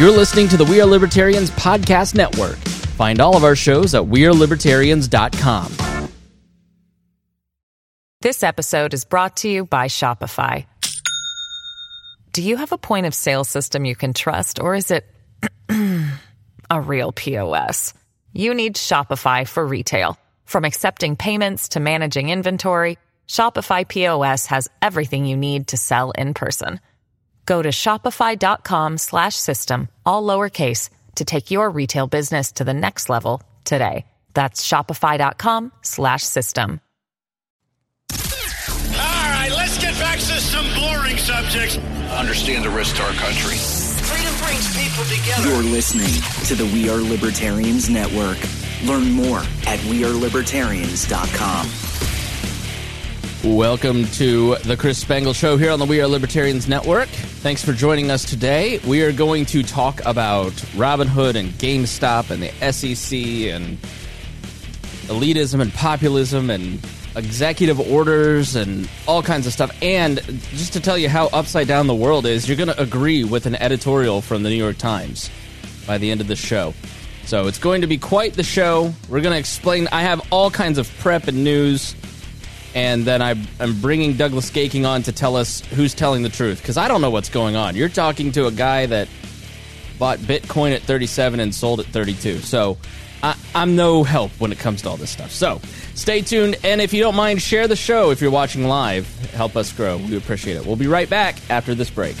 You're listening to the We Are Libertarians Podcast Network. Find all of our shows at WeareLibertarians.com. This episode is brought to you by Shopify. Do you have a point of sale system you can trust, or is it a real POS? You need Shopify for retail. From accepting payments to managing inventory, Shopify POS has everything you need to sell in person. Go to shopify.com slash system, all lowercase, to take your retail business to the next level today. That's shopify.com slash system. All right, let's get back to some boring subjects. Understand the risk to our country. Freedom brings people together. You're listening to the We Are Libertarians Network. Learn more at WeareLibertarians.com. Welcome to the Chris Spangle Show here on the We Are Libertarians Network. Thanks for joining us today. We are going to talk about Robinhood and GameStop and the SEC and elitism and populism and executive orders and all kinds of stuff. And just to tell you how upside down the world is, you're going to agree with an editorial from the New York Times by the end of the show. So it's going to be quite the show. We're going to explain. I have all kinds of prep and news and then I, am bringing Douglas Gaking on to tell us who's telling the truth because I don't know what's going on. You're talking to a guy that bought Bitcoin at 37 and sold at 32, so I, I'm no help when it comes to all this stuff. So stay tuned, and if you don't mind, share the show if you're watching live. Help us grow. We appreciate it. We'll be right back after this break.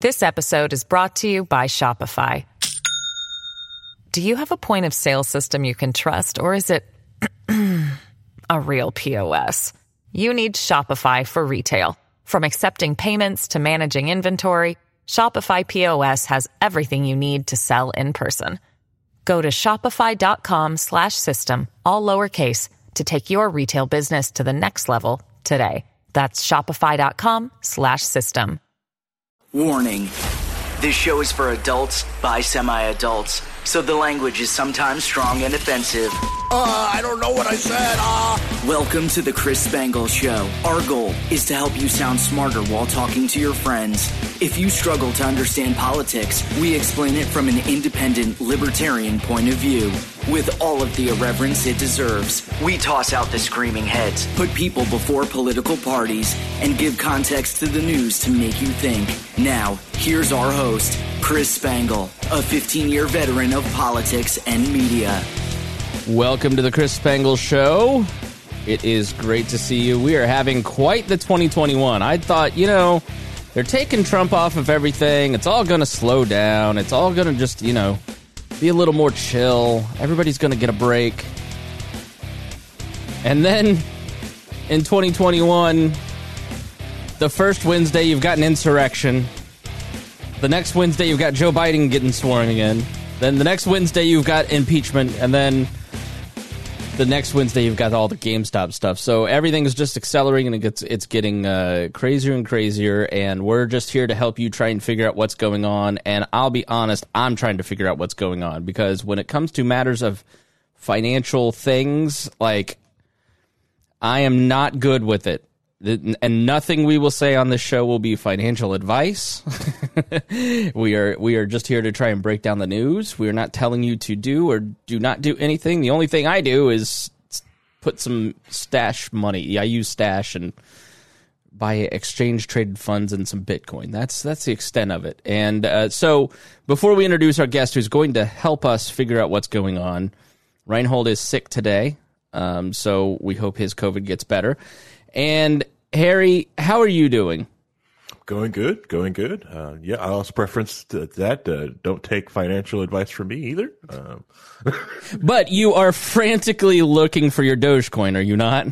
This episode is brought to you by Shopify. Do you have a point of sale system you can trust, or is it a real POS? You need Shopify for retail. From accepting payments to managing inventory, Shopify POS has everything you need to sell in person. Go to shopify.com slash system, all lowercase, to take your retail business to the next level today. That's shopify.com slash system. Warning this show is for adults by semi adults, so the language is sometimes strong and offensive. Uh, I don't know what I said. Uh. Welcome to the Chris Spangle Show. Our goal is to help you sound smarter while talking to your friends. If you struggle to understand politics, we explain it from an independent libertarian point of view. With all of the irreverence it deserves, we toss out the screaming heads, put people before political parties, and give context to the news to make you think. Now, here's our host, Chris Spangle, a 15 year veteran of politics and media. Welcome to the Chris Spangle Show. It is great to see you. We are having quite the 2021. I thought, you know, they're taking Trump off of everything. It's all going to slow down. It's all going to just, you know, be a little more chill. Everybody's going to get a break. And then in 2021, the first Wednesday, you've got an insurrection. The next Wednesday, you've got Joe Biden getting sworn again. Then the next Wednesday, you've got impeachment. And then the next Wednesday, you've got all the GameStop stuff. So everything is just accelerating and it gets, it's getting uh, crazier and crazier. And we're just here to help you try and figure out what's going on. And I'll be honest, I'm trying to figure out what's going on because when it comes to matters of financial things, like I am not good with it. And nothing we will say on this show will be financial advice. we are we are just here to try and break down the news. We are not telling you to do or do not do anything. The only thing I do is put some stash money. I use stash and buy exchange traded funds and some Bitcoin. That's that's the extent of it. And uh, so, before we introduce our guest, who's going to help us figure out what's going on, Reinhold is sick today, um, so we hope his COVID gets better. And Harry, how are you doing? Going good, going good. Uh, yeah, I also preference to that. Uh, don't take financial advice from me either. Um. but you are frantically looking for your Dogecoin, are you not?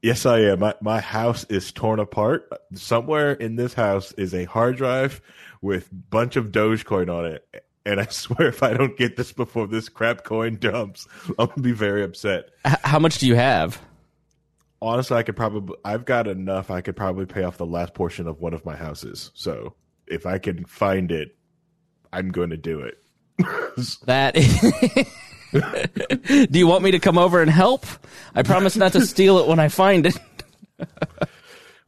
Yes, I am. My, my house is torn apart. Somewhere in this house is a hard drive with bunch of Dogecoin on it. And I swear, if I don't get this before this crap coin dumps, I'm gonna be very upset. H- how much do you have? Honestly, I could probably, I've got enough. I could probably pay off the last portion of one of my houses. So if I can find it, I'm going to do it. that. do you want me to come over and help? I promise not to steal it when I find it.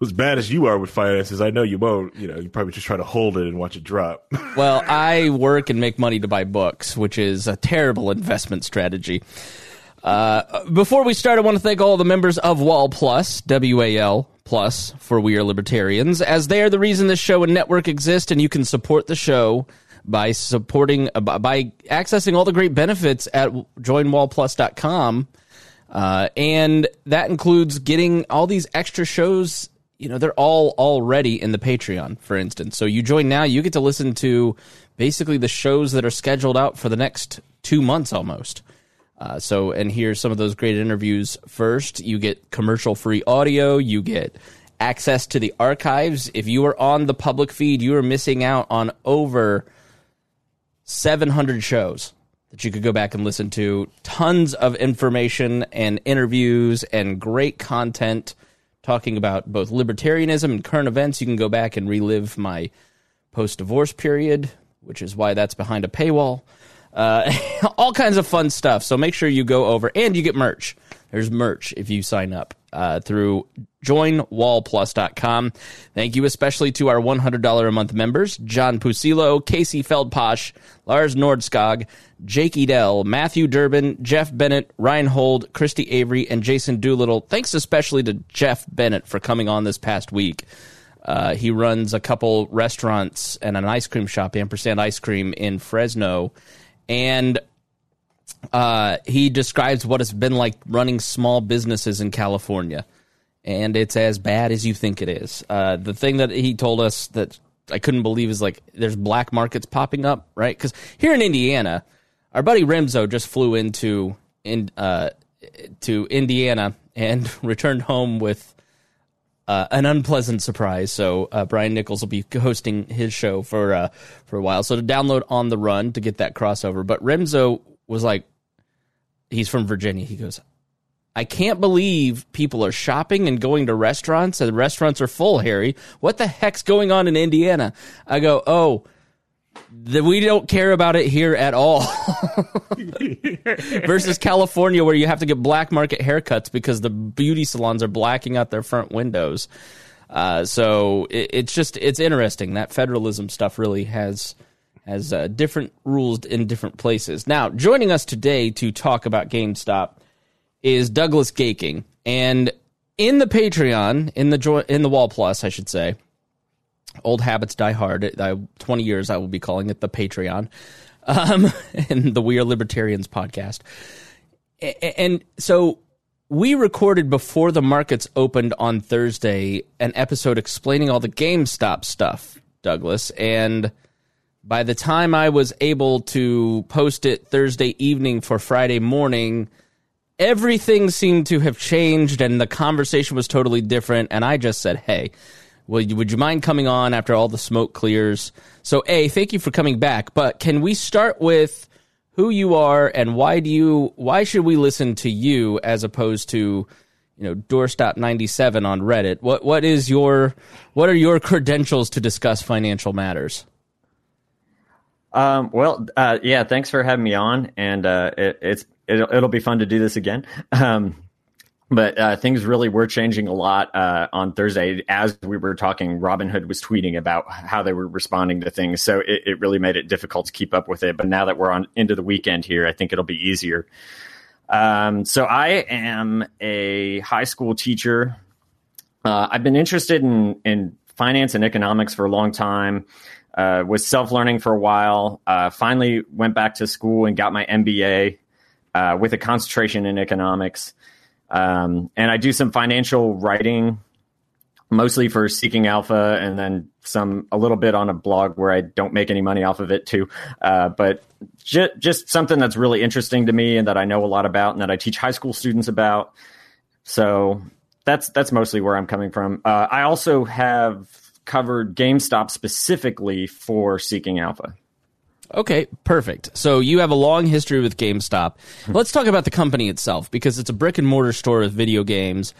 as bad as you are with finances, I know you won't. You know, you probably just try to hold it and watch it drop. Well, I work and make money to buy books, which is a terrible investment strategy. Uh, before we start, I want to thank all the members of Wall Plus, W A L Plus, for We Are Libertarians, as they are the reason this show and network exist, and you can support the show by supporting by accessing all the great benefits at joinwallplus.com. Uh, and that includes getting all these extra shows. You know, they're all already in the Patreon, for instance. So you join now, you get to listen to basically the shows that are scheduled out for the next two months almost. Uh, so, and here's some of those great interviews first. You get commercial free audio, you get access to the archives. If you are on the public feed, you are missing out on over 700 shows that you could go back and listen to. Tons of information and interviews and great content talking about both libertarianism and current events. You can go back and relive my post divorce period, which is why that's behind a paywall. Uh, all kinds of fun stuff. So make sure you go over and you get merch. There's merch if you sign up uh, through joinwallplus.com. Thank you especially to our $100 a month members John Pusilo, Casey Feldposh, Lars Nordskog, Jake Edel, Matthew Durbin, Jeff Bennett, Ryan Hold, Christy Avery, and Jason Doolittle. Thanks especially to Jeff Bennett for coming on this past week. Uh, he runs a couple restaurants and an ice cream shop, Ampersand Ice Cream, in Fresno and uh, he describes what it's been like running small businesses in California, and it's as bad as you think it is. Uh, the thing that he told us that I couldn't believe is like there's black markets popping up, right? Because here in Indiana, our buddy Remzo just flew into in uh, to Indiana and returned home with uh, an unpleasant surprise. So uh, Brian Nichols will be hosting his show for uh, for a while. So to download on the run to get that crossover. But Remzo was like, he's from Virginia. He goes, I can't believe people are shopping and going to restaurants and restaurants are full. Harry, what the heck's going on in Indiana? I go, oh that we don't care about it here at all. Versus California, where you have to get black market haircuts because the beauty salons are blacking out their front windows. Uh, so it, it's just it's interesting that federalism stuff really has has uh, different rules in different places. Now, joining us today to talk about GameStop is Douglas Gaking, and in the Patreon, in the in the Wall Plus, I should say Old habits die hard. I, 20 years, I will be calling it the Patreon um, and the We Are Libertarians podcast. And so we recorded before the markets opened on Thursday an episode explaining all the GameStop stuff, Douglas. And by the time I was able to post it Thursday evening for Friday morning, everything seemed to have changed and the conversation was totally different. And I just said, hey, would you, would you mind coming on after all the smoke clears? So, A, thank you for coming back, but can we start with who you are and why do you why should we listen to you as opposed to you know doorstop 97 on reddit? What what is your what are your credentials to discuss financial matters? Um, well uh, yeah thanks for having me on and uh, it, it's it'll, it'll, be fun to do this again. Um, but uh, things really were changing a lot uh, on Thursday. As we were talking, Robinhood was tweeting about how they were responding to things, so it, it, really made it difficult to keep up with it. But now that we're on into the weekend here, I think it'll be easier. Um, so I am a high school teacher. Uh, I've been interested in in finance and economics for a long time. Uh, was self learning for a while. Uh, finally, went back to school and got my MBA uh, with a concentration in economics. Um, and I do some financial writing, mostly for Seeking Alpha, and then some a little bit on a blog where I don't make any money off of it too. Uh, but j- just something that's really interesting to me and that I know a lot about, and that I teach high school students about. So that's that's mostly where I'm coming from. Uh, I also have covered GameStop specifically for Seeking Alpha. Okay, perfect. So you have a long history with GameStop. Let's talk about the company itself because it's a brick and mortar store with video games.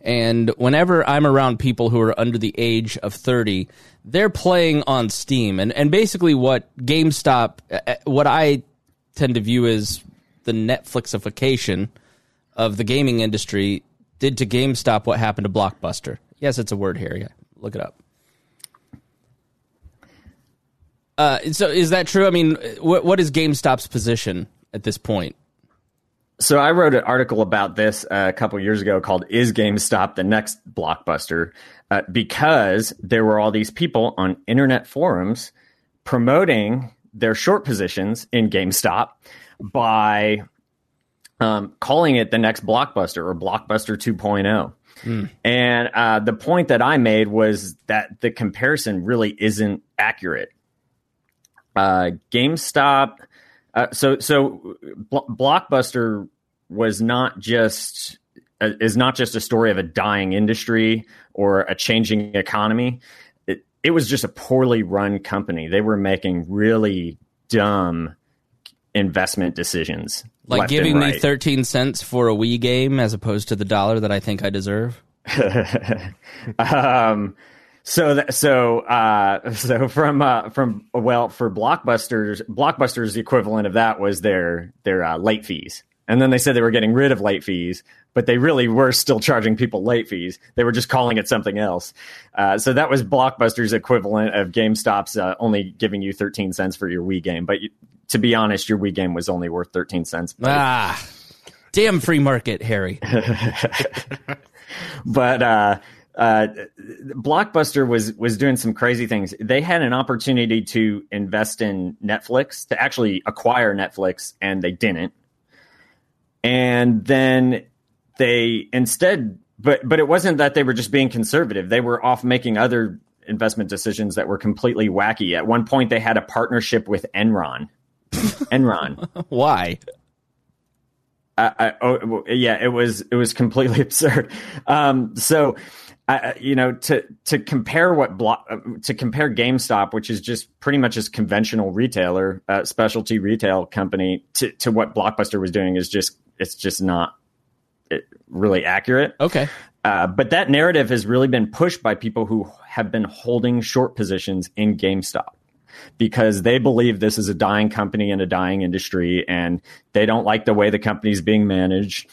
And whenever I'm around people who are under the age of 30, they're playing on Steam. And, and basically, what GameStop, uh, uh, what I tend to view as the Netflixification of the gaming industry, did to GameStop what happened to Blockbuster. Yes, it's a word here. Yeah, look it up. Uh, so is that true? I mean, what what is GameStop's position at this point? So I wrote an article about this uh, a couple years ago called "Is GameStop the next blockbuster?" Uh, because there were all these people on internet forums promoting their short positions in GameStop by um, calling it the next blockbuster or blockbuster 2.0. Mm. And uh, the point that I made was that the comparison really isn't accurate. Uh, GameStop, uh, so so Blockbuster was not just uh, is not just a story of a dying industry or a changing economy. It, it was just a poorly run company. They were making really dumb investment decisions. Like giving right. me 13 cents for a Wii game as opposed to the dollar that I think I deserve. um, so that, so uh, so from uh, from well for blockbusters blockbusters the equivalent of that was their their uh, late fees and then they said they were getting rid of late fees but they really were still charging people late fees they were just calling it something else uh, so that was blockbusters equivalent of gamestop's uh, only giving you 13 cents for your wii game but you, to be honest, your Wii game was only worth 13 cents. But ah, damn free market, Harry. but uh, uh, Blockbuster was was doing some crazy things. They had an opportunity to invest in Netflix, to actually acquire Netflix, and they didn't. And then they instead, but but it wasn't that they were just being conservative. They were off making other investment decisions that were completely wacky. At one point, they had a partnership with Enron Enron. Why? I, I, oh, yeah, it was it was completely absurd. Um, so, uh, you know, to to compare what block uh, to compare GameStop, which is just pretty much a conventional retailer, uh, specialty retail company, to to what Blockbuster was doing is just it's just not it, really accurate. Okay. Uh, but that narrative has really been pushed by people who have been holding short positions in GameStop because they believe this is a dying company and a dying industry and they don't like the way the company's being managed.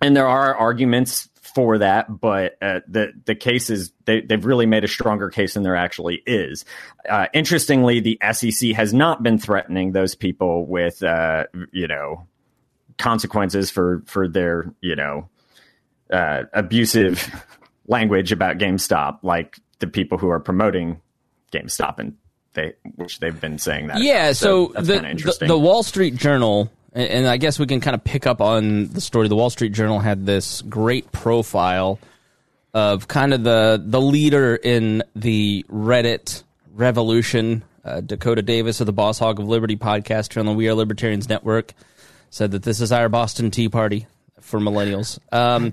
And there are arguments for that, but uh, the the case is they, they've really made a stronger case than there actually is. Uh, interestingly, the SEC has not been threatening those people with uh, you know consequences for for their you know uh, abusive language about GameStop, like the people who are promoting GameStop and they which they've been saying that. Yeah, so, so the, the, the Wall Street Journal and I guess we can kind of pick up on the story. The Wall Street Journal had this great profile of kind of the the leader in the Reddit revolution. Uh, Dakota Davis of the Boss Hog of Liberty podcast here on the We Are Libertarians Network said that this is our Boston Tea Party for millennials. Um,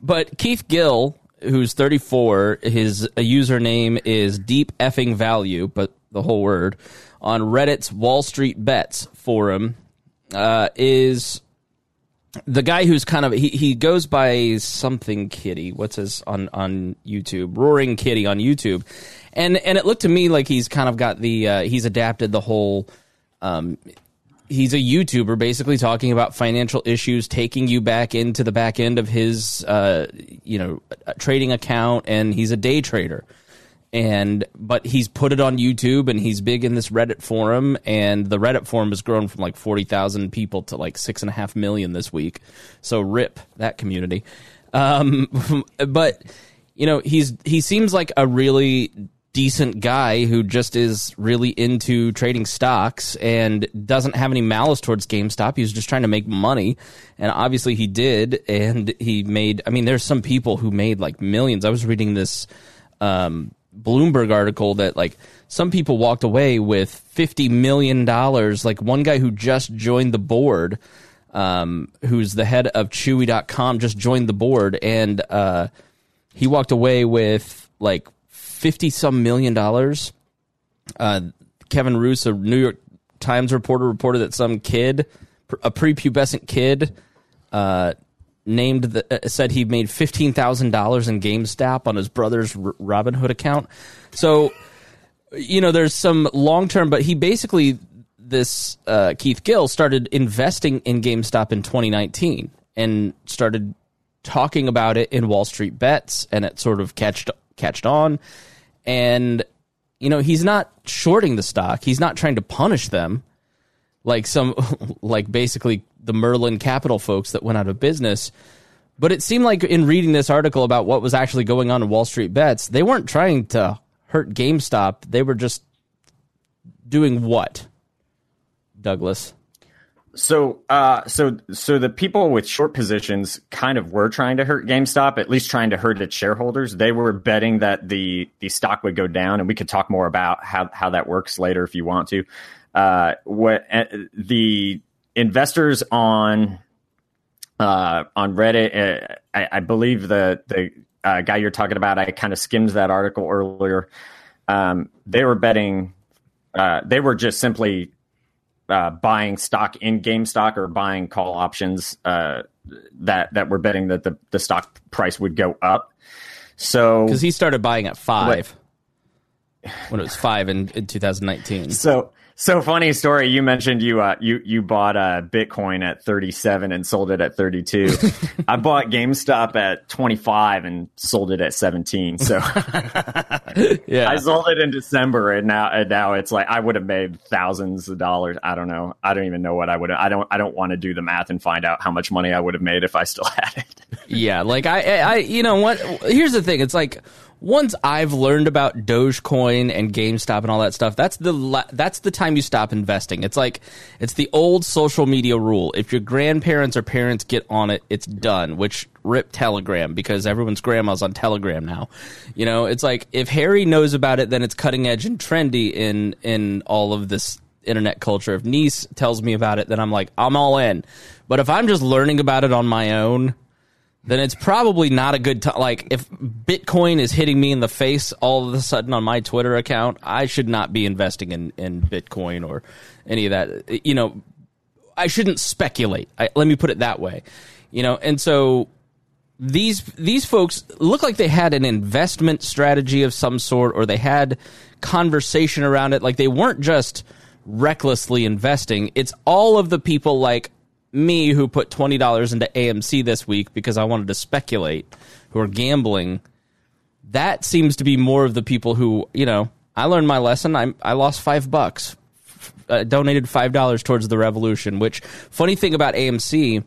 but Keith Gill, who's 34, his username is Deep Effing Value, but the whole word, on Reddit's Wall Street Bets forum uh, is the guy who's kind of he, he goes by something kitty. What's his on on youtube? Roaring kitty on youtube. And and it looked to me like he's kind of got the uh, he's adapted the whole um, he's a youtuber basically talking about financial issues taking you back into the back end of his uh, you know trading account and he's a day trader and but he's put it on YouTube and he's big in this Reddit forum and the Reddit forum has grown from like forty thousand people to like six and a half million this week. So rip that community. Um, but you know he's he seems like a really decent guy who just is really into trading stocks and doesn't have any malice towards GameStop. He was just trying to make money. And obviously he did. And he made, I mean, there's some people who made like millions. I was reading this, um, Bloomberg article that like some people walked away with fifty million dollars. Like one guy who just joined the board, um, who's the head of Chewy.com, just joined the board, and uh, he walked away with like fifty some million dollars. Uh, Kevin Roose, a New York Times reporter, reported that some kid, a prepubescent kid, uh, named the, uh, said he made fifteen thousand dollars in GameStop on his brother's R- Robinhood account. So, you know, there's some long term, but he basically this uh, Keith Gill started investing in GameStop in 2019 and started talking about it in Wall Street Bets, and it sort of catched catched on. And you know, he's not shorting the stock. He's not trying to punish them like some like basically the Melvin Capital folks that went out of business. But it seemed like in reading this article about what was actually going on in Wall Street Bets, they weren't trying to hurt GameStop. They were just doing what? Douglas. So, uh, so, so the people with short positions kind of were trying to hurt GameStop, at least trying to hurt its shareholders. They were betting that the the stock would go down, and we could talk more about how how that works later if you want to. Uh, what uh, the investors on uh, on Reddit, uh, I, I, believe the the uh, guy you're talking about, I kind of skimmed that article earlier. Um, they were betting. Uh, they were just simply uh, buying stock in GameStop or buying call options uh, that that were betting that the, the stock price would go up. So because he started buying at five what? when it was five in, in 2019. So so funny story. You mentioned you uh, you you bought uh, Bitcoin at 37 and sold it at 32. I bought GameStop at 25 and sold it at 17. So yeah, I sold it in December and now and now it's like I would have made thousands of dollars. I don't know. I don't even know what I would. I don't. I don't want to do the math and find out how much money I would have made if I still had it. yeah, like I, I, you know what? Here's the thing. It's like once I've learned about Dogecoin and GameStop and all that stuff, that's the that's the time you stop investing. It's like it's the old social media rule. If your grandparents or parents get on it, it's done. Which rip Telegram because everyone's grandma's on Telegram now. You know, it's like if Harry knows about it, then it's cutting edge and trendy in in all of this internet culture. If niece tells me about it, then I'm like, I'm all in. But if I'm just learning about it on my own, then it's probably not a good time. Like, if Bitcoin is hitting me in the face all of a sudden on my Twitter account, I should not be investing in, in Bitcoin or any of that. You know, I shouldn't speculate. I, let me put it that way. You know, and so these these folks look like they had an investment strategy of some sort, or they had conversation around it. Like they weren't just recklessly investing. It's all of the people like me who put twenty dollars into AMC this week because I wanted to speculate, who are gambling, that seems to be more of the people who you know. I learned my lesson. I I lost five bucks, uh, donated five dollars towards the revolution. Which funny thing about AMC,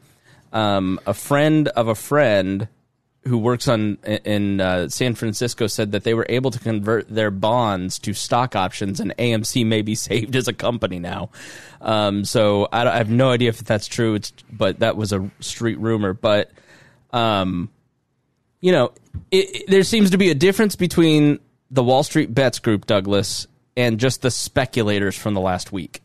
um, a friend of a friend who works on in uh, San Francisco said that they were able to convert their bonds to stock options, and AMC may be saved as a company now. Um, so I, I, have no idea if that's true. It's but that was a street rumor. But um, you know, it, it, there seems to be a difference between the Wall Street Bets group, Douglas, and just the speculators from the last week.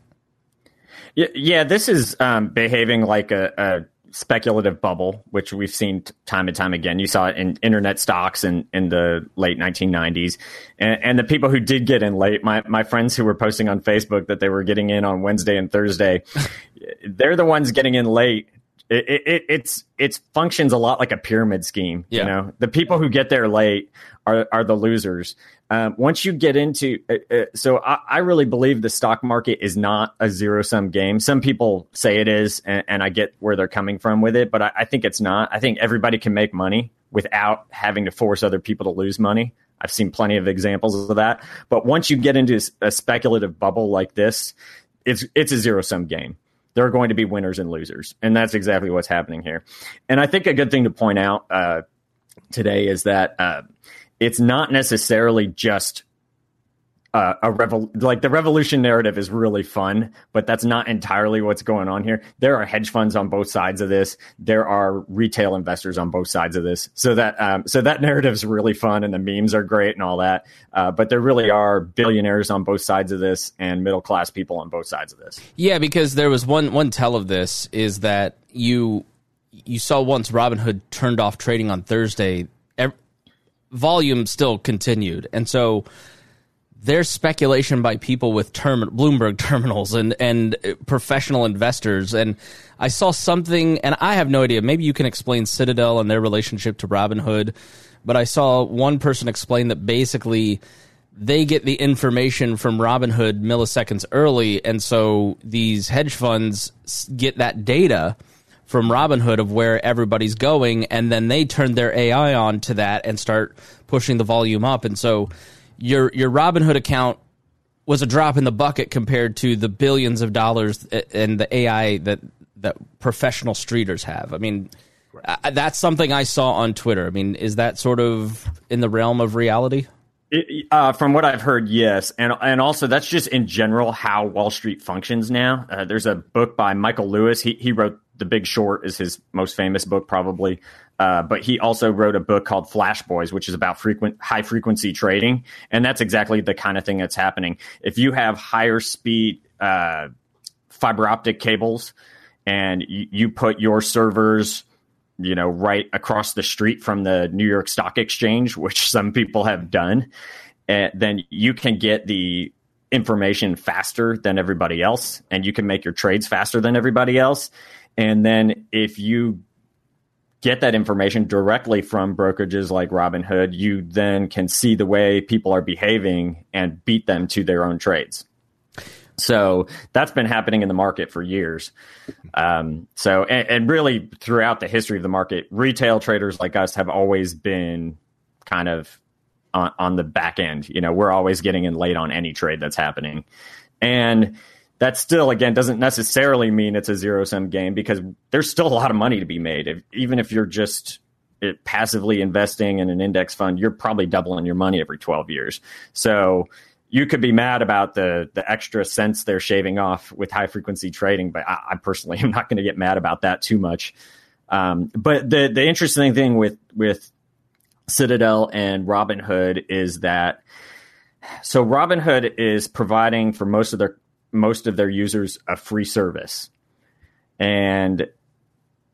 Yeah, yeah this is um, behaving like a, a speculative bubble, which we've seen time and time again. You saw it in internet stocks in, in the late 1990s. And, and, the people who did get in late, my, my friends who were posting on Facebook that they were getting in on Wednesday and Thursday, they're the ones getting in late. It, it, it's it's functions a lot like a pyramid scheme. Yeah. You know, the people who get there late are are the losers. Um, once you get into, uh, uh, so I, I, really believe the stock market is not a zero sum game. Some people say it is, and, and, I get where they're coming from with it, but I, I, think it's not. I think everybody can make money without having to force other people to lose money. I've seen plenty of examples of that. But once you get into a speculative bubble like this, it's it's a zero sum game. There are going to be winners and losers, and that's exactly what's happening here. And I think a good thing to point out uh, today is that. Uh, it's not necessarily just uh, a revol- like the revolution narrative is really fun, but that's not entirely what's going on here. There are hedge funds on both sides of this. There are retail investors on both sides of this. So that um, so that narrative is really fun, and the memes are great and all that. Uh, but there really are billionaires on both sides of this, and middle class people on both sides of this. Yeah, because there was one one tell of this is that you you saw once Robinhood turned off trading on Thursday volume still continued. And so there's speculation by people with term- Bloomberg terminals and, and uh, professional investors. And I saw something, and I have no idea. Maybe you can explain Citadel and their relationship to Robinhood. But I saw one person explain that basically they get the information from Robinhood milliseconds early. And so these hedge funds get that data from Robinhood of where everybody's going, and then they turn their AI on to that and start pushing the volume up. And so your your Robinhood account was a drop in the bucket compared to the billions of dollars and the AI that that professional streeters have. I mean, right. that's something I saw on Twitter. I mean, is that sort of in the realm of reality? It, uh, from what I've heard, yes, and and also that's just in general how Wall Street functions now. Uh, there's a book by Michael Lewis. He he wrote The Big Short, is his most famous book probably. Uh, but he also wrote a book called Flash Boys, which is about frequent high frequency trading, and that's exactly the kind of thing that's happening. If you have higher speed uh, fiber optic cables, and you, you put your servers you know, right across the street from the New York Stock Exchange, which some people have done, and then you can get the information faster than everybody else and you can make your trades faster than everybody else. And then if you get that information directly from brokerages like Robinhood, you then can see the way people are behaving and beat them to their own trades. So that's been happening in the market for years. Um, so, and, and, really throughout the history of the market, retail traders like us have always been kind of on, on the back end. You know, we're always getting in late on any trade that's happening. And that still, again, doesn't necessarily mean it's a zero sum game because there's still a lot of money to be made. If, even if you're just it, passively investing in an index fund, you're probably doubling your money every 12 years. So, you could be mad about the the extra cents they're shaving off with high frequency trading, but I, I personally am not going to get mad about that too much. Um, but the the interesting thing with with Citadel and Robinhood is that so Robinhood is providing for most of their most of their users a free service, and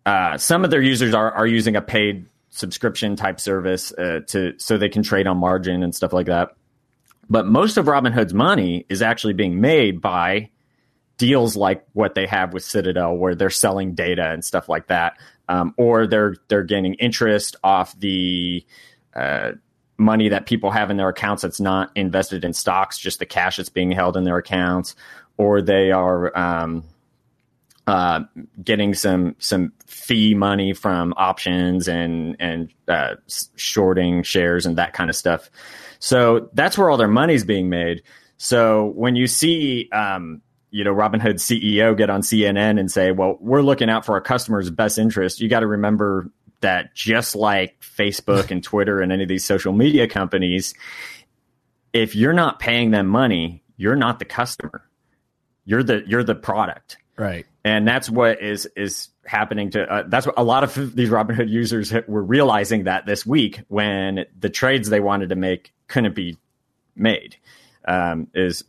uh, some of their users are are using a paid subscription type service uh, to so they can trade on margin and stuff like that. But most of Robinhood's money is actually being made by deals like what they have with Citadel, where they're selling data and stuff like that, um, or they're they're gaining interest off the uh, money that people have in their accounts that's not invested in stocks, just the cash that's being held in their accounts, or they are um, uh, getting some some fee money from options and and uh, shorting shares and that kind of stuff. So that's where all their money's being made. So when you see, um, you know, Robinhood CEO get on CNN and say, well, we're looking out for our customers' best interest, you got to remember that just like Facebook and Twitter and any of these social media companies, if you're not paying them money, you're not the customer. You're the you're the product. Right. And that's what is is happening to uh, that's what a lot of these Robinhood users were realizing that this week when the trades they wanted to make couldn't be made. Um, is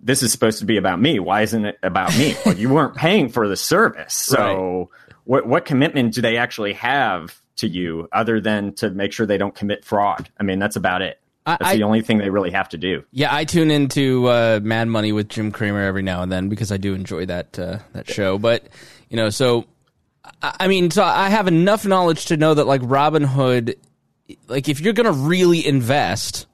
this is supposed to be about me? Why isn't it about me? well, you weren't paying for the service, so right. What what commitment do they actually have to you other than to make sure they don't commit fraud? I mean, that's about it. That's I, the only thing they really have to do. Yeah, I tune into uh, Mad Money with Jim Cramer every now and then because I do enjoy that uh, that show. But you know, so I mean, so I have enough knowledge to know that like Robinhood, like if you're gonna really invest,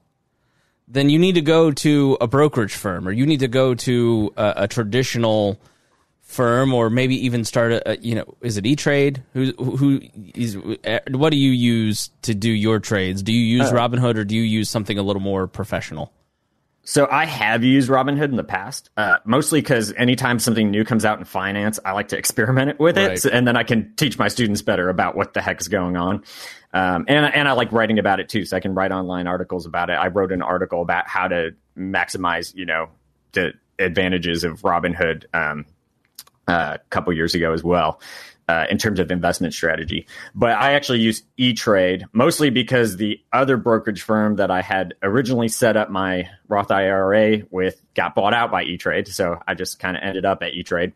then you need to go to a brokerage firm or you need to go to a, a traditional firm or maybe even start a, you know is it E-Trade who who is uh, what do you use to do your trades do you use uh, Robinhood or do you use something a little more professional so I have used Robinhood in the past, uh, mostly because anytime something new comes out in finance, I like to experiment with it, right. and then I can teach my students better about what the heck is going on. Um, and and I like writing about it too, so I can write online articles about it. I wrote an article about how to maximize, you know, the advantages of Robinhood um, a couple years ago as well uh, in terms of investment strategy. But I actually use E Trade mostly because the other brokerage firm that I had originally set up my Roth IRA with got bought out by E Trade. So I just kind of ended up at E Trade.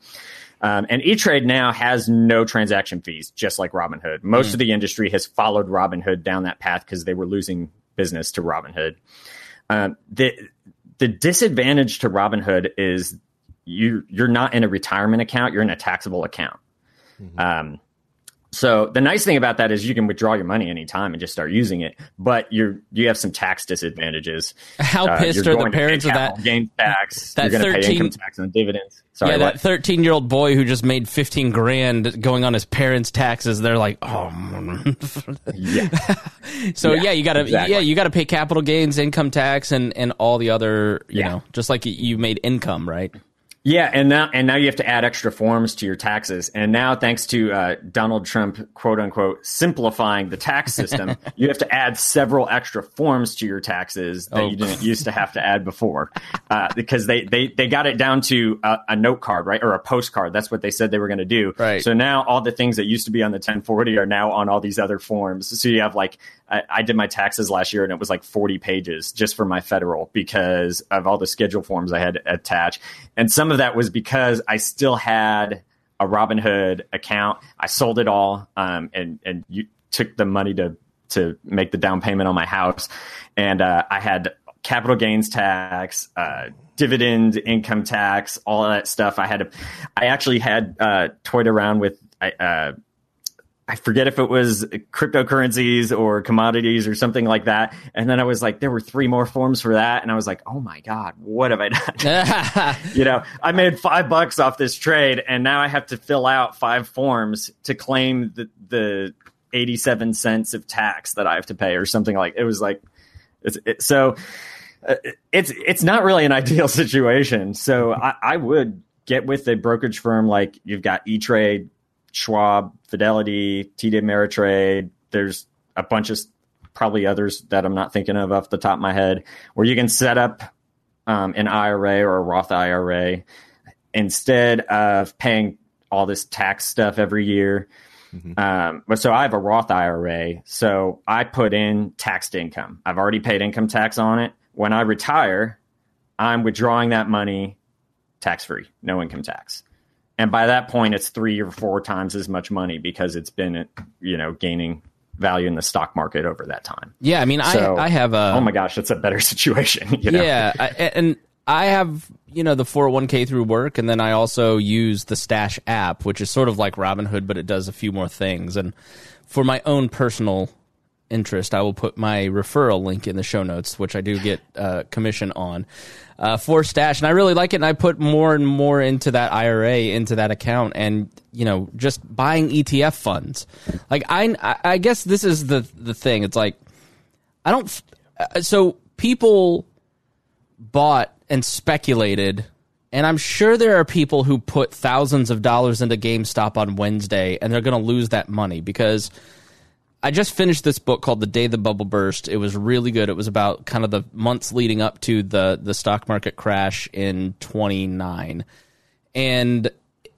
Um, and E Trade now has no transaction fees, just like Robinhood. Most mm. of the industry has followed Robinhood down that path because they were losing business to Robinhood. Um, the the disadvantage to Robinhood is you you're not in a retirement account; you're in a taxable account. Mm-hmm. Um, So the nice thing about that is you can withdraw your money anytime and just start using it, but you're you have some tax disadvantages. How Uh, pissed you're the going to pay parents of that? gain tax? that you're going to pay 13 income tax on dividends. Sorry, yeah, what? that 13 year old boy who just made 15 grand going on his parents' taxes. They're like, oh. yeah. so yeah, Yeah, you gotta exactly. yeah you gotta pay capital gains, income tax, and and all the other you Yeah. know just like you made income right. Yeah, and now and now you have to add extra forms to your taxes. And now, thanks to uh, Donald Trump, quote unquote, simplifying the tax system, you have to add several extra forms to your taxes that Oh. you didn't used to have to add before, uh, because they, they they got it down to a, a note card, right, or a postcard. That's what they said they were going to do. Right. So now all the things that used to be on the 1040 are now on all these other forms. So you have like I, I did my taxes last year and it was like 40 pages just for my federal because of all the schedule forms I had to attach. And some of that was because I still had a Robinhood account. I sold it all um, and and you took the money to to make the down payment on my house, and uh, I had capital gains tax, uh, dividend income tax, all that stuff. I had to. I actually had uh, toyed around with. I, uh, I forget if it was cryptocurrencies or commodities or something like that. And then I was like, there were three more forms for that. And I was like, oh my God, what have I done? you know, I made five bucks off this trade and now I have to fill out five forms to claim the, the 87 cents of tax that I have to pay or something like it was like, it's, it, so uh, it's, it's not really an ideal situation. So I, I would get with a brokerage firm like you've got E-Trade, Schwab, Fidelity, TD Ameritrade. There's a bunch of probably others that I'm not thinking of off the top of my head, where you can set up um, an IRA or a Roth IRA instead of paying all this tax stuff every year. Um, but so I have a Roth IRA, so I put in taxed income. I've already paid income tax on it. When I retire, I'm withdrawing that money tax free, no income tax and by that point it's three or four times as much money because it's been you know gaining value in the stock market over that time yeah, I mean So, I I have a oh my gosh that's a better situation you know? Yeah, I, and I have you know the 401k through work, and then I also use the Stash app, which is sort of like Robinhood, but it does a few more things. And for my own personal interest, I will put my referral link in the show notes, which I do get uh, commission on uh, for Stash, and I really like it. And I put more and more into that IRA, into that account, and you know just buying ETF funds. Like I, I guess this is the the thing. It's like I don't. uh, So people bought and speculated, and I'm sure there are people who put thousands of dollars into GameStop on Wednesday, and they're going to lose that money because I just finished this book called The Day the Bubble Burst. It was really good. It was about kind of the months leading up to the the stock market crash in 29 and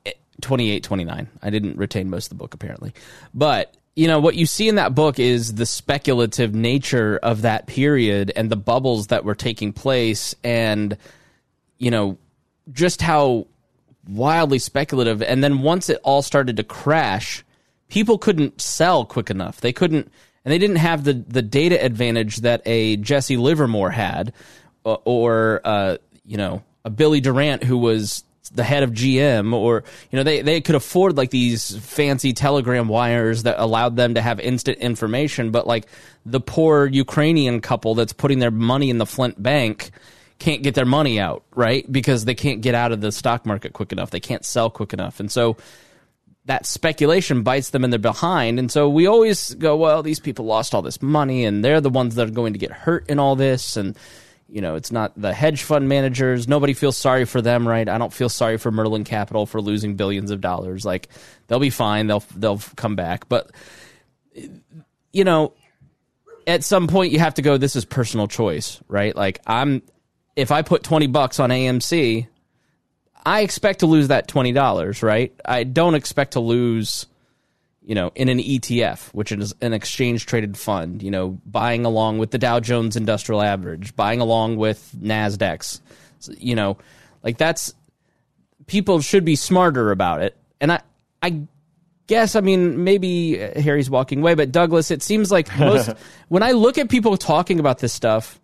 eh, 28 29 i didn't retain most of the book apparently but you know what you see in that book is the speculative nature of that period and the bubbles that were taking place and you know just how wildly speculative and then once it all started to crash people couldn't sell quick enough. They couldn't and they didn't have the the data advantage that a Jesse Livermore had or, or uh, you know a Billy Durant who was the head of GM or you know they they could afford like these fancy telegram wires that allowed them to have instant information but like the poor Ukrainian couple that's putting their money in the Flint bank can't get their money out right? Because they can't get out of the stock market quick enough. They can't sell quick enough. And so that speculation bites them in their behind. And so we always go, well, these people lost all this money and they're the ones that are going to get hurt in all this. And, you know, it's not the hedge fund managers. Nobody feels sorry for them, right? I don't feel sorry for Melvin Capital for losing billions of dollars. Like they'll be fine. They'll, they'll come back. But, you know, at some point you have to go, this is personal choice, right? Like I'm, if I put 20 bucks on AMC, I expect to lose that twenty dollars, right? I don't expect to lose, you know, in an ETF, which is an exchange traded fund. You know, buying along with the Dow Jones Industrial Average, buying along with Nasdaq's. You know, like that's people should be smarter about it. And I, I guess, I mean, maybe Harry's walking away, but Douglas, it seems like most when I look at people talking about this stuff,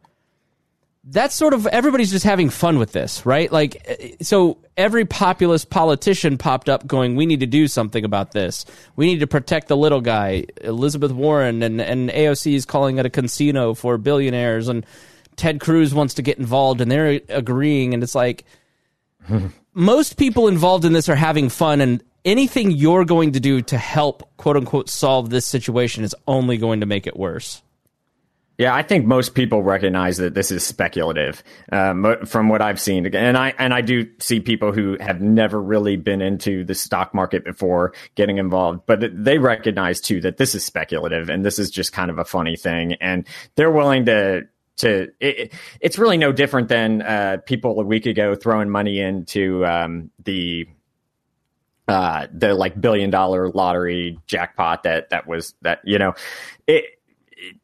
that's sort of everybody's just having fun with this, right? Like, uh, so every populist politician popped up going, "We need to do something about this. We need to protect the little guy." Elizabeth Warren and and AOC is calling it a casino for billionaires, and Ted Cruz wants to get involved, and they're agreeing, and it's like most people involved in this are having fun, and anything you're going to do to help quote unquote solve this situation is only going to make it worse. Yeah, I think most people recognize that this is speculative um, from what I've seen, and I and I do see people who have never really been into the stock market before getting involved, but they recognize too that this is speculative and this is just kind of a funny thing, and they're willing to to. It, it's really no different than uh, people a week ago throwing money into um, the uh, the like billion dollar lottery jackpot that that was that you know it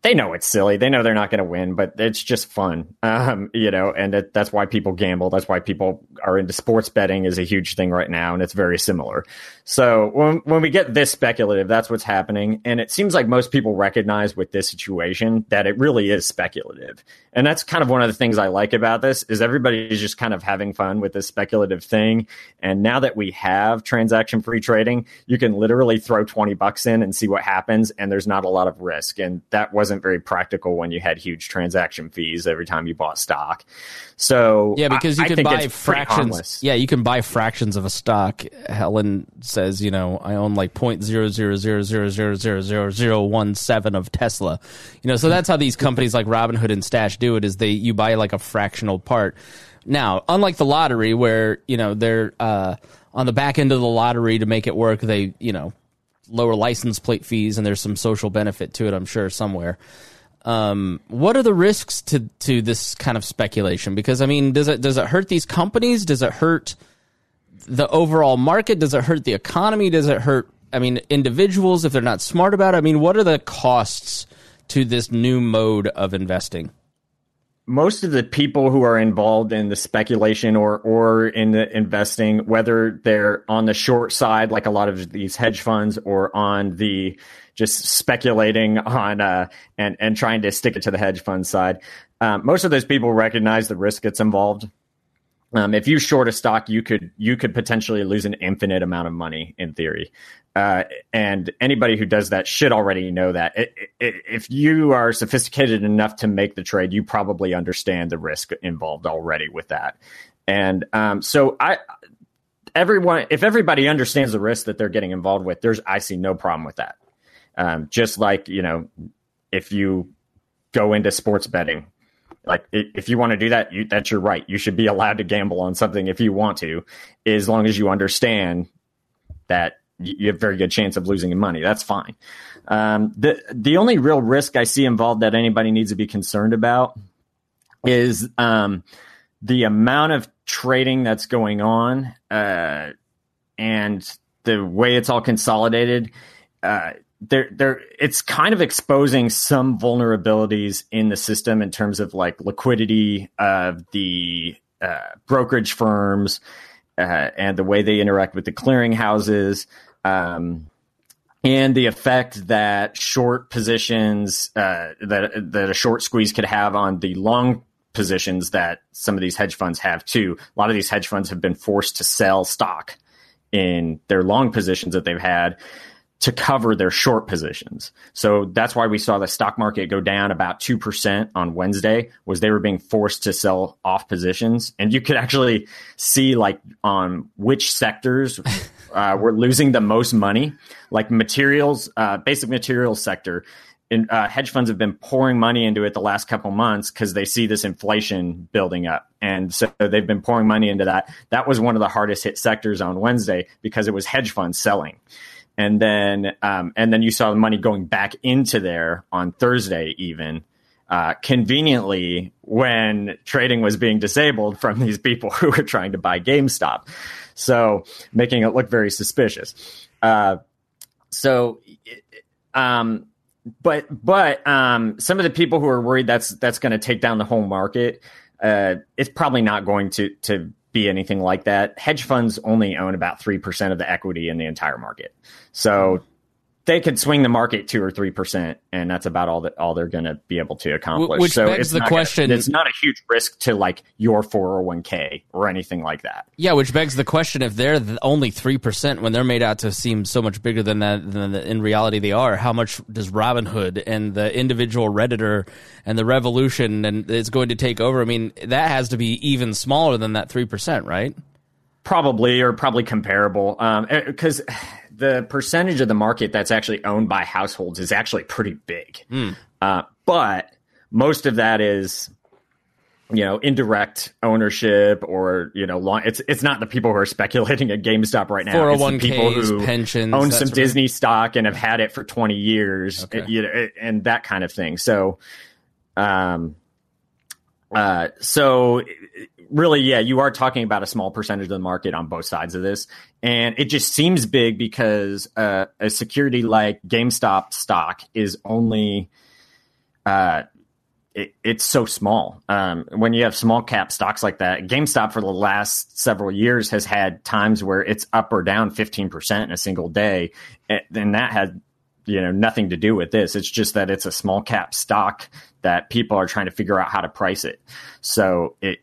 they know it's silly. They know they're not going to win, but it's just fun, um, you know, and it, that's why people gamble. That's why people are into sports betting is a huge thing right now, and it's very similar. So when when we get this speculative, that's what's happening, and it seems like most people recognize with this situation that it really is speculative, and that's kind of one of the things I like about this is everybody is just kind of having fun with this speculative thing, and now that we have transaction free trading, you can literally throw twenty bucks in and see what happens, and there's not a lot of risk, and that wasn't very practical when you had huge transaction fees every time you bought stock. So yeah, because you I, can I buy fractions. Yeah, you can buy fractions of a stock. Helen says, you know, I own like point zero zero zero zero zero zero zero zero one seven of Tesla. You know, so that's how these companies like Robinhood and Stash do it. Is they you buy like a fractional part. Now, unlike the lottery, where you know they're uh, on the back end of the lottery to make it work, they you know lower license plate fees, and there's some social benefit to it. I'm sure somewhere. Um, what are the risks to to this kind of speculation? Because I mean, does it does it hurt these companies? Does it hurt the overall market? Does it hurt the economy? Does it hurt? I mean, individuals if they're not smart about it. I mean, what are the costs to this new mode of investing? Most of the people who are involved in the speculation or or in the investing, whether they're on the short side, like a lot of these hedge funds, or on the just speculating on uh, and and trying to stick it to the hedge fund side, um, most of those people recognize the risk that's involved. Um, if you short a stock, you could you could potentially lose an infinite amount of money in theory. Uh, and anybody who does that should already know that. It, it, if you are sophisticated enough to make the trade, you probably understand the risk involved already with that. And um, so I, everyone, if everybody understands the risk that they're getting involved with, there's I see no problem with that. Um, just like you know, if you go into sports betting, like if you want to do that, you, that's your right. You should be allowed to gamble on something if you want to, as long as you understand that you have a very good chance of losing money. That's fine. Um, the the only real risk I see involved that anybody needs to be concerned about is um, the amount of trading that's going on uh, and the way it's all consolidated. Uh, it's kind of exposing some vulnerabilities in the system in terms of like liquidity of the uh, brokerage firms uh, and the way they interact with the clearing houses um, and the effect that short positions uh, that that a short squeeze could have on the long positions that some of these hedge funds have too. A lot of these hedge funds have been forced to sell stock in their long positions that they've had to cover their short positions. So that's why we saw the stock market go down about 2% on Wednesday was they were being forced to sell off positions. And you could actually see like on which sectors uh, were losing the most money, like materials, uh, basic materials sector. In, uh, hedge funds have been pouring money into it the last couple months because they see this inflation building up, and so they've been pouring money into that. That was one of the hardest hit sectors on Wednesday because it was hedge funds selling and then um, and then you saw the money going back into there on Thursday even. Uh, conveniently, when trading was being disabled from these people who were trying to buy GameStop, so making it look very suspicious. Uh, so, um, but but um, some of the people who are worried that's that's going to take down the whole market, uh, it's probably not going to to be anything like that. Hedge funds only own about 3% of the equity in the entire market. So they could swing the market two or three percent, and that's about all that all they're going to be able to accomplish. Which so begs it's the question- Gonna, it's not a huge risk to like your four hundred one k or anything like that. Yeah, which begs the question: if they're the only three percent when they're made out to seem so much bigger than that than in reality they are, how much does Robinhood and the individual redditor and the revolution and is going to take over? I mean, that has to be even smaller than that three percent, right? Probably or probably comparable, um, eh, because the percentage of the market that's actually owned by households is actually pretty big. Uh, but most of that is, you know, indirect ownership or you know, long, it's it's not the people who are speculating at GameStop right now. It's the 401ks, people who pensions, own some Disney stock and have had it for twenty years, Okay. you know, and that kind of thing. So, um, uh, so really, yeah, you are talking about a small percentage of the market on both sides of this, and it just seems big because uh, a security like GameStop stock is only, uh, it, it's so small. Um, when you have small cap stocks like that, GameStop for the last several years has had times where it's up or down fifteen percent in a single day, and that had you know nothing to do with this. It's just that it's a small cap stock that people are trying to figure out how to price it. So it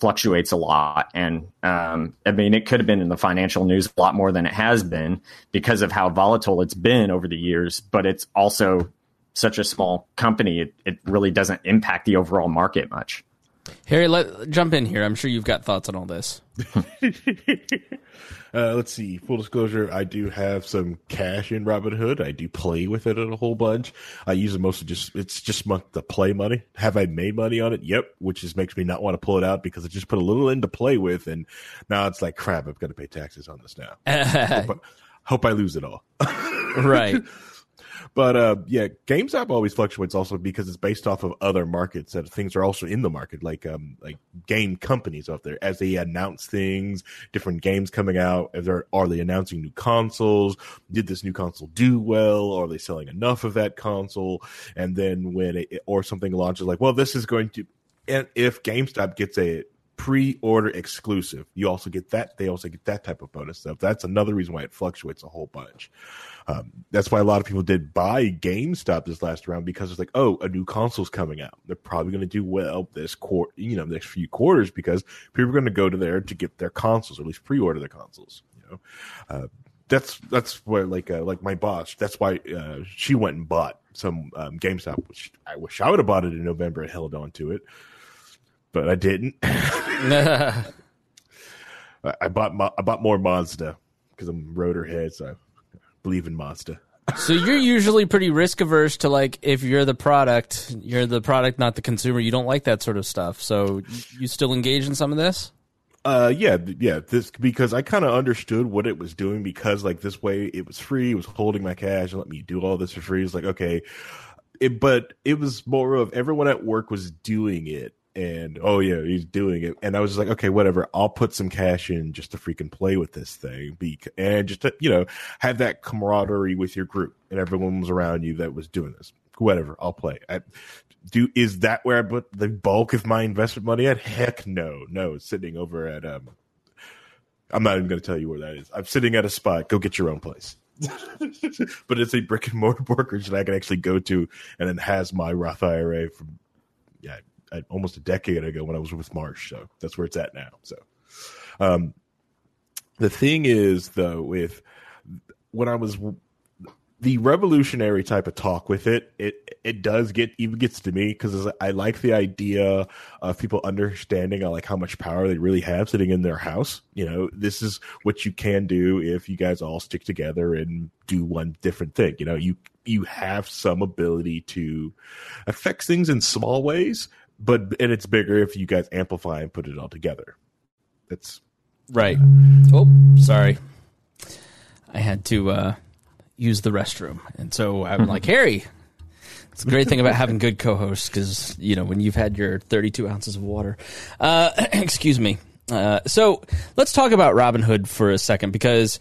fluctuates a lot, and um, I mean it could have been in the financial news a lot more than it has been because of how volatile it's been over the years. But it's also such a small company; it, it really doesn't impact the overall market much. Harry, let jump in here. I'm sure you've got thoughts on all this. Uh, let's see. Full disclosure: I do have some cash in Robinhood. I do play with it a whole bunch. I use it mostly just it's just month to play money. Have I made money on it? Yep. Which just makes me not want to pull it out because I just put a little in to play with, and now it's like crap. I've got to pay taxes on this now. hope, I, hope I lose it all. right. But uh, yeah, GameStop always fluctuates also because it's based off of other markets that things are also in the market, like um like game companies out there as they announce things, different games coming out. If they're are they announcing new consoles? Did this new console do well? Are they selling enough of that console? And then when it or something launches, like well, this is going to. And if GameStop gets a pre-order exclusive, you also get that. They also get that type of bonus stuff. That's another reason why it fluctuates a whole bunch. Um, that's why a lot of people did buy GameStop this last round because it's like, oh, a new console's coming out. They're probably going to do well this quarter, you know, next few quarters because people are going to go to there to get their consoles or at least pre-order their consoles. You know, uh, that's that's where like uh, like my boss. That's why uh, she went and bought some um, GameStop, which I wish I would have bought it in November and held on to it, but I didn't. I bought I bought more Mazda because I'm rotor head, so I believe in Mazda. So you're usually pretty risk averse to like if you're the product, you're the product, not the consumer. You don't like that sort of stuff. So you still engage in some of this? Uh, yeah, yeah. This because I kind of understood what it was doing because like this way it was free. It was holding my cash and let me do all this for free. It's like okay, it, but it was more of everyone at work was doing it. And oh yeah, he's doing it, and I was like, okay, whatever. I'll put some cash in just to freaking play with this thing, be and just to you know have that camaraderie with your group, and everyone was around you that was doing this. Whatever, I'll play. I, do is that where I put the bulk of my investment money at? Heck no, no. Sitting over at um. I'm not even going to tell you where that is. I'm sitting at a spot. Go get your own place. but it's a brick and mortar brokerage that I can actually go to, and it has my Roth IRA from yeah, Almost a decade ago when I was with Marsh. So that's where it's at now. So, um, the thing is though, with when I was the revolutionary type of talk with it, it it does get even gets to me because I like the idea of people understanding like how much power they really have sitting in their house. You know, this is what you can do if you guys all stick together and do one different thing. You know, you you have some ability to affect things in small ways, but and it's bigger if you guys amplify and put it all together. That's Right. Oh, sorry. I had to uh, use the restroom, and so I'm like Harry. It's a great thing about having good co-hosts because you know when you've had your 32 ounces of water. Uh, excuse me. Uh, so let's talk about Robinhood for a second because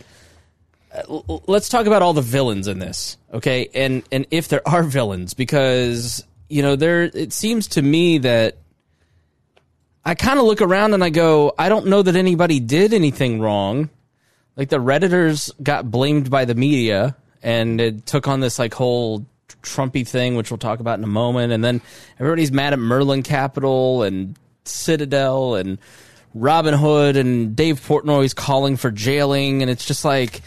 uh, let's talk about all the villains in this, okay? And and if there are villains, because you know there it seems to me that I kind of look around and I go, I don't know that anybody did anything wrong. Like the redditors got blamed by the media, and it took on this like whole Trumpy thing, which we'll talk about in a moment. And then everybody's mad at Melvin Capital and Citadel and Robinhood and Dave Portnoy's calling for jailing, and it's just like,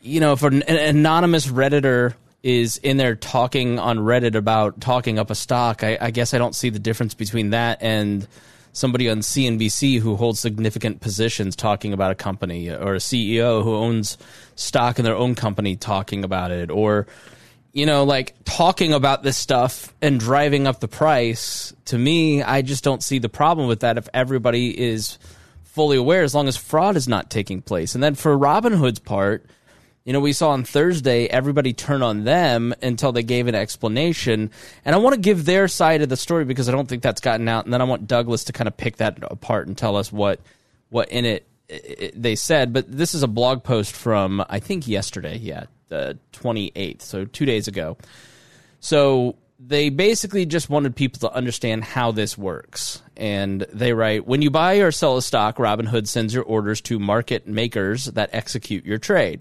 you know, if an, an anonymous redditor is in there talking on Reddit about talking up a stock, I, I guess I don't see the difference between that and somebody on CNBC who holds significant positions talking about a company or a CEO who owns stock in their own company talking about it or you know like talking about this stuff and driving up the price. To me I just don't see the problem with that if everybody is fully aware as long as fraud is not taking place. And then for Robinhood's part you know, we saw on Thursday everybody turn on them until they gave an explanation. And I want to give their side of the story because I don't think that's gotten out. And then I want Douglas to kind of pick that apart and tell us what what in it, it they said. But this is a blog post from I think yesterday, yeah, the 28th, so two days ago. So they basically just wanted people to understand how this works. And they write When you buy or sell a stock, Robinhood sends your orders to market makers that execute your trade.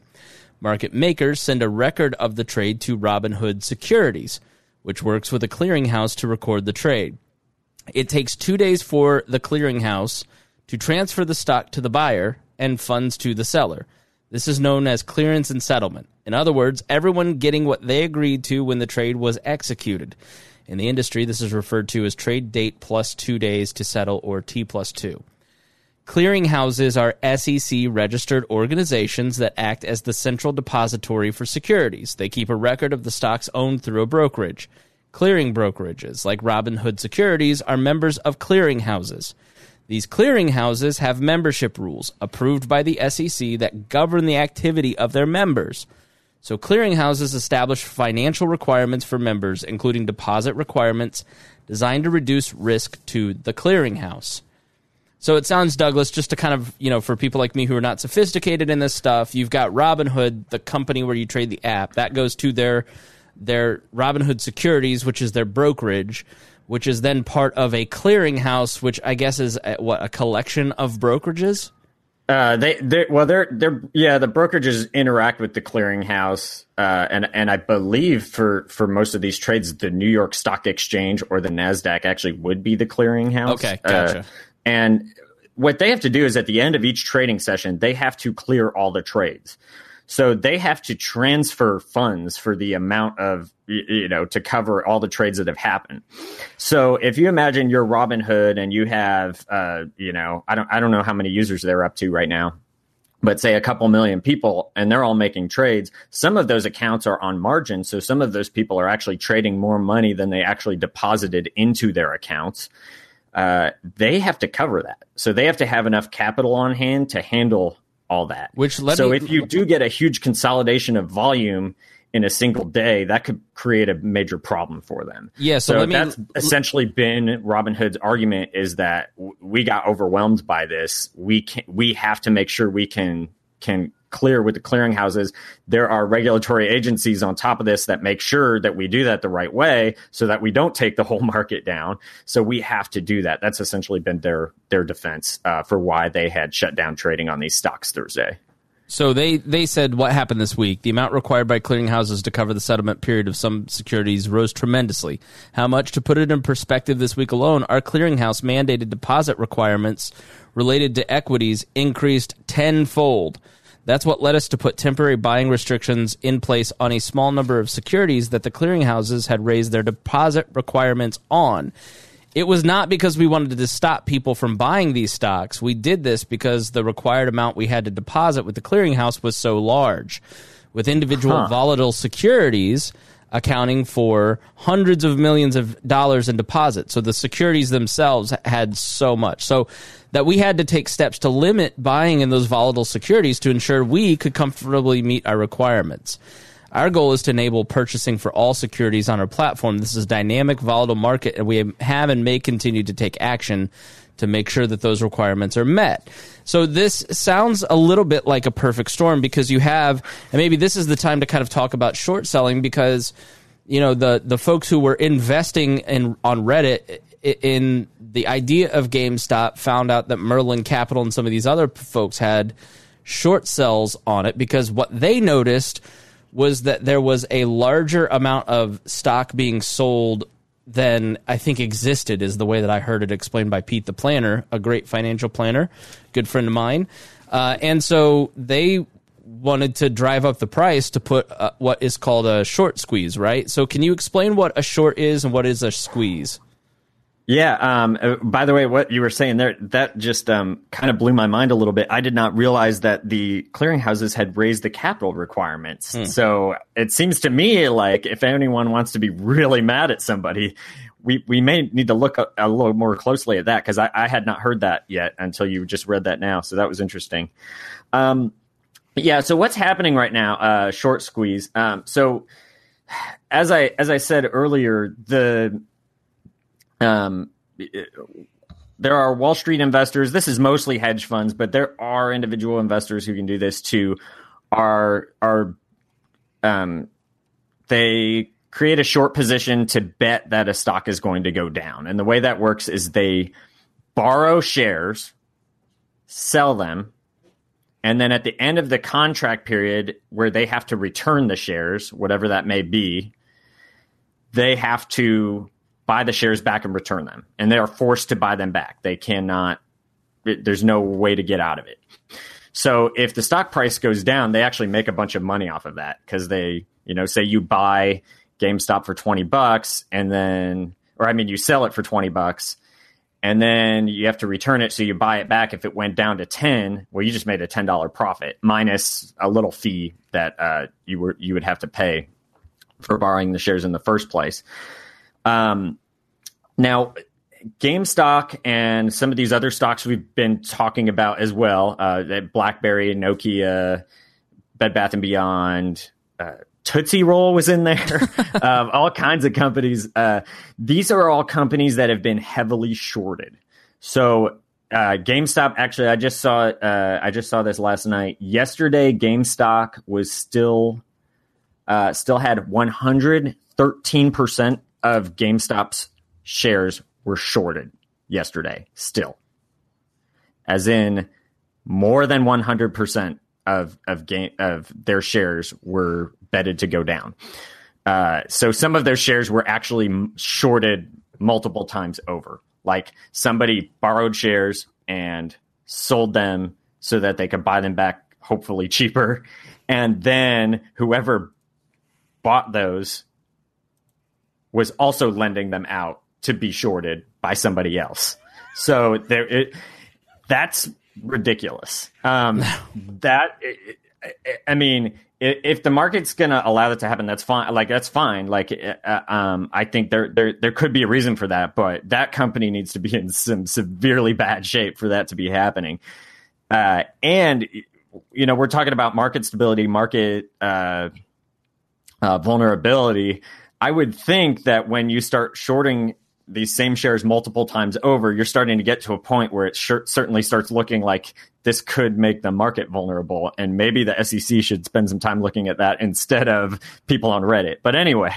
Market makers send a record of the trade to Robinhood Securities, which works with a clearinghouse to record the trade. It takes two days for the clearinghouse to transfer the stock to the buyer and funds to the seller. This is known as clearance and settlement. In other words, everyone getting what they agreed to when the trade was executed. In the industry, this is referred to as trade date plus two days to settle or T plus two. Clearinghouses are SEC registered organizations that act as the central depository for securities. They keep a record of the stocks owned through a brokerage. Clearing brokerages, like Robinhood Securities, are members of clearinghouses. These clearinghouses have membership rules approved by the SEC that govern the activity of their members. So, clearinghouses establish financial requirements for members, including deposit requirements designed to reduce risk to the clearinghouse. So it sounds, Douglas, just to kind of, you know, for people like me who are not sophisticated in this stuff, you've got Robinhood, the company where you trade the app, that goes to their their Robinhood Securities, which is their brokerage, which is then part of a clearinghouse, which I guess is a, what a collection of brokerages. Uh, they, they, well, they're, they're, yeah, the brokerages interact with the clearinghouse, uh, and and I believe for for most of these trades, the New York Stock Exchange or the Nasdaq actually would be the clearinghouse. Okay, gotcha. Uh, and what they have to do is at the end of each trading session, they have to clear all the trades. So they have to transfer funds for the amount of you know to cover all the trades that have happened. So if you imagine you're Robinhood and you have uh, you know I don't I don't know how many users they're up to right now, but say a couple million people and they're all making trades. Some of those accounts are on margin, so some of those people are actually trading more money than they actually deposited into their accounts uh, they have to cover that. So they have to have enough capital on hand to handle all that. Which so me, if you do get a huge consolidation of volume in a single day, that could create a major problem for them. Yeah, so, so me, that's essentially been Robinhood's argument is that we got overwhelmed by this. We can we have to make sure we can can clear with the clearinghouses. There are regulatory agencies on top of this that make sure that we do that the right way so that we don't take the whole market down. So we have to do that. That's essentially been their their defense uh, for why they had shut down trading on these stocks Thursday. So they, they said what happened this week. The amount required by clearinghouses to cover the settlement period of some securities rose tremendously. How much? To put it in perspective, this week alone, our clearinghouse mandated deposit requirements related to equities increased tenfold. That's what led us to put temporary buying restrictions in place on a small number of securities that the clearinghouses had raised their deposit requirements on. It was not because we wanted to stop people from buying these stocks. We did this because the required amount we had to deposit with the clearinghouse was so large. With individual huh. volatile securities, accounting for hundreds of millions of dollars in deposits. So the securities themselves had so much. So that we had to take steps to limit buying in those volatile securities to ensure we could comfortably meet our requirements. Our goal is to enable purchasing for all securities on our platform. This is a dynamic, volatile market, and we have and may continue to take action to make sure that those requirements are met. So this sounds a little bit like a perfect storm because you have, and maybe this is the time to kind of talk about short selling because you know the the folks who were investing in on Reddit in the idea of GameStop found out that Melvin Capital and some of these other folks had short sells on it because what they noticed was that there was a larger amount of stock being sold than I think existed, is the way that I heard it explained by Pete the Planner, a great financial planner, good friend of mine. Uh, and so they wanted to drive up the price to put uh, what is called a short squeeze, right? So, can you explain what a short is and what is a squeeze? Yeah. Um, uh, by the way, what you were saying there, that just um, kind of blew my mind a little bit. I did not realize that the clearinghouses had raised the capital requirements. Hmm. So it seems to me like if anyone wants to be really mad at somebody, we, we may need to look a, a little more closely at that because I, I had not heard that yet until you just read that now. So that was interesting. Um, yeah. So what's happening right now? Uh, short squeeze. Um, so as I as I said earlier, the um, there are Wall Street investors. This is mostly hedge funds, but there are individual investors who can do this too. Are are um, they create a short position to bet that a stock is going to go down, and the way that works is they borrow shares, sell them, and then at the end of the contract period where they have to return the shares, whatever that may be, they have to buy the shares back and return them. And they are forced to buy them back. They cannot, it, there's no way to get out of it. So if the stock price goes down, they actually make a bunch of money off of that because they, you know, say you buy GameStop for 20 bucks and then, or I mean, you sell it for 20 bucks and then you have to return it. So you buy it back. If it went down to 10, well, you just made a $10 profit minus a little fee that uh, you were, you would have to pay for borrowing the shares in the first place. Um, now, GameStop and some of these other stocks we've been talking about as well, uh, BlackBerry, Nokia, Bed Bath and Beyond, uh, Tootsie Roll was in there, um, all kinds of companies. Uh, these are all companies that have been heavily shorted. So uh, GameStop, actually, I just saw uh, I just saw this last night. Yesterday, GameStop was still uh, still had 113 percent of GameStop's shares were shorted yesterday, still. As in more than 100% of of game of their shares were betted to go down. Uh, so some of their shares were actually shorted multiple times over. Like somebody borrowed shares and sold them so that they could buy them back, hopefully cheaper, and then whoever bought those was also lending them out to be shorted by somebody else. So there, it, that's ridiculous. Um, that I mean, if the market's going to allow that to happen, that's fine. Like that's fine. Like uh, um, I think there there there could be a reason for that, but that company needs to be in some severely bad shape for that to be happening. Uh, and you know, we're talking about market stability, market uh, uh vulnerability. I would think that when you start shorting these same shares multiple times over, you're starting to get to a point where it sure, certainly starts looking like this could make the market vulnerable. And maybe the SEC should spend some time looking at that instead of people on Reddit. But anyway,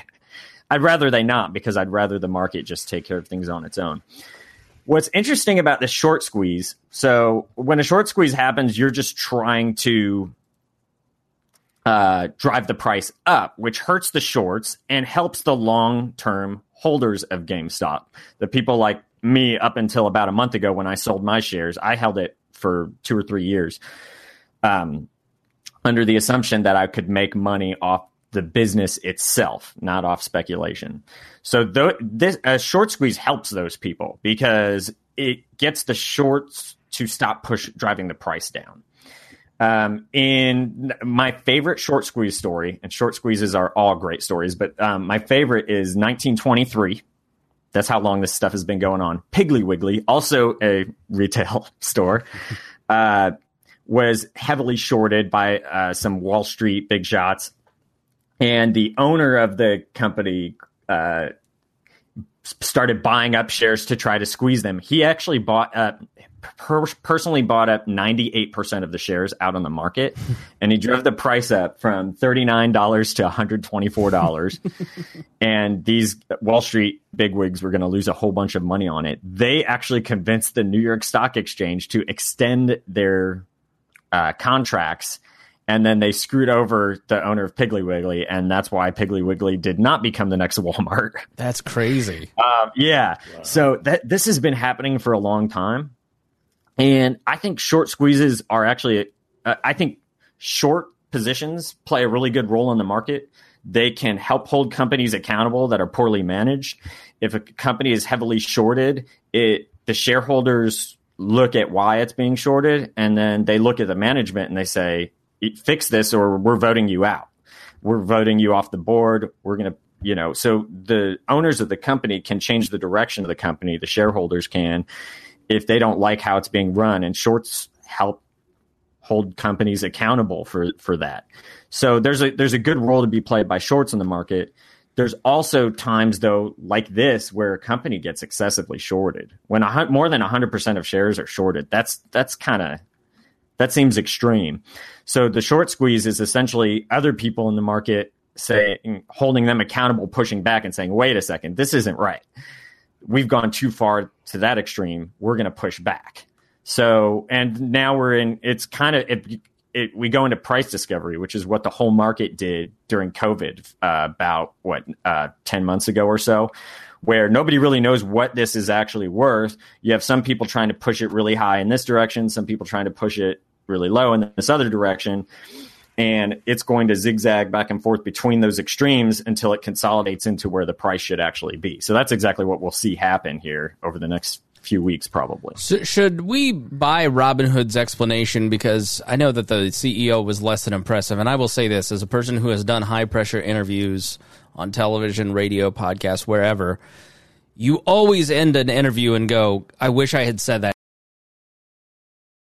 I'd rather they not because I'd rather the market just take care of things on its own. What's interesting about this short squeeze so, when a short squeeze happens, you're just trying to uh, drive the price up, which hurts the shorts and helps the long term holders of GameStop. The people like me up until about a month ago when I sold my shares, I held it for two or three years um, under the assumption that I could make money off the business itself, not off speculation. So th- this a short squeeze helps those people because it gets the shorts to stop push driving the price down. Um, in my favorite short squeeze story, and short squeezes are all great stories, but um, my favorite is 1923. That's how long this stuff has been going on. Piggly Wiggly, also a retail store, uh, was heavily shorted by uh, some Wall Street big shots. And the owner of the company uh, started buying up shares to try to squeeze them. He actually bought up, per- personally bought up 98% of the shares out on the market, and he drove the price up from $39 to $124. and these Wall Street bigwigs were going to lose a whole bunch of money on it. They actually convinced the New York Stock Exchange to extend their uh, contracts and then they screwed over the owner of Piggly Wiggly, and that's why Piggly Wiggly did not become the next Walmart. That's crazy. Um, yeah. So that this has been happening for a long time, and I think short squeezes are actually. Uh, I think short positions play a really good role in the market. They can help hold companies accountable that are poorly managed. If a company is heavily shorted, it the shareholders look at why it's being shorted, and then they look at the management and they say, "Fix this, or we're voting you out. We're voting you off the board. We're going to." You know, so the owners of the company can change the direction of the company. The shareholders can, if they don't like how it's being run, and shorts help hold companies accountable for for that. So there's a there's a good role to be played by shorts in the market. There's also times though like this where a company gets excessively shorted. When a, more than 100% of shares are shorted, that's that's kind of that seems extreme. So the short squeeze is essentially other people in the market saying holding them accountable, pushing back and saying, "Wait a second, this isn't right. We've gone too far to that extreme. We're going to push back." So, and now we're in, it's kind of, it, it, we go into price discovery, which is what the whole market did during COVID uh, about what, uh, 10 months ago or so, where nobody really knows what this is actually worth. You have some people trying to push it really high in this direction, some people trying to push it really low in this other direction. And it's going to zigzag back and forth between those extremes until it consolidates into where the price should actually be. So that's exactly what we'll see happen here over the next few weeks, probably. So should we buy Robinhood's explanation? Because I know that the CEO was less than impressive. And I will say this as a person who has done high pressure interviews on television, radio, podcast, wherever, you always end an interview and go, I wish I had said that.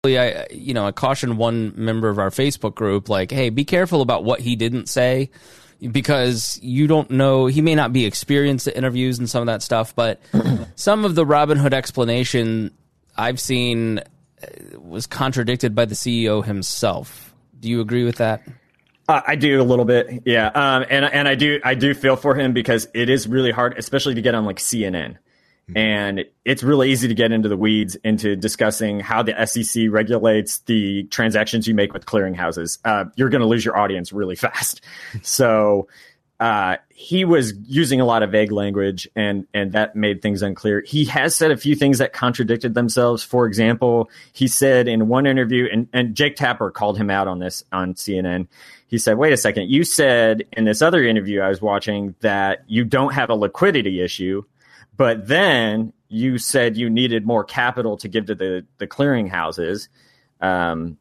I, you know, I cautioned one member of our Facebook group, like, hey, be careful about what he didn't say because you don't know he may not be experienced at interviews and some of that stuff but some of the robinhood explanation i've seen uh, was contradicted by the ceo himself. Do you agree with that? Uh, I do a little bit, yeah, um, and and I do I do feel for him because it is really hard, especially to get on like CNN. And it's really easy to get into the weeds into discussing how the SEC regulates the transactions you make with clearinghouses. Uh, you're going to lose your audience really fast. So uh, he was using a lot of vague language, and and that made things unclear. He has said a few things that contradicted themselves. For example, he said in one interview, and, and Jake Tapper called him out on this on CNN. He said, "Wait a second, you said in this other interview I was watching that you don't have a liquidity issue." But then you said you needed more capital to give to the the clearinghouses. Um,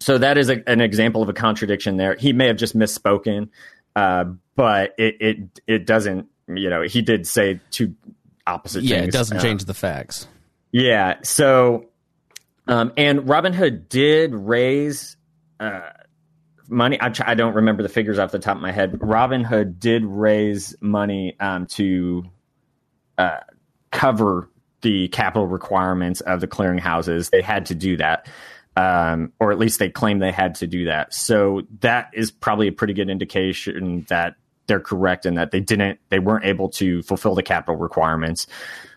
so that is a, an example of a contradiction there. He may have just misspoken, uh, but it, it it doesn't. You know, he did say two opposite yeah, things. it doesn't Uh, change the facts. yeah. So, um, and Robinhood did raise uh, money. I, I don't remember the figures off the top of my head. Robinhood did raise money um, to uh, cover the capital requirements of the clearinghouses. They had to do that. Um, or at least they claim they had to do that. So that is probably a pretty good indication that they're correct and that they didn't, they weren't able to fulfill the capital requirements,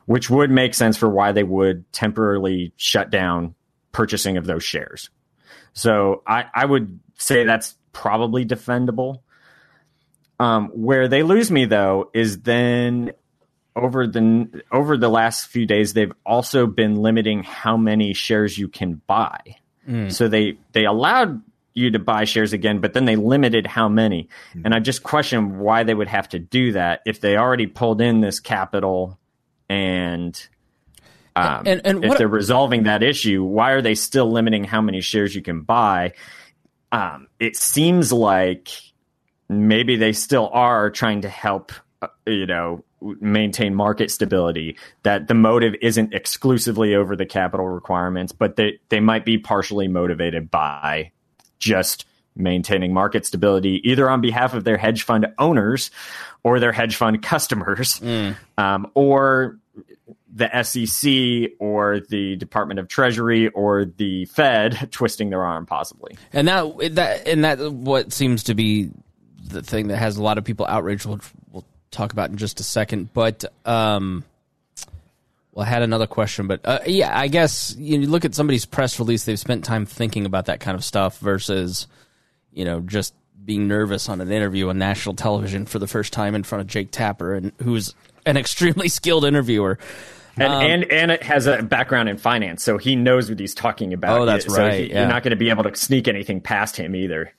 which would make sense for why they would temporarily shut down purchasing of those shares. So I, I would say that's probably defendable. Um, where they lose me though is then over the over the last few days they've also been limiting how many shares you can buy. So they they allowed you to buy shares again, but then they limited how many. And I just question why they would have to do that if they already pulled in this capital and um, And- and if what- they're resolving that issue, why are they still limiting how many shares you can buy? Um, it seems like maybe they still are trying to help, you know, maintain market stability. That the motive isn't exclusively over the capital requirements, but they they might be partially motivated by just maintaining market stability, either on behalf of their hedge fund owners or their hedge fund customers, um, or the SEC or the Department of Treasury or the Fed twisting their arm, possibly. And that that and that what seems to be the thing that has a lot of people outraged. We'll, we'll talk about in just a second. But um, well, I had another question, but uh, yeah, I guess you, know, you look at somebody's press release; they've spent time thinking about that kind of stuff versus. you know, just being nervous on an interview on national television for the first time in front of Jake Tapper, and who's an extremely skilled interviewer. And, Um, and and it has a background in finance, so he knows what he's talking about. Oh, that's So right, he- yeah. You're not going to be able to sneak anything past him either.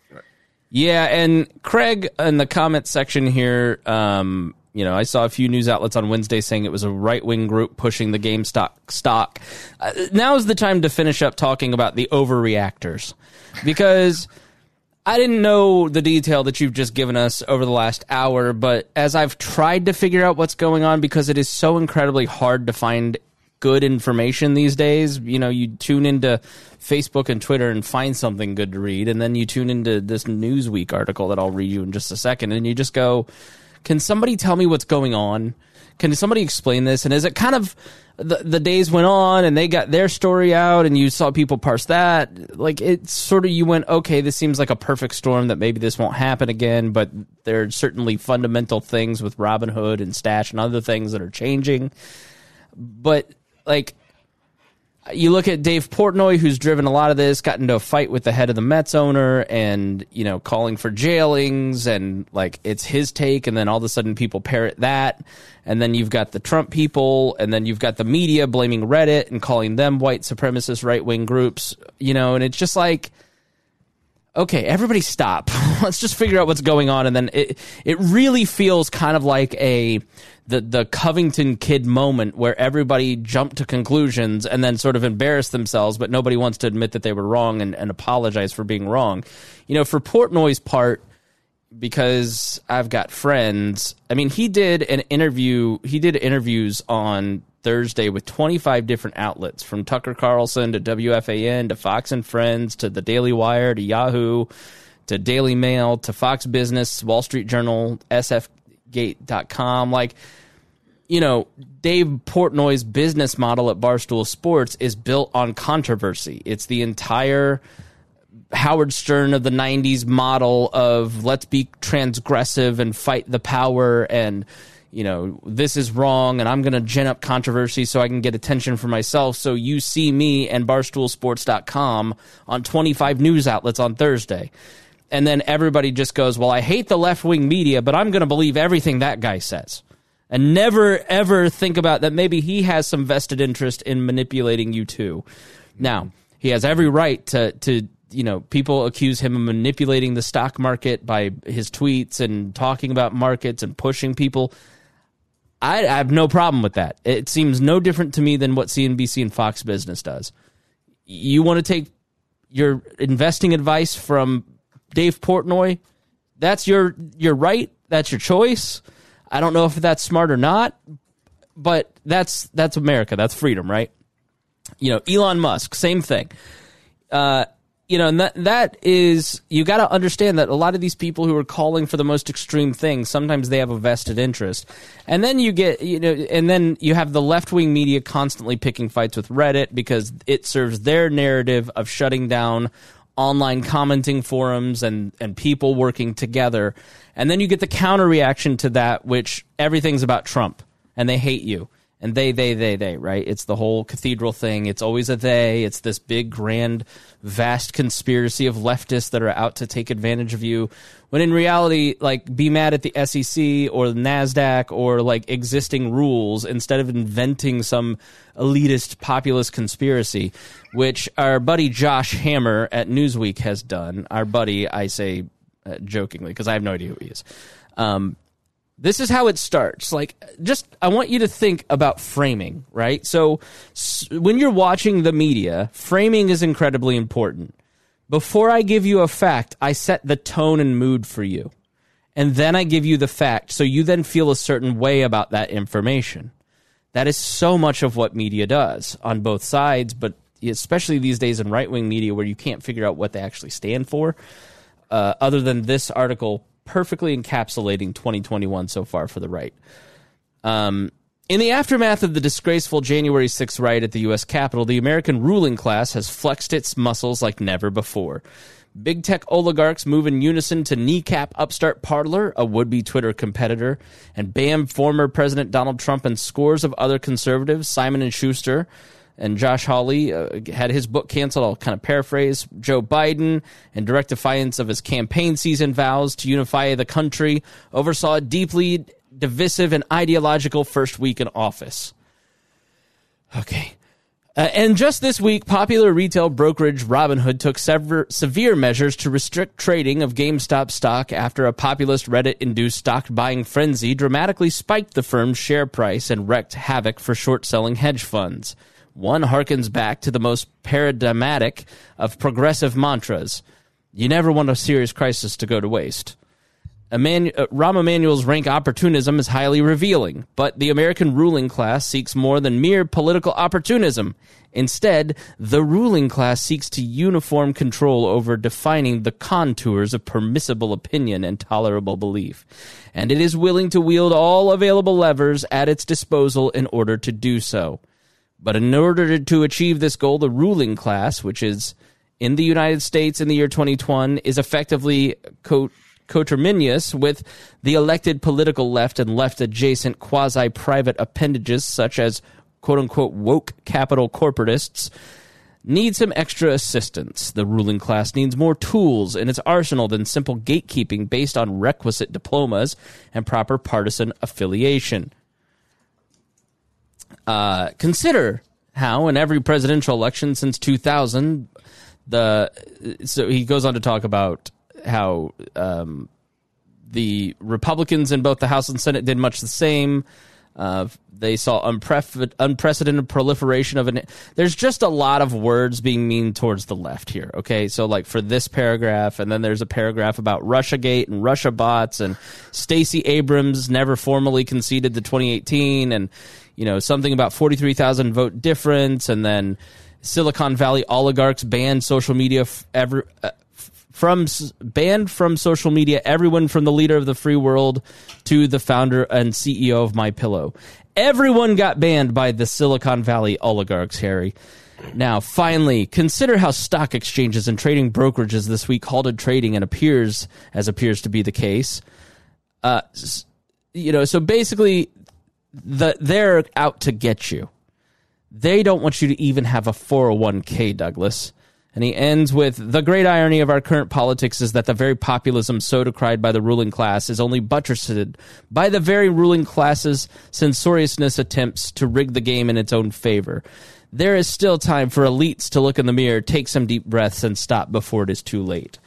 Yeah, and Craig in the comment section here, um, you know, I saw a few news outlets on Wednesday saying it was a right wing group pushing the GameStop stock. Uh, now is the time to finish up talking about the overreactors because I didn't know the detail that you've just given us over the last hour, but as I've tried to figure out what's going on because it is so incredibly hard to find good information these days, you know, you tune into Facebook and Twitter and find something good to read, and then you tune into this Newsweek article that I'll read you in just a second, and you just go, can somebody tell me what's going on? Can somebody explain this? And is it kind of the, the days went on and they got their story out and you saw people parse that? Like it sort of you went, okay, this seems like a perfect storm that maybe this won't happen again, but there are certainly fundamental things with Robinhood and Stash and other things that are changing. But like you look at Dave Portnoy, who's driven a lot of this, got into a fight with the head of the Mets owner, and you know, calling for jailings, and like it's his take, and then all of a sudden people parrot that, and then you've got the Trump people, and then you've got the media blaming Reddit and calling them white supremacist right wing groups, you know, and it's just like okay, everybody stop. Let's just figure out what's going on. And then it it really feels kind of like a the the Covington kid moment where everybody jumped to conclusions and then sort of embarrassed themselves, but nobody wants to admit that they were wrong and, and apologize for being wrong. You know, for Portnoy's part, because I've got friends. I mean, he did an interview. He did interviews on Thursday with 25 different outlets, from Tucker Carlson to WFAN to Fox and Friends to the Daily Wire to Yahoo to Daily Mail to Fox Business, Wall Street Journal, SFGate.com. Like, you know, Dave Portnoy's business model at Barstool Sports is built on controversy. It's the entire Howard Stern of the 90s model of let's be transgressive and fight the power and you know this is wrong and I'm going to gin up controversy so I can get attention for myself. So you see me and barstoolsports.com on 25 news outlets on Thursday. And then everybody just goes well I hate the left-wing media but I'm going to believe everything that guy says. And never ever think about that. Maybe he has some vested interest in manipulating you too. Now he has every right to to you know people accuse him of manipulating the stock market by his tweets and talking about markets and pushing people I, I have no problem with that. It seems no different to me than what CNBC and Fox Business does. You want to take your investing advice from Dave Portnoy? That's your your right. That's your choice. I don't know if that's smart or not, but that's that's America. That's freedom, right? You know, Elon Musk, same thing. Uh, you know, and that that is you got to understand that a lot of these people who are calling for the most extreme things, sometimes they have a vested interest, and then you get you know, and then you have the left wing media constantly picking fights with Reddit because it serves their narrative of shutting down online commenting forums and and people working together, and then you get the counter reaction to that, which everything's about Trump and they hate you and they they they they right? It's the whole cathedral thing. It's always a they. It's this big grand vast conspiracy of leftists that are out to take advantage of you. When in reality like be mad at the SEC or the Nasdaq or like existing rules instead of inventing some elitist populist conspiracy which our buddy Josh Hammer at Newsweek has done. Our buddy I say uh, jokingly because I have no idea who he is. Um, this is how it starts. Like just i want you to think about framing right? So s- when you're watching the media framing is incredibly important. Before i give you a fact i set the tone and mood for you. And then i give you the fact so you then feel a certain way about that information. That is so much of what media does on both sides but especially these days in right-wing media where you can't figure out what they actually stand for. Uh, other than this article perfectly encapsulating 2021 so far for the right. Um, in the aftermath of the disgraceful January 6th riot at the U.S. Capitol, the American ruling class has flexed its muscles like never before. Big tech oligarchs move in unison to kneecap upstart Parler, a would be Twitter competitor, and bam former President Donald Trump and scores of other conservatives, Simon and Schuster, and Josh Hawley uh, had his book canceled. I'll kind of paraphrase. Joe Biden, in direct defiance of his campaign season vows to unify the country, oversaw a deeply divisive and ideological first week in office. Okay. Uh, and just this week, popular retail brokerage Robinhood took sever- severe measures to restrict trading of GameStop stock after a populist Reddit induced stock buying frenzy dramatically spiked the firm's share price and wreaked havoc for short selling hedge funds. One harkens back to the most paradigmatic of progressive mantras you never want a serious crisis to go to waste. Eman- uh, Rahm Emanuel's rank opportunism is highly revealing, but the American ruling class seeks more than mere political opportunism. Instead, the ruling class seeks to uniform control over defining the contours of permissible opinion and tolerable belief. And it is willing to wield all available levers at its disposal in order to do so. But in order to achieve this goal, the ruling class, which is in the United States in the year 2020, is effectively co- coterminous with the elected political left and left adjacent quasi private appendages such as quote unquote woke capital corporatists need some extra assistance. The ruling class needs more tools in its arsenal than simple gatekeeping based on requisite diplomas and proper partisan affiliation. Uh, consider how in every presidential election since 2000 the so he goes on to talk about how um, the Republicans in both the House and Senate did much the same. Uh, they saw unpre- unprecedented proliferation of an. There's just a lot of words being mean towards the left here. Okay, so like for this paragraph, and then there's a paragraph about RussiaGate and Russia bots, and Stacey Abrams never formally conceded the 2018, and you know something about 43,000 vote difference, and then Silicon Valley oligarchs banned social media f- uh, from banned from social media everyone from the leader of the free world to the founder and CEO of My Pillow. Everyone got banned by the Silicon Valley oligarchs, Harry. Now, finally, consider how stock exchanges and trading brokerages this week halted trading and appears as appears to be the case. Uh, you know, so basically, the they're out to get you. They don't want you to even have a 401k, Douglas. And he ends with the great irony of our current politics is that the very populism so decried by the ruling class is only buttressed by the very ruling class's censoriousness attempts to rig the game in its own favor. There is still time for elites to look in the mirror, take some deep breaths, and stop before it is too late.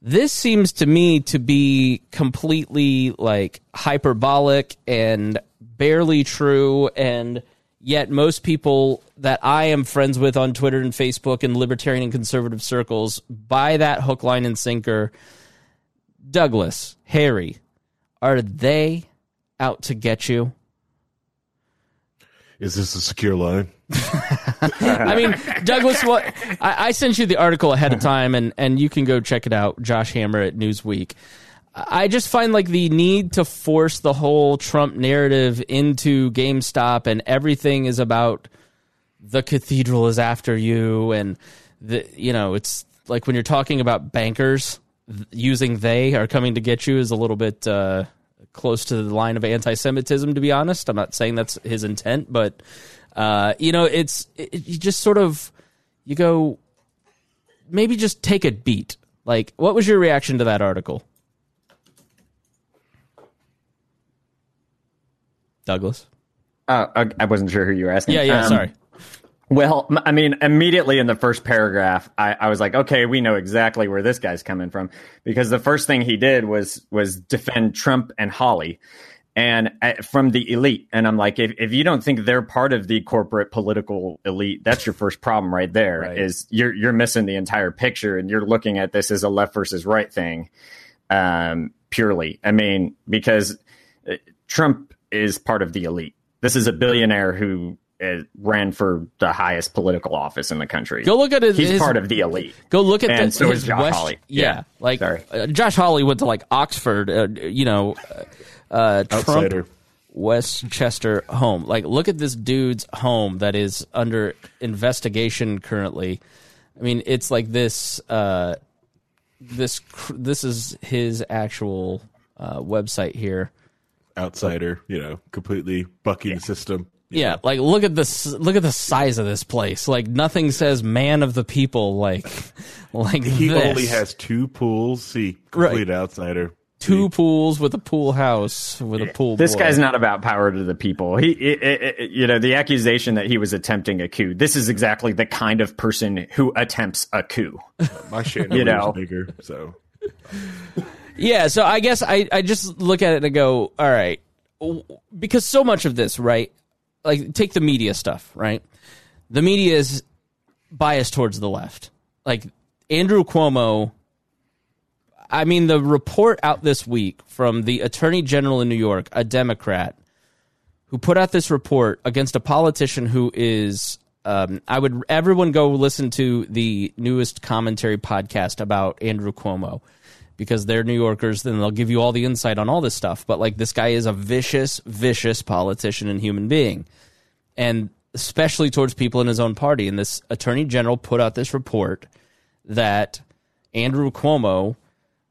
This seems to me to be completely like hyperbolic and barely true and Yet most people that I am friends with on Twitter and Facebook and libertarian and conservative circles buy that hook, line, and sinker. Douglas, Harry, are they out to get you? Is this a secure line? I mean, Douglas, what I, I, sent you the article ahead of time, and and you can go check it out. Josh Hammer at Newsweek. I just find like the need to force the whole Trump narrative into GameStop and everything is about the cathedral is after you and the you know it's like when you're talking about bankers using they are coming to get you is a little bit uh, close to the line of anti-Semitism. To be honest, I'm not saying that's his intent, but uh, you know it's it, you just sort of you go maybe just take a beat. Like, what was your reaction to that article? Douglas? Uh, I wasn't sure who you were asking. Yeah, yeah, um, sorry. Well, I mean, immediately in the first paragraph, I, I, was like, okay, we know exactly where this guy's coming from because the first thing he did was was defend Trump and Hawley, and uh, from the elite. And I'm like, if, if you don't think they're part of the corporate political elite, that's your first problem right there. Right. Is you're you're missing the entire picture, and you're looking at this as a left versus right thing, um, purely. I mean, because uh, Trump is part of the elite. This is a billionaire who uh, ran for the highest political office in the country. Go look at his. He's his, part of the elite. Go look at and the, so his Josh West, Hawley. Yeah, yeah. like uh, Josh Hawley went to like Oxford. Uh, you know, uh, Trump Westchester home. Like, look at this dude's home that is under investigation currently. I mean, it's like this. Uh, this this is his actual uh, website here outsider, you know, completely bucking yeah. the system. Yeah, like look at this. Look at the size of this place. Like nothing says "man of the people." Like, like He this. only has two pools. See, complete outsider. two pools with a pool house with a pool. This boy. guy's not about power to the people. He, it, it, it- you know, the accusation that he was attempting a coup. This is exactly the kind of person who attempts a coup. My chandelier You know. bigger, so Yeah, so I guess I, I just look at it and go, all right, because so much of this, right? Like, take the media stuff, right? The media is biased towards the left. Like, Andrew Cuomo, I mean, the report out this week from the Attorney General in New York, a Democrat, who put out this report against a politician who is. Um, I would everyone go listen to the newest commentary podcast about Andrew Cuomo because they're New Yorkers, then they'll give you all the insight on all this stuff. But like this guy is a vicious, vicious politician and human being. And especially towards people in his own party. And this attorney general put out this report that Andrew Cuomo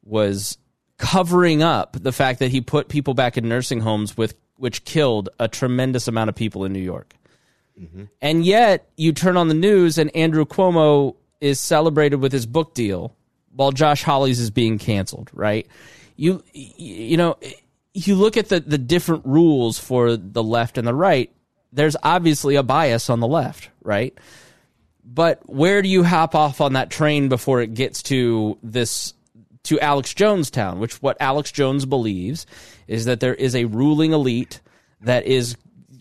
was covering up the fact that he put people back in nursing homes with which killed a tremendous amount of people in New York. Mm-hmm. And yet you turn on the news and Andrew Cuomo is celebrated with his book deal while Josh Hawley's is being canceled, right? You you know, you look at the the different rules for the left and the right, there's obviously a bias on the left, right? But where do you hop off on that train before it gets to this to Alex Jonestown, which what Alex Jones believes is that there is a ruling elite that is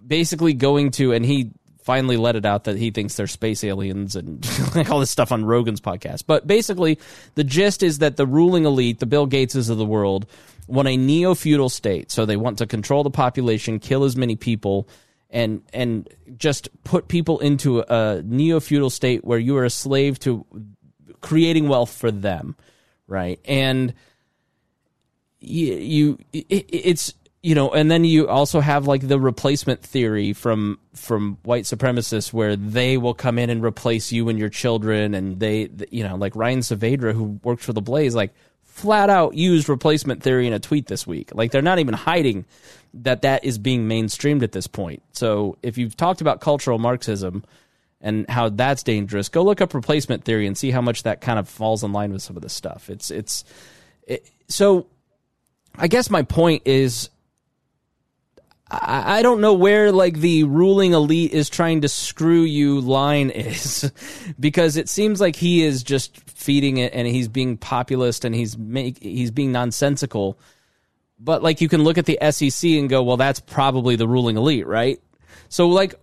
basically going to and he finally let it out that he thinks they're space aliens and like all this stuff on Rogan's podcast. But basically the gist is that the ruling elite, the Bill Gateses of the world, want a neo-feudal state. So they want to control the population, kill as many people and and just put people into a neo-feudal state where you are a slave to creating wealth for them, right? And you, you it, it's you know, and then you also have like the replacement theory from from white supremacists where they will come in and replace you and your children, and they, you know, like Ryan Saavedra who works for the Blaze, like flat out used replacement theory in a tweet this week. Like they're not even hiding that that is being mainstreamed at this point. So if you've talked about cultural Marxism and how that's dangerous, go look up replacement theory and see how much that kind of falls in line with some of this stuff. It's it's it, so. I guess my point is I I don't know where like the ruling elite is trying to screw you line is because it seems like he is just feeding it and he's being populist and he's make he's being nonsensical. But like you can look at the SEC and go, well, that's probably the ruling elite, right? So like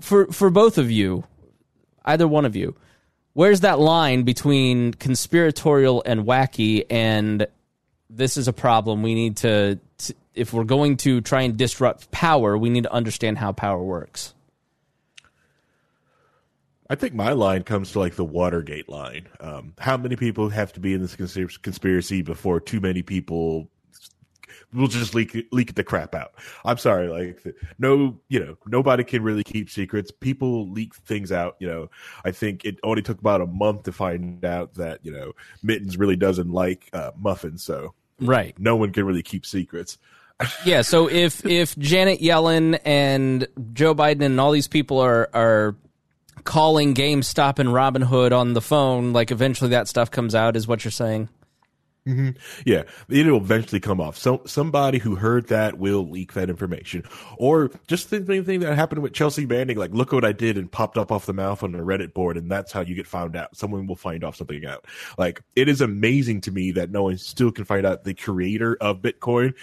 for for both of you, either one of you, where's that line between conspiratorial and wacky and this is a problem we need to, to if we're going to try and disrupt power we need to understand how power works I think my line comes to like the Watergate line. Um, how many people have to be in this conspir- conspiracy before too many people will just leak leak the crap out? I'm sorry, like no, you know, nobody can really keep secrets. People leak things out. You know, I think it only took about a month to find out that you know Mittens really doesn't like uh, muffins, so right no one can really keep secrets. Yeah so if if janet yellen and joe biden and all these people are are calling gamestop and robinhood on the phone like eventually that stuff comes out is what you're saying mm-hmm. Yeah, it'll eventually come off. So somebody who heard that will leak that information, or just the same thing that happened with Chelsea Manning. Like, look what I did, and popped up off the mouth on a Reddit board, and that's how you get found out. Someone will find off something out. Like, it is amazing to me that no one still can find out the creator of Bitcoin.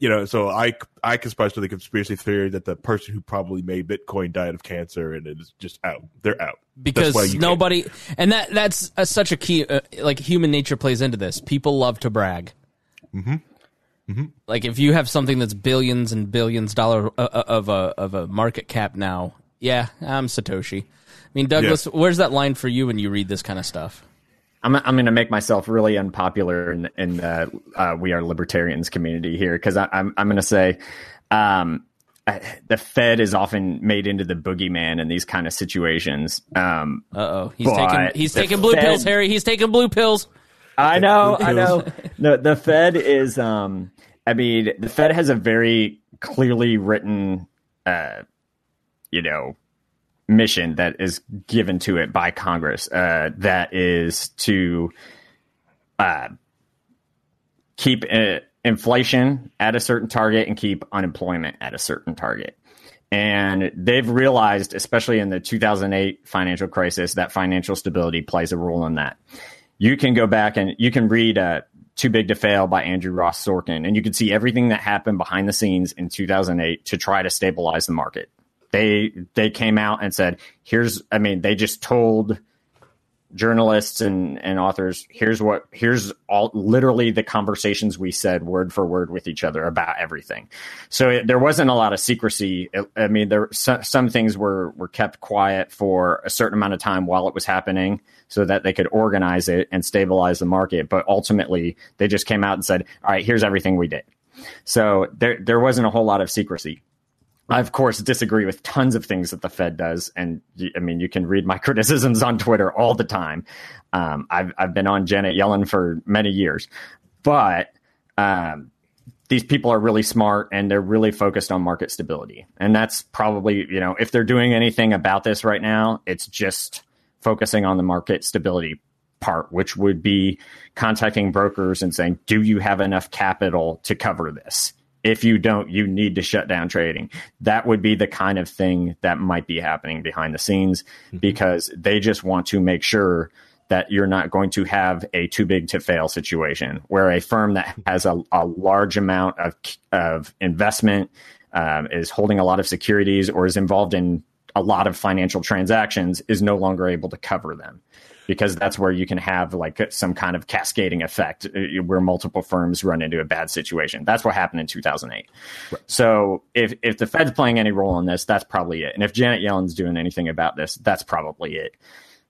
You know, so I I conspire to the conspiracy theory that the person who probably made Bitcoin died of cancer, and it is just out. They're out because nobody and that that's uh, such a key uh, like human nature plays into this people love to brag Mm-hmm. Mm-hmm. like if you have something that's billions and billions dollar uh, uh, of a of a market cap now yeah i'm satoshi i mean douglas where's that line for you when you read this kind of stuff I'm I'm going to make myself really unpopular in in the uh, we are libertarians community here because I'm I'm going to say um, uh, the Fed is often made into the boogeyman in these kind of situations. Um, uh-oh he's taking he's taking blue Fed- pills harry he's taking blue pills I know, I know. No, the Fed is. Um, I mean, the Fed has a very clearly written uh, you know, mission that is given to it by Congress. Uh, that is to uh, keep uh, inflation at a certain target and keep unemployment at a certain target. And they've realized, especially in the 2008 financial crisis, that financial stability plays a role in that. You can go back and you can read uh, Too Big to Fail by Andrew Ross Sorkin, and you can see everything that happened behind the scenes in 2008 to try to stabilize the market. They they came out and said, "Here's," I mean, they just told journalists and, and authors here's what here's all literally the conversations we said word for word with each other about everything. So it, there wasn't a lot of secrecy. I mean there some, some things were were kept quiet for a certain amount of time while it was happening so that they could organize it and stabilize the market. But ultimately they just came out and said all right here's everything we did. So there there wasn't a whole lot of secrecy I, of course, disagree with tons of things that the Fed does, and I mean, you can read my criticisms on Twitter all the time. Um, I've I've been on Janet Yellen for many years, but um, these people are really smart and they're really focused on market stability, and that's probably you know if they're doing anything about this right now, it's just focusing on the market stability part, which would be contacting brokers and saying, "Do you have enough capital to cover this?" If you don't, you need to shut down trading. That would be the kind of thing that might be happening behind the scenes mm-hmm. because they just want to make sure that you're not going to have a too big to fail situation where a firm that has a, a large amount of, of investment um, is holding a lot of securities or is involved in a lot of financial transactions is no longer able to cover them because that's where you can have like some kind of cascading effect uh, where multiple firms run into a bad situation. That's what happened in 2008. Right. So if if the Fed's playing any role in this, that's probably it. And if Janet Yellen's doing anything about this, that's probably it.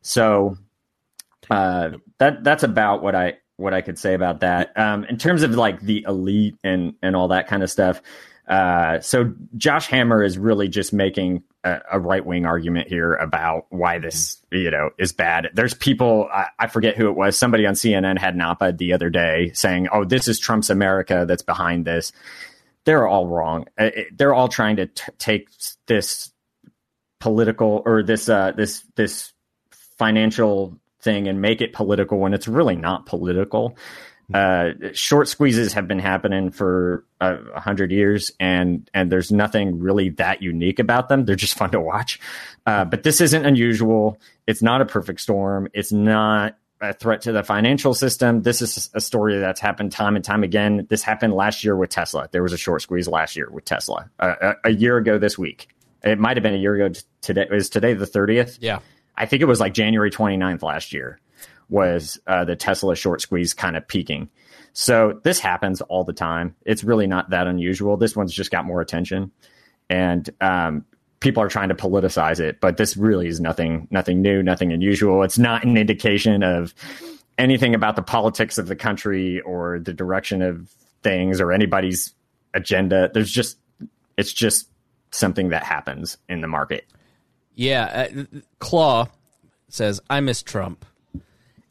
So uh, that that's about what I what I could say about that. Um, in terms of like the elite and and all that kind of stuff. Uh, so Josh Hammer is really just making a, a right wing argument here about why this you know is bad. There's people I, I, forget who it was. Somebody on CNN had an op-ed the other day saying, "Oh, this is Trump's America that's behind this." They're all wrong. Uh, they're all trying to t- take this political or this uh, this this financial thing and make it political when it's really not political. Uh, short squeezes have been happening for a hundred years, and and there's nothing really that unique about them. They're just fun to watch. Uh, but this isn't unusual. It's not a perfect storm. It's not a threat to the financial system. This is a story that's happened time and time again. This happened last year with Tesla. There was a short squeeze last year with Tesla. Uh, a, a, year ago this week. It might have been a year ago today. Is today the 30th? Yeah. I think it was like January 29th last year was uh, the Tesla short squeeze kind of peaking. So this happens all the time. It's really not that unusual. This one's just got more attention, and um, people are trying to politicize it. But this really is nothing, nothing new, nothing unusual. It's not an indication of anything about the politics of the country or the direction of things or anybody's agenda. There's just, it's just something that happens in the market. Yeah, uh, Claw says I miss Trump.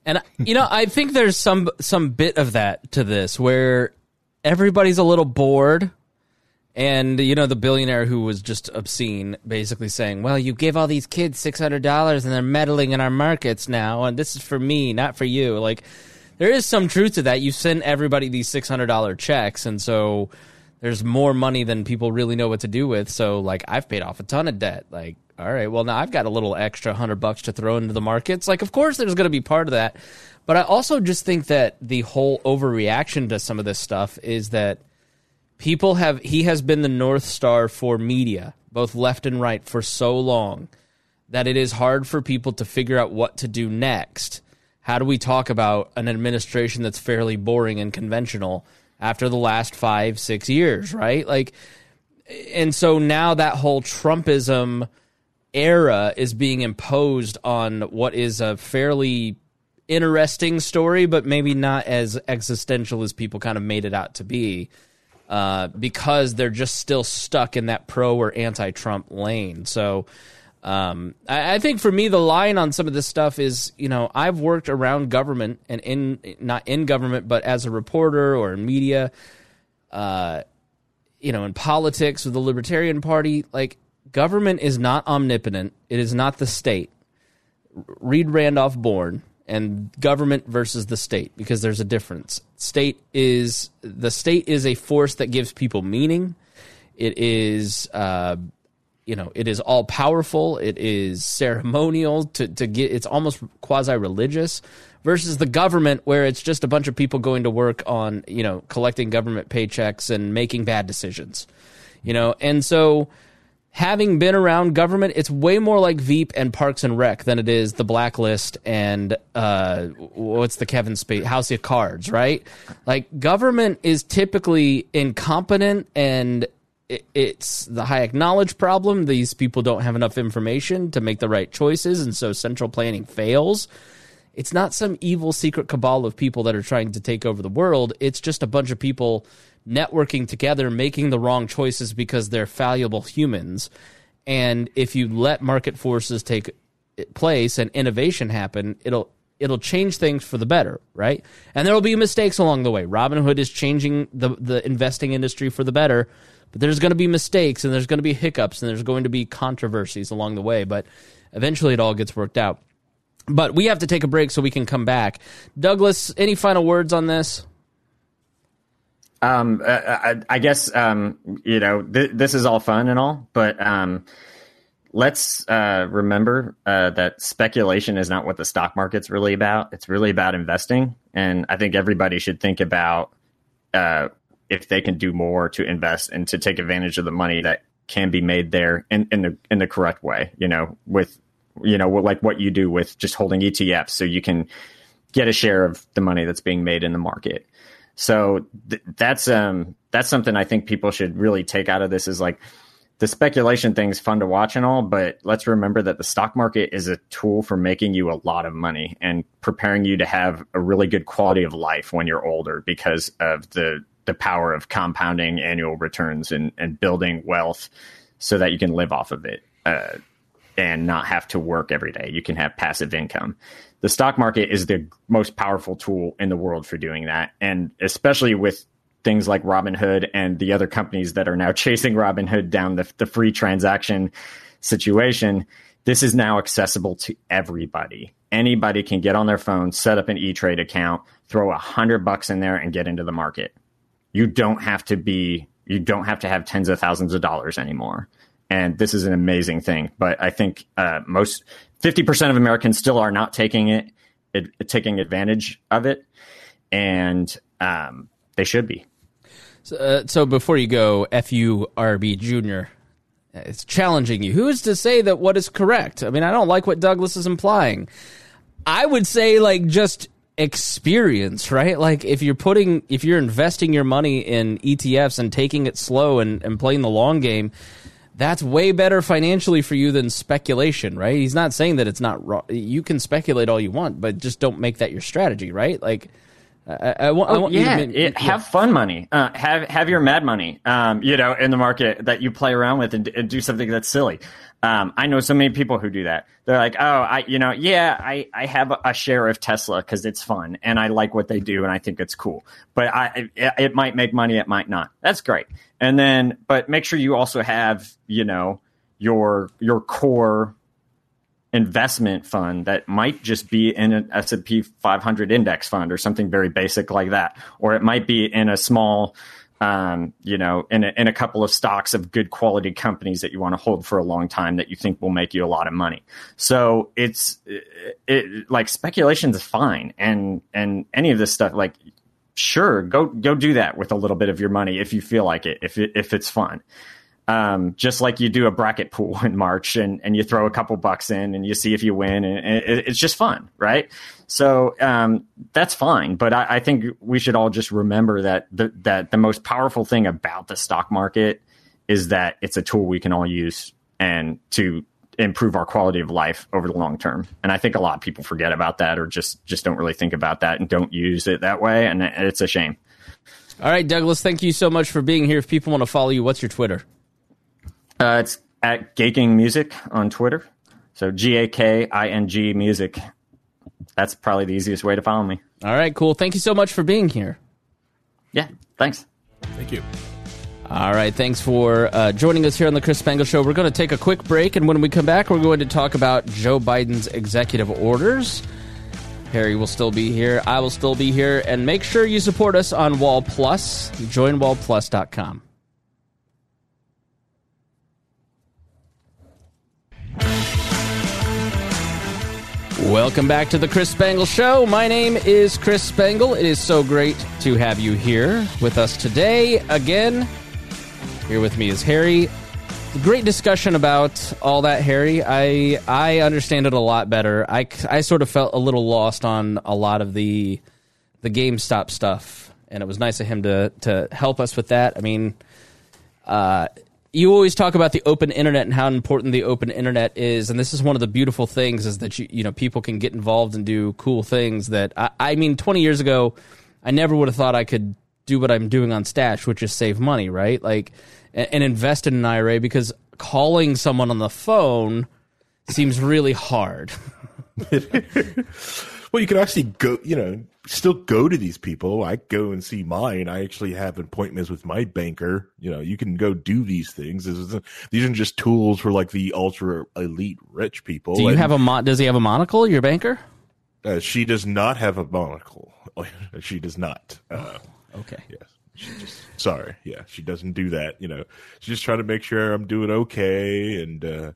And you know, I think there's some some bit of that to this where everybody's a little bored and you know the billionaire who was just obscene basically saying, "Well, you give all these kids $600 and they're meddling in our markets now and this is for me, not for you." Like there is some truth to that. You send everybody these $600 checks and so there's more money than people really know what to do with. So like I've paid off a ton of debt. Like all right, well now I've got a little extra hundred bucks to throw into the markets. Like, of course, there's going to be part of that, but I also just think that the whole overreaction to some of this stuff is that people have he has been the north star for media, both left and right, for so long that it is hard for people to figure out what to do next. How do we talk about an administration that's fairly boring and conventional after the last five, six years, right? Like, and so now that whole Trumpism era is being imposed on what is a fairly interesting story, but maybe not as existential as people kind of made it out to be. Uh, because they're just still stuck in that pro or anti Trump lane. So um, I, I, think for me, the line on some of this stuff is you know, I've worked around government and in, not in government, but as a reporter or in media, uh, you know, in politics with the Libertarian Party. Like, government is not omnipotent. It is not the state. Read Randolph Bourne and government versus the state because there's a difference. State is the state is a force that gives people meaning. It is uh, you know it is all powerful. It is ceremonial to to get. It's almost quasi religious versus the government where it's just a bunch of people going to work on you know collecting government paychecks and making bad decisions. You know, and so having been around government, it's way more like Veep and Parks and Rec than it is the Blacklist and uh, what's the Kevin Spacey House of Cards, right? Like government is typically incompetent and it's the Hayek knowledge problem. These people don't have enough information to make the right choices, and so central planning fails. It's not some evil secret cabal of people that are trying to take over the world. It's just a bunch of people networking together, making the wrong choices because they're fallible humans. And if you let market forces take place and innovation happen, it'll it'll change things for the better, right? And there will be mistakes along the way. Robinhood is changing the the investing industry for the better, but there's going to be mistakes and there's going to be hiccups and there's going to be controversies along the way, but eventually it all gets worked out. But we have to take a break so we can come back. Douglas, any final words on this? Um, I, I, guess um, you know th- this is all fun and all, but um, let's uh, remember uh, that speculation is not what the stock market's really about. It's really about investing, and I think everybody should think about uh, if they can do more to invest and to take advantage of the money that can be made there in, in the in the correct way. You know, with you know like what you do with just holding ETFs, so you can get a share of the money that's being made in the market. So th- that's um that's something I think people should really take out of this is like the speculation thing is fun to watch and all, but let's remember that the stock market is a tool for making you a lot of money and preparing you to have a really good quality of life when you're older because of the the power of compounding annual returns and, and building wealth so that you can live off of it uh, and not have to work every day. You can have passive income the stock market is the most powerful tool in the world for doing that. And especially with things like Robinhood and the other companies that are now chasing Robinhood down the, the free transaction situation, this is now accessible to everybody. Anybody can get on their phone, set up an E Trade account, throw a hundred bucks in there, and get into the market. You don't have to be, you don't have to have tens of thousands of dollars anymore. And this is an amazing thing. But I think uh, most 50% of Americans still are not taking it, it taking advantage of it. And um, they should be. So, uh, so before you go, FURB Jr., it's challenging you. Who is to say that what is correct? I mean, I don't like what Douglas is implying. I would say, like, just experience, right? Like, if you're putting, if you're investing your money in ETFs and taking it slow and, and playing the long game, that's way better financially for you than speculation, right? He's not saying that it's not wrong. You can speculate all you want, but just don't make that your strategy, right? Like, I, I, want, oh, I want yeah, you to, it, yeah. have fun money. Uh, have have your mad money, um, you know, in the market that you play around with and, and do something that's silly. Um, I know so many people who do that. They're like, oh, I, you know, yeah, I, I have a share of Tesla because it's fun and I like what they do and I think it's cool. But I, it, it might make money, it might not. That's great. And then, but make sure you also have, you know, your your core investment fund that might just be in an S&P 500 index fund or something very basic like that or it might be in a small um, you know, in a, in a couple of stocks of good quality companies that you want to hold for a long time that you think will make you a lot of money. So it's it, it like speculation is fine, and and any of this stuff, like sure, go go do that with a little bit of your money if you feel like it, if it, if it's fun. Um, just like you do a bracket pool in March and, and you throw a couple bucks in and you see if you win and, it, it's just fun, right? So um, that's fine, but I, I, think we should all just remember that the, that the most powerful thing about the stock market is that it's a tool we can all use and to improve our quality of life over the long term. And I think a lot of people forget about that or just just don't really think about that and don't use it that way, and it's a shame. All right, Douglas, thank you so much for being here. If people want to follow you, what's your Twitter? Uh, it's at Gaking Music on Twitter. So G A K I N G Music. That's probably the easiest way to follow me. All right, cool. Thank you so much for being here. Yeah, thanks. Thank you. All right, thanks for uh, joining us here on the Chris Spangle Show. We're going to take a quick break, and when we come back, we're going to talk about Joe Biden's executive orders. Harry will still be here. I will still be here. And make sure you support us on Wall Plus. Join wallplus.com. Welcome back to the Chris Spangle Show. My name is Chris Spangle. It is so great to have you here with us today. Again, here with me is Harry. Great discussion about all that, Harry. I I understand it a lot better. I, I sort of felt a little lost on a lot of the the GameStop stuff, and it was nice of him to to help us with that. I mean, uh, you always talk about the open internet and how important the open internet is, and this is one of the beautiful things is that you you know people can get involved and do cool things that I, I mean, twenty years ago, I never would have thought I could do what I'm doing on Stash, which is save money, right? Like and invest in an IRA because calling someone on the phone seems really hard. well, you can actually go, you know, still go to these people. I go and see mine. I actually have appointments with my banker. You know, you can go do these things. these aren't just tools for like the ultra elite rich people. Do you and, have a mo- does he have a monocle, your banker? Uh, she does not have a monocle. she does not. Uh, okay. Yes. She just sorry, yeah, she doesn't do that. You know, she's just trying to make sure I'm doing okay and uh,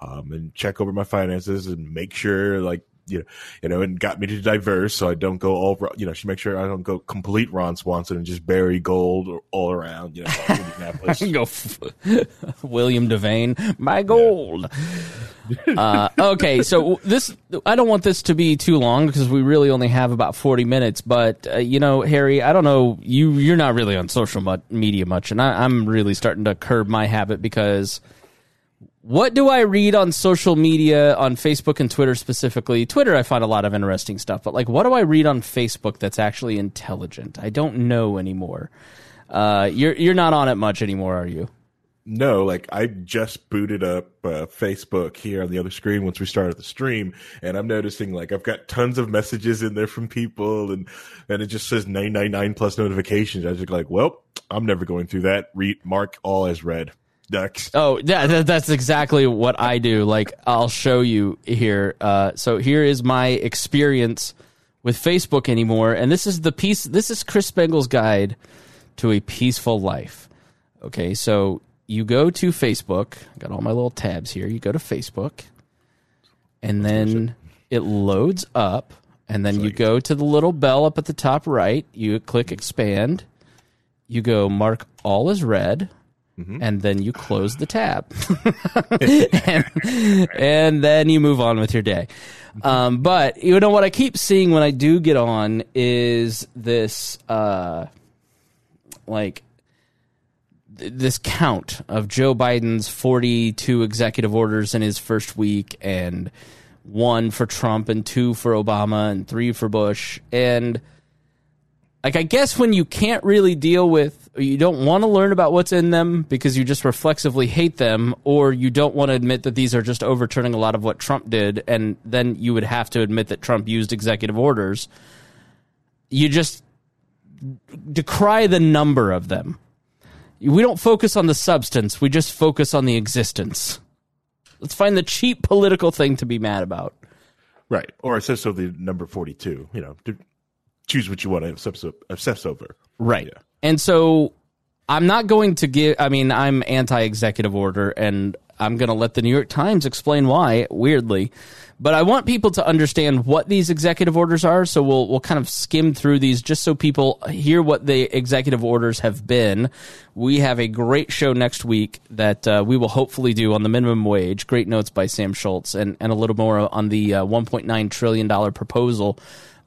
um, and check over my finances and make sure like you know, you know, and got me to diverse so I don't go all, you know, she makes sure I don't go complete Ron Swanson and just bury gold all around, you know, go f- William Devane, my gold. Yeah. uh, okay, so this, I don't want this to be too long because we really only have about 40 minutes, but, uh, you know, Harry, I don't know, you, you're not really on social media much, and I, I'm really starting to curb my habit because – what do I read on social media, on Facebook and Twitter specifically? Twitter, I find a lot of interesting stuff, but like, what do I read on Facebook that's actually intelligent? I don't know anymore. Uh, you're you're not on it much anymore, are you? No, like I just booted up uh, Facebook here on the other screen once we started the stream, and I'm noticing like I've got tons of messages in there from people, and and it just says nine nine nine plus notifications. I was just like, well, I'm never going through that. Read mark all as read. Ducks. Oh, yeah, that's exactly what I do. Like, I'll show you here. Uh, so here is my experience with Facebook anymore, and this is the piece. This is Chris Spangle's guide to a peaceful life. Okay, so you go to Facebook. I got all my little tabs here. You go to Facebook, and then it loads up, and then you go to the little bell up at the top right. You click expand. You go mark all as read Mm-hmm. and then you close the tab. And, and, then you move on with your day. Um, but you know what i keep seeing when i do get on is this uh, like th- this count of joe biden's 42 executive orders in his first week and one for trump and two for obama and three for bush. And like I guess when you can't really deal with you don't want to learn about what's in them because you just reflexively hate them or you don't want to admit that these are just overturning a lot of what Trump did and then you would have to admit that Trump used executive orders you just decry the number of them we don't focus on the substance we just focus on the existence let's find the cheap political thing to be mad about right or says so the number 42 you know choose what you want to obsess over. Right. Yeah. And so I'm not going to give, I mean, I'm anti executive order and I'm going to let the New York Times explain why, weirdly. But I want people to understand what these executive orders are. So we'll, we'll kind of skim through these just so people hear what the executive orders have been. We have a great show next week that uh, we will hopefully do on the minimum wage. Great notes by Sam Schultz and, and a little more on the uh, $1.9 trillion proposal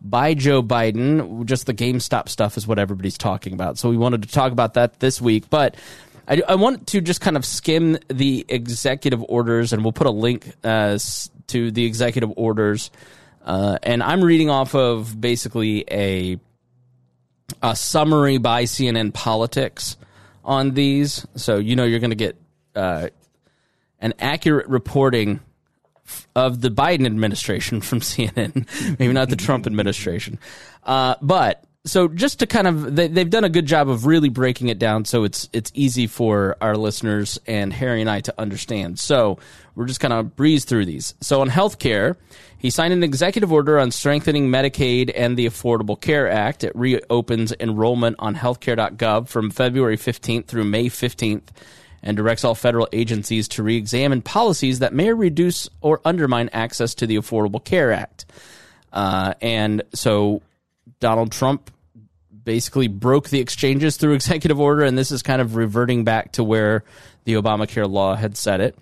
by Joe Biden. Just the GameStop stuff is what everybody's talking about. So we wanted to talk about that this week. But I, I want to just kind of skim the executive orders, and we'll put a link uh, to the executive orders. Uh, and I'm reading off of basically a a summary by CNN Politics on these. So you know you're going to get uh, an accurate reporting of the Biden administration from CNN, maybe not the Trump administration. Uh, but so just to kind of they, they've done a good job of really breaking it down so it's it's easy for our listeners and Harry and I to understand. So we're just kind of breeze through these. So on healthcare, he signed an executive order on strengthening Medicaid and the Affordable Care Act. It reopens enrollment on healthcare.gov from February 15th through May 15th and directs all federal agencies to re-examine policies that may reduce or undermine access to the Affordable Care Act. Uh, and so Donald Trump basically broke the exchanges through executive order, and this is kind of reverting back to where the Obamacare law had set it.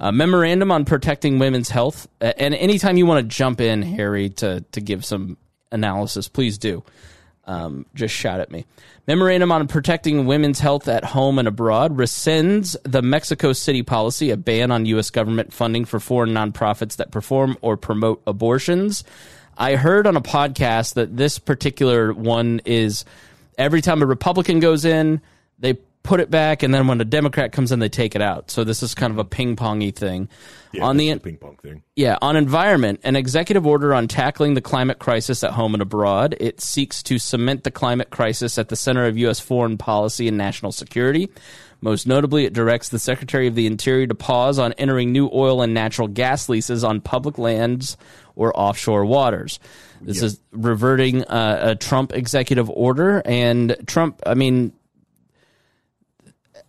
A memorandum on protecting women's health. And anytime you want to jump in, Harry, to, to give some analysis, please do. Um, just shout at me. Memorandum on protecting women's health at home and abroad rescinds the Mexico City policy, a ban on U.S. government funding for foreign nonprofits that perform or promote abortions. I heard on a podcast that this particular one is every time a Republican goes in, they put it back, and then when a Democrat comes in, they take it out. So this is kind of a ping pongy thing. Yeah, on the ping pong thing. yeah, on environment, an executive order on tackling the climate crisis at home and abroad. It seeks to cement the climate crisis at the center of U.S. foreign policy and national security. Most notably, it directs the Secretary of the Interior to pause on entering new oil and natural gas leases on public lands or offshore waters. This is reverting uh, a Trump executive order, and Trump. I mean,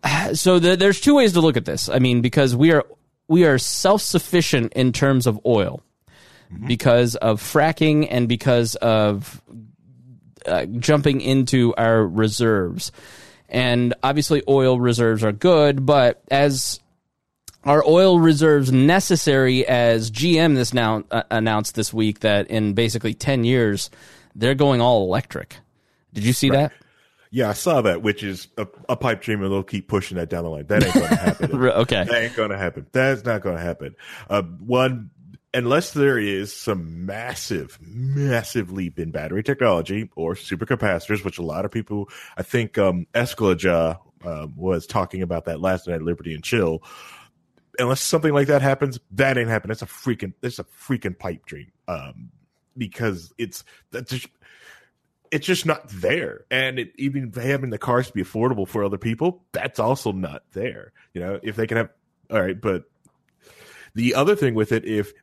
so the, there's two ways to look at this. I mean, because we are we are self sufficient in terms of oil because of fracking and because of uh, jumping into our reserves. And obviously, oil reserves are good, but as are oil reserves necessary as GM this now uh, announced this week that in basically 10 years they're going all electric. Did you see that? Yeah, I saw that, which is a, a pipe dream, and they'll keep pushing that down the line. That ain't going to happen. Okay. That ain't going to happen. That's not going to happen. Uh, one, unless there is some massive, massive leap in battery technology or supercapacitors, which a lot of people, I think, um, Escalaja um, was talking about that last night at Liberty and Chill. Unless something like that happens, that ain't happening. It's a freaking, it's a freaking pipe dream. Um, because it's that's just it's just not there. And it, even having the cars be affordable for other people, that's also not there. You know, if they can have, all right, but the other thing with it, if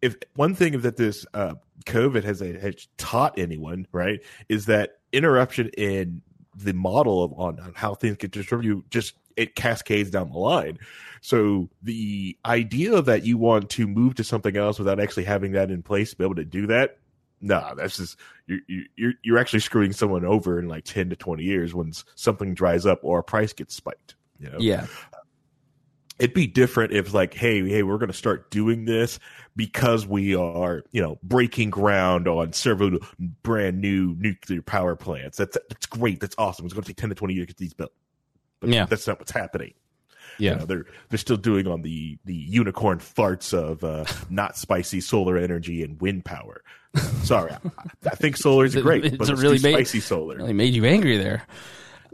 if one thing that this uh, COVID has, has taught anyone, right, is that interruption in the model of on, on how things get distributed just it cascades down the line. So the idea that you want to move to something else without actually having that in place to be able to do that no, that's just you're you're you're actually screwing someone over in like ten to twenty years when something dries up or a price gets spiked. You know? Yeah. It'd be different if like, hey, hey, we're going to start doing this because we are, you know, breaking ground on several brand new nuclear power plants. That's that's great. That's awesome. It's going to take ten to twenty years to get these built. But Yeah. that's not what's happening. Yeah. You know, they're they're still doing on the the unicorn farts of uh, not spicy solar energy and wind power. Sorry, I, I think solar is great, It's but it's really made- spicy solar. Really made you angry there.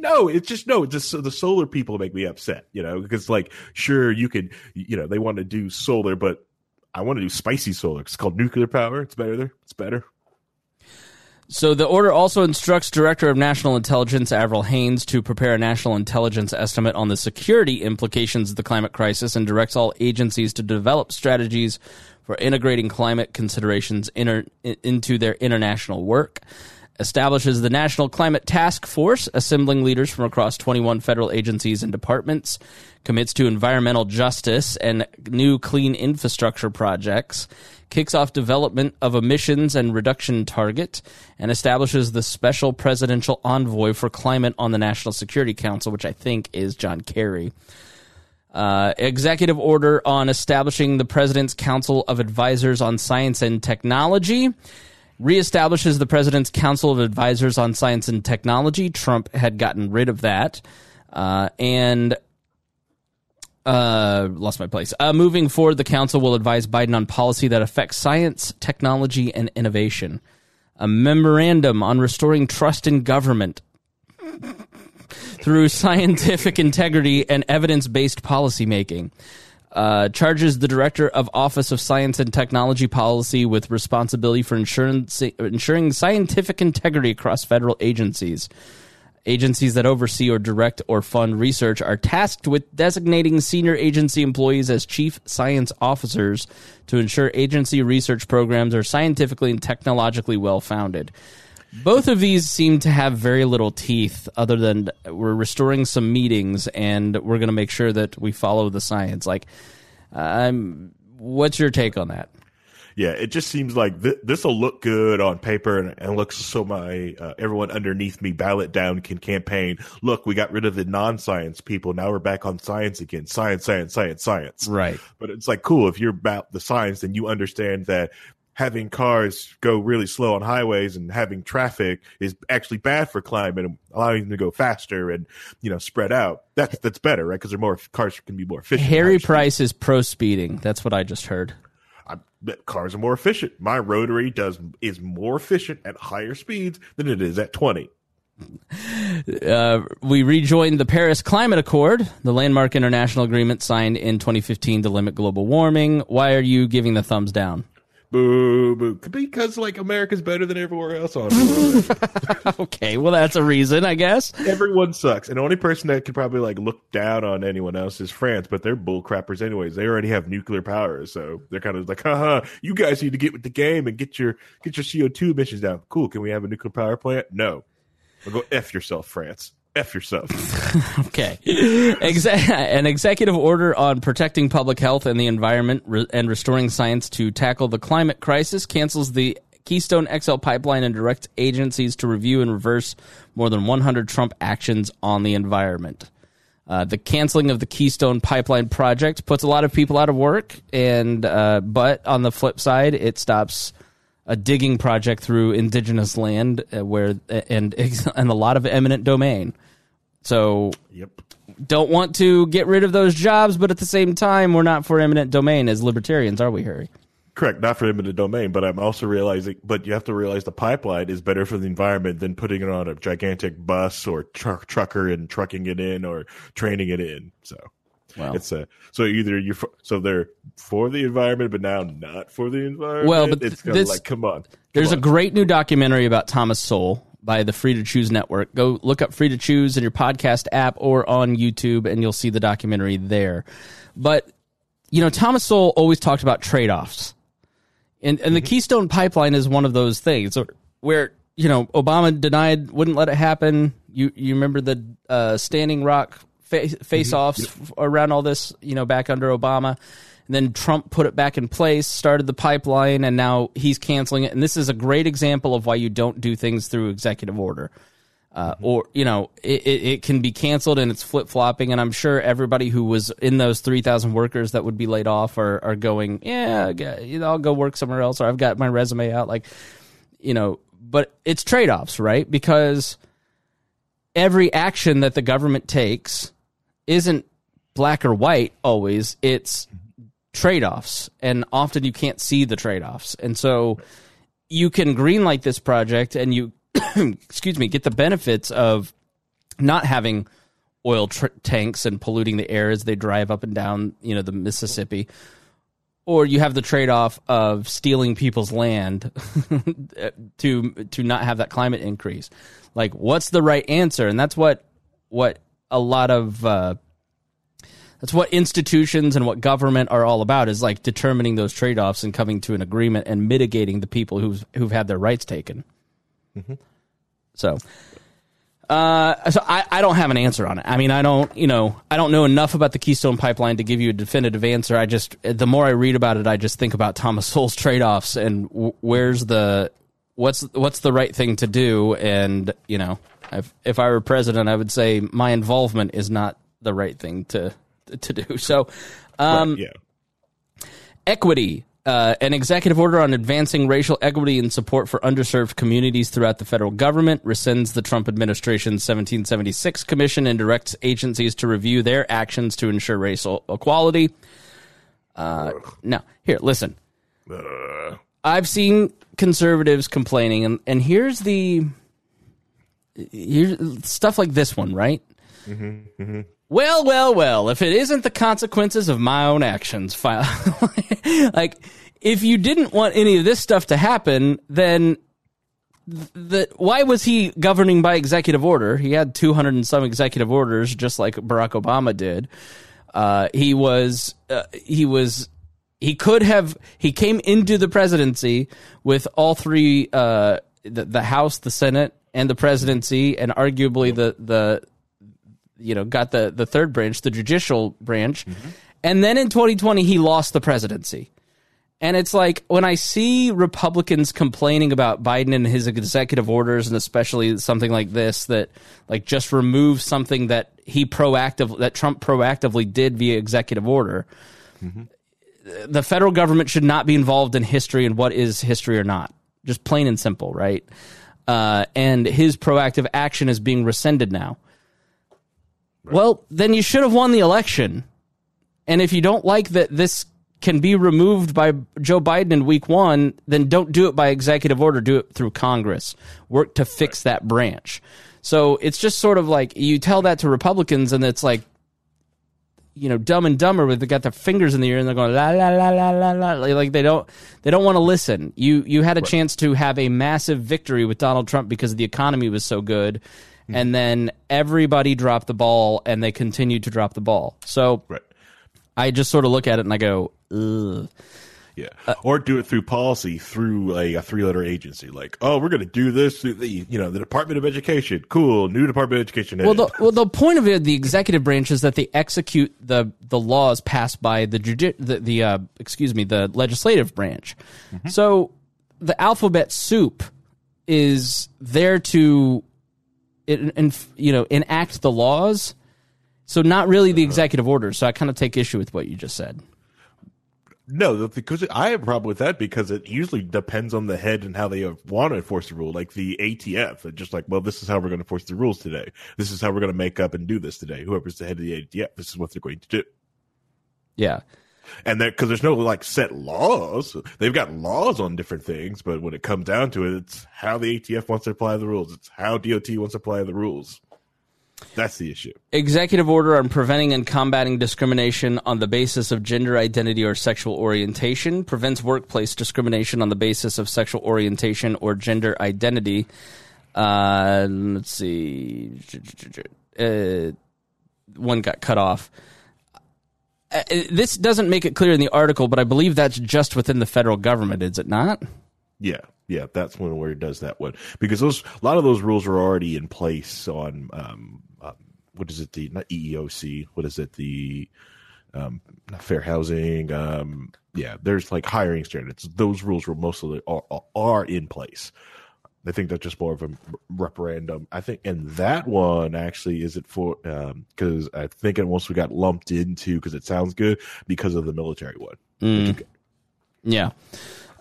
No, it's just no. It's Just the solar people make me upset. You know, because like, sure, you could, you know, they want to do solar, but I want to do spicy solar. It's called nuclear power. It's better there. It's better. So the order also instructs Director of National Intelligence Avril Haines to prepare a national intelligence estimate on the security implications of the climate crisis and directs all agencies to develop strategies for integrating climate considerations inter- into their international work. Establishes the National Climate Task Force, assembling leaders from across 21 federal agencies and departments, commits to environmental justice and new clean infrastructure projects, kicks off development of emissions and reduction target, and establishes the special presidential envoy for climate on the National Security Council, which I think is John Kerry. Uh, executive order on establishing the President's Council of Advisors on Science and Technology. Reestablishes the President's Council of Advisors on Science and Technology. Trump had gotten rid of that. Uh, and uh, lost my place. Uh, moving forward, the council will advise Biden on policy that affects science, technology, and innovation. A memorandum on restoring trust in government through scientific integrity and evidence based policymaking. Uh, charges the director of Office of Science and Technology Policy with responsibility for ensuring, scientific integrity across federal agencies. Agencies that oversee or direct or fund research are tasked with designating senior agency employees as chief science officers to ensure agency research programs are scientifically and technologically well founded. Both of these seem to have very little teeth, other than we're restoring some meetings and we're going to make sure that we follow the science. Like, um, what's your take on that? Yeah, it just seems like th- this will look good on paper and, and looks so my uh, everyone underneath me ballot down can campaign. Look, we got rid of the non-science people. Now we're back on science again. Science, science, science, science. Right. But it's like cool if you're about the science, then you understand that having cars go really slow on highways and having traffic is actually bad for climate and allowing them to go faster and you know spread out. That's that's better, right? Because they're more cars can be more efficient. Harry Price is pro speeding. That's what I just heard. I, cars are more efficient. My rotary does is more efficient at higher speeds than it is at twenty. Uh, we rejoined the Paris Climate Accord, the landmark international agreement signed in 2015 to limit global warming. Why are you giving the thumbs down? Boo, boo. Because like America's better than everywhere else on okay, well that's a reason, I guess. Everyone sucks, and the only person that could probably like look down on anyone else is France. But they're bull crappers anyways. They already have nuclear power, so they're kind of like, haha, you guys need to get with the game and get your get your CO two emissions down. Cool. Can we have a nuclear power plant? No. Well, go f yourself, France. F yourself. okay. An executive order on protecting public health and the environment re- and restoring science to tackle the climate crisis cancels the Keystone XL pipeline and directs agencies to review and reverse more than 100 Trump actions on the environment. Uh, the canceling of the Keystone Pipeline project puts a lot of people out of work, and uh, but on the flip side, it stops a digging project through indigenous land uh, where and and a lot of eminent domain. So, yep. Don't want to get rid of those jobs, but at the same time, we're not for eminent domain as libertarians, are we, Harry? Correct, not for eminent domain, but I'm also realizing, but you have to realize the pipeline is better for the environment than putting it on a gigantic bus or truck trucker and trucking it in or training it in. So, well, it's a so either you're for, so they're for the environment, but now not for the environment. Well, but it's this, like come on. Come there's on. a great new documentary about Thomas Sowell by the Free to Choose Network. Go look up Free to Choose in your podcast app or on YouTube, and you'll see the documentary there. But you know, Thomas Sowell always talked about trade offs, and and the Keystone Pipeline is one of those things where you know Obama denied, wouldn't let it happen. You you remember the uh, Standing Rock face offs mm-hmm. yep. around all this, you know, back under Obama. And then Trump put it back in place, started the pipeline, and now he's canceling it. And this is a great example of why you don't do things through executive order. Uh, mm-hmm. or you know it, it, it can be canceled and it's flip flopping and I'm sure everybody who was in those three thousand workers that would be laid off are, are going yeah you know I'll go work somewhere else or I've got my resume out like you know but it's trade offs right because every action that the government takes isn't black or white always it's trade offs, and often you can't see the trade offs. And so you can greenlight this project and you, excuse me, get the benefits of not having oil tr- tanks and polluting the air as they drive up and down, you know, the Mississippi. Or you have the trade off of stealing people's land to to not have that climate increase. Like, what's the right answer? And that's what what a lot of uh, that's what institutions and what government are all about is like determining those trade-offs and coming to an agreement and mitigating the people who've who've had their rights taken. Mm-hmm. So, uh, so I, I don't have an answer on it. I mean, I don't, you know, I don't know enough about the Keystone Pipeline to give you a definitive answer. I just, the more I read about it, I just think about Thomas Sowell's trade-offs and w- where's the, what's what's the right thing to do. And you know, if if I were president, I would say my involvement is not the right thing to to do. So, um, right, yeah. equity. Uh, an executive order on advancing racial equity and support for underserved communities throughout the federal government rescinds the Trump administration's 1776 commission and directs agencies to review their actions to ensure racial equality. Uh, now, here, listen. Uh. I've seen conservatives complaining, and, and here's the here's stuff like this one, right? Well, well, well. If it isn't the consequences of my own actions, fi- like if you didn't want any of this stuff to happen, then the why was he governing by executive order? He had 200 and some executive orders, just like Barack Obama did. Uh, he was uh, he was he could have he came into the presidency with all three uh, the, the House, the Senate, and the presidency, and arguably the the you know got the the third branch, the judicial branch, mm-hmm. and then in 2020 he lost the presidency. And it's like when I see Republicans complaining about Biden and his executive orders, and especially something like this that like just remove something that he proactive that Trump proactively did via executive order. Mm-hmm. The federal government should not be involved in history and what is history or not. Just plain and simple, right? Uh, and his proactive action is being rescinded now. Well, then you should have won the election. And if you don't like that this can be removed by Joe Biden in week one, then don't do it by executive order. Do it through Congress. Work to fix that branch. So it's just sort of like you tell that to Republicans, and it's like, you know, dumb and dumber with they got their fingers in the air and they're going la la la la la la like they don't they don't want to listen. You you had a chance to have a massive victory with Donald Trump because the economy was so good, mm-hmm. and then everybody dropped the ball and they continued to drop the ball. So Right. I just sort of look at it and I go, Ugh. Yeah. Uh, or do it through policy, through a, a three letter agency. Like, oh, we're going to do this through the, you know, the Department of Education. Cool. New Department of Education. Well, the well the point of it, the executive branch is that they execute the the laws passed by the judi- the, the uh, excuse me the legislative branch. So the alphabet soup is there to, in, in, you know, enact the laws. So not really the executive order. So I kind of take issue with what you just said. No, because I have a problem with that because it usually depends on the head and how they want to enforce the rule. Like the ATF, it's just like, well, this is how we're going to enforce the rules today. This is how we're going to make up and do this today. Whoever's the head of the ATF, this is what they're going to do. Yeah. And that because there's no like set laws, they've got laws on different things, but when it comes down to it, it's how the ATF wants to apply the rules. It's how DOT wants to apply the rules. That's the issue. executive order on preventing and combating discrimination on the basis of gender identity or sexual orientation prevents workplace discrimination on the basis of sexual orientation or gender identity. Uh, let's see. Uh, one got cut off. Uh, this doesn't make it clear in the article, but I believe that's just within the federal government, is it not? Yeah, yeah, that's one where it does that one because those a lot of those rules are already in place on um, um what is it the not EEOC what is it the um not fair housing um yeah there's like hiring standards those rules were mostly are, are in place. I think that's just more of a referendum. I think, and that one actually is it for because I think it once we got lumped into because it sounds good because of the military one. good. Yeah.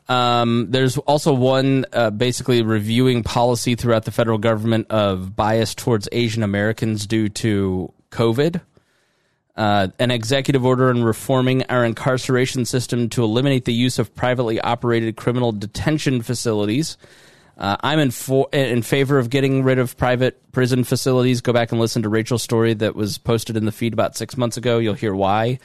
Um, there's also one uh, basically reviewing policy throughout the federal government of bias towards Asian Americans due to COVID. Uh, an executive order on reforming our incarceration system to eliminate the use of privately operated criminal detention facilities. Uh, I'm in for, in favor of getting rid of private prison facilities. Go back and listen to Rachel's story that was posted in the feed about six months ago. You'll hear why.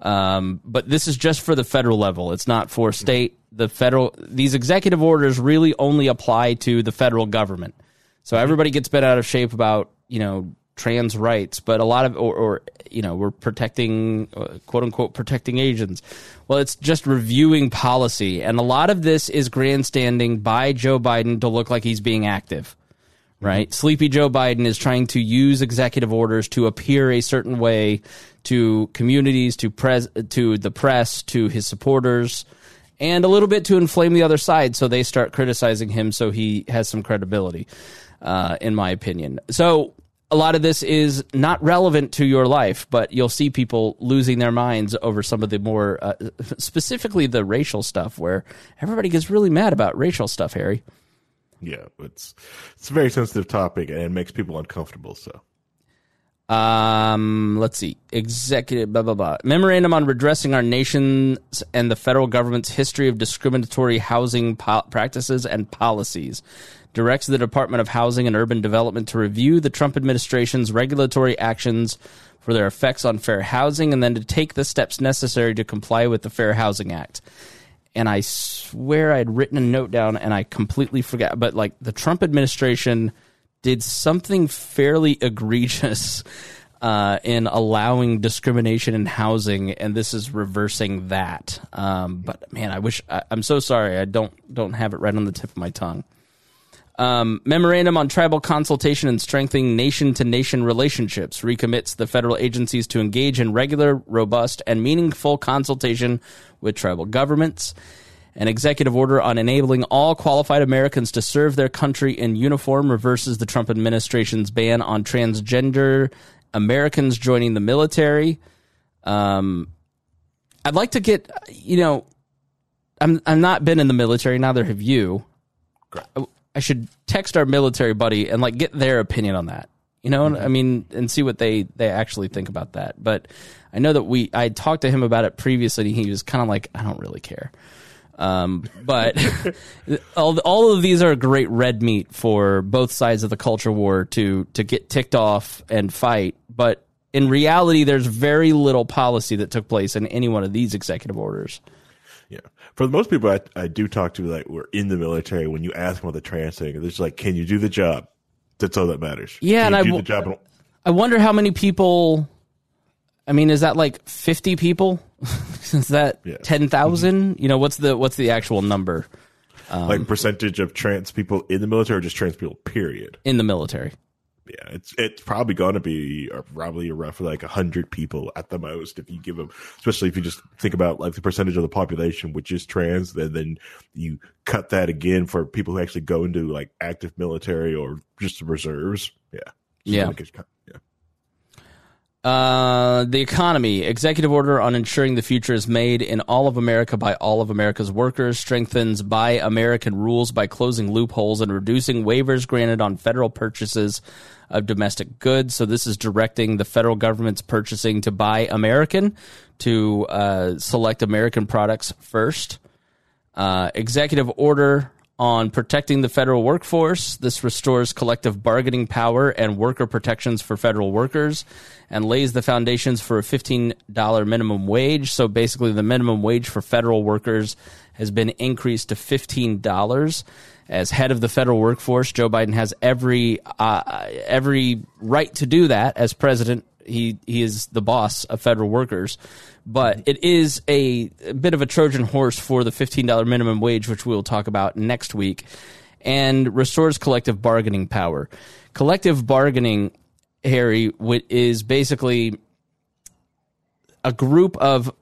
Um, but this is just for the federal level. It's not for state. The federal these executive orders really only apply to the federal government. So everybody gets bent out of shape about you know trans rights, but a lot of or, or you know we're protecting uh, quote unquote protecting Asians. Well, it's just reviewing policy, and a lot of this is grandstanding by Joe Biden to look like he's being active right? Sleepy Joe Biden is trying to use executive orders to appear a certain way to communities, to pres, to the press, to his supporters, and a little bit to inflame the other side, so they start criticizing him, so he has some credibility, uh, in my opinion. So. A lot of this is not relevant to your life, but you'll see people losing their minds over some of the more, uh, specifically the racial stuff, where everybody gets really mad about racial stuff, Harry. Yeah, it's it's a very sensitive topic and it makes people uncomfortable. So Um, let's see. Executive blah blah blah. Memorandum on redressing our nation's and the federal government's history of discriminatory housing po- practices and policies. directs the Department of Housing and Urban Development to review the Trump administration's regulatory actions for their effects on fair housing and then to take the steps necessary to comply with the Fair Housing Act. And I swear I had written a note down and I completely forgot. But like the Trump administration did something fairly egregious uh, in allowing discrimination in housing, and this is reversing that. Um, but man, I wish I, I'm so sorry. I don't don't have it right on the tip of my tongue. Um, memorandum on tribal consultation and strengthening nation to nation relationships recommits the federal agencies to engage in regular, robust, and meaningful consultation with tribal governments. An executive order on enabling all qualified Americans to serve their country in uniform reverses the Trump administration's ban on transgender Americans joining the military. Um, I'd like to get, you know, I'm I'm not been in the military. Neither have you. I should text our military buddy and like get their opinion on that. You know, I mean, and see what they they actually think about that. But I know that we I talked to him about it previously. and He was kind of like, I don't really care. Um, but all all of these are great red meat for both sides of the culture war to to get ticked off and fight. But in reality, there's very little policy that took place in any one of these executive orders. For the most people I, I do talk to, like, we're in the military. When you ask them about the trans thing, they're just like, can you do the job? That's all that matters. Yeah, Can and you I do the job. I wonder how many people. I mean, is that like fifty people? is that Yeah. ten You know, what's the what's the actual number Um, like percentage of trans people in the military or just trans people, period. in the military? Yeah, it's it's probably going to be probably roughly like hundred people at the most if you give them, especially if you just think about like the percentage of the population which is trans, then then you cut that again for people who actually go into like active military or just the reserves. Yeah, So Yeah. then it gets cut- yeah. Uh, the economy executive order on ensuring the future is made in all of America by all of America's workers strengthens buy American rules by closing loopholes and reducing waivers granted on federal purchases of domestic goods. So this is directing the federal government's purchasing to buy American to uh, select American products first. Uh, executive order on protecting the federal workforce. This restores collective bargaining power and worker protections for federal workers and lays the foundations for a $15 minimum wage. So basically, the minimum wage for federal workers has been increased to $15. As head of the federal workforce, Joe Biden has every uh, every right to do that. As president, he he is the boss of federal workers, but it is a, a bit of a Trojan horse for the fifteen dollar minimum wage, which we'll talk about next week, and restores collective bargaining power. Collective bargaining, Harry, is basically a group of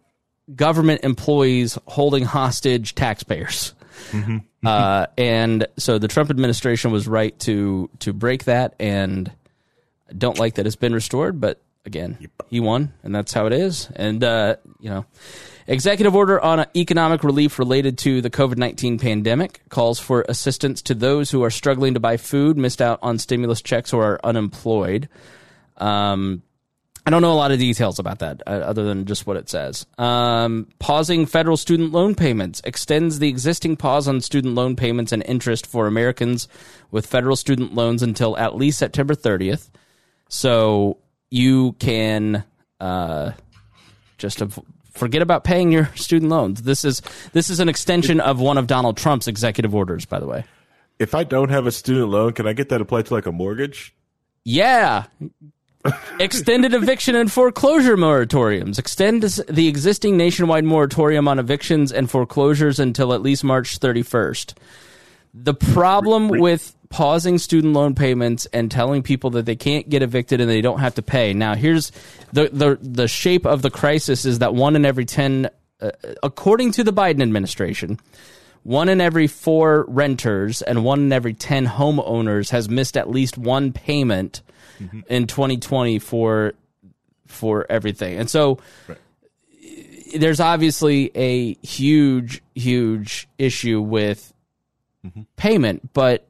government employees holding hostage taxpayers. Uh, and so the Trump administration was right to to break that, and I don't like that it's been restored. But again, he won, and that's how it is. And uh, you know, executive order on economic relief related to the COVID nineteen pandemic calls for assistance to those who are struggling to buy food, missed out on stimulus checks, or are unemployed. Um, I don't know a lot of details about that uh, other than just what it says. Um, pausing federal student loan payments extends the existing pause on student loan payments and interest for Americans with federal student loans until at least September 30th. So you can uh, just av- forget about paying your student loans. This is this is an extension of one of Donald Trump's executive orders, by the way. If I don't have a student loan, can I get that applied to like a mortgage? Yeah. Extended eviction and foreclosure moratoriums. Extend the existing nationwide moratorium on evictions and foreclosures until at least March 31st. The problem with pausing student loan payments and telling people that they can't get evicted and they don't have to pay. Now, here's the the the shape of the crisis is that one in every 10 uh, according to the Biden administration, one in every 4 renters and one in every 10 homeowners has missed at least one payment in 2020 for for everything. And so there's obviously a huge huge issue with Mm-hmm. payment, but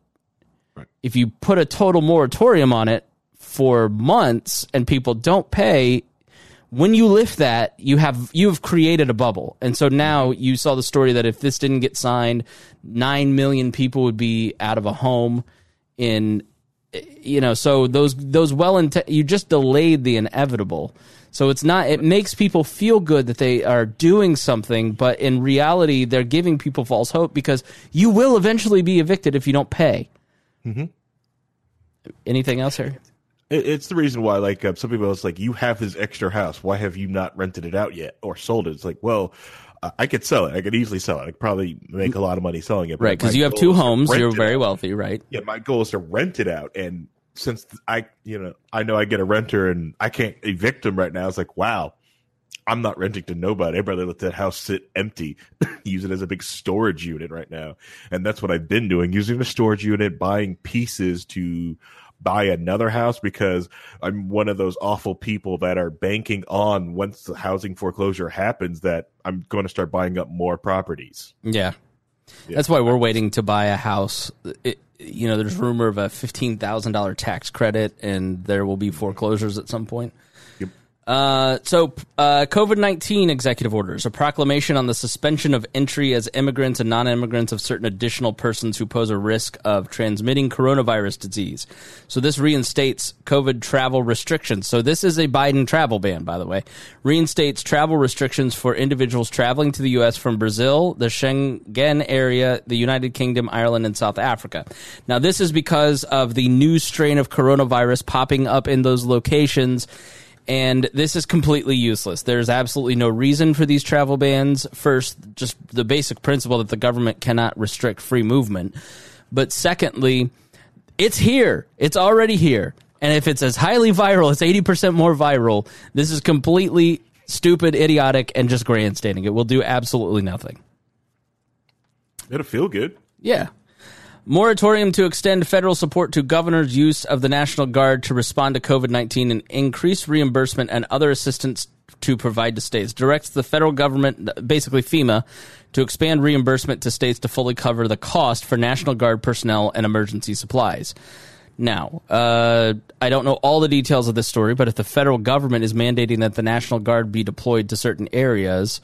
if you put a total moratorium on it for months and people don't pay, when you lift that, you have you have created a bubble, and so now you saw the story that if this didn't get signed, nine million people would be out of a home. In you know, so those those well int- you just delayed the inevitable. So it's not. It makes people feel good that they are doing something, but in reality, they're giving people false hope because you will eventually be evicted if you don't pay. Mm-hmm. Anything else, here? It's the reason why, like, uh, some people, it's like, you have this extra house. Why have you not rented it out yet or sold it? It's like, well, I could sell it. I could easily sell it. I could probably make a lot of money selling it. Right, because you have two homes. You're very out. wealthy, right? Yeah, my goal is to rent it out. And since I, you know, I know I get a renter and I can't evict them right now, it's like, wow, I'm not renting to nobody. I'd rather let that house sit empty, use it as a big storage unit right now. And that's what I've been doing, using the storage unit, buying pieces to buy another house because I'm one of those awful people that are banking on once the housing foreclosure happens that I'm going to start buying up more properties. Yeah. That's why we're waiting to buy a house. It, you know, there's rumor of a fifteen thousand dollar tax credit, and there will be foreclosures at some point. Uh, so, uh, COVID 19 executive orders, a proclamation on the suspension of entry as immigrants and non immigrants of certain additional persons who pose a risk of transmitting coronavirus disease. So, this reinstates COVID travel restrictions. So, this is a Biden travel ban, by the way. Reinstates travel restrictions for individuals traveling to the U.S. from Brazil, the Schengen area, the United Kingdom, Ireland, and South Africa. Now, this is because of the new strain of coronavirus popping up in those locations and this is completely useless. There's absolutely no reason for these travel bans. First, just the basic principle that the government cannot restrict free movement. But secondly, it's here. It's already here. And if it's as highly viral, it's 80% more viral. This is completely stupid, idiotic, and just grandstanding. It will do absolutely nothing. It'll feel good. Yeah. Moratorium to extend federal support to governors' use of the National Guard to respond to COVID 19 and increase reimbursement and other assistance to provide to states. Directs the federal government, basically FEMA, to expand reimbursement to states to fully cover the cost for National Guard personnel and emergency supplies. Now, uh, I don't know all the details of this story, but if the federal government is mandating that the National Guard be deployed to certain areas,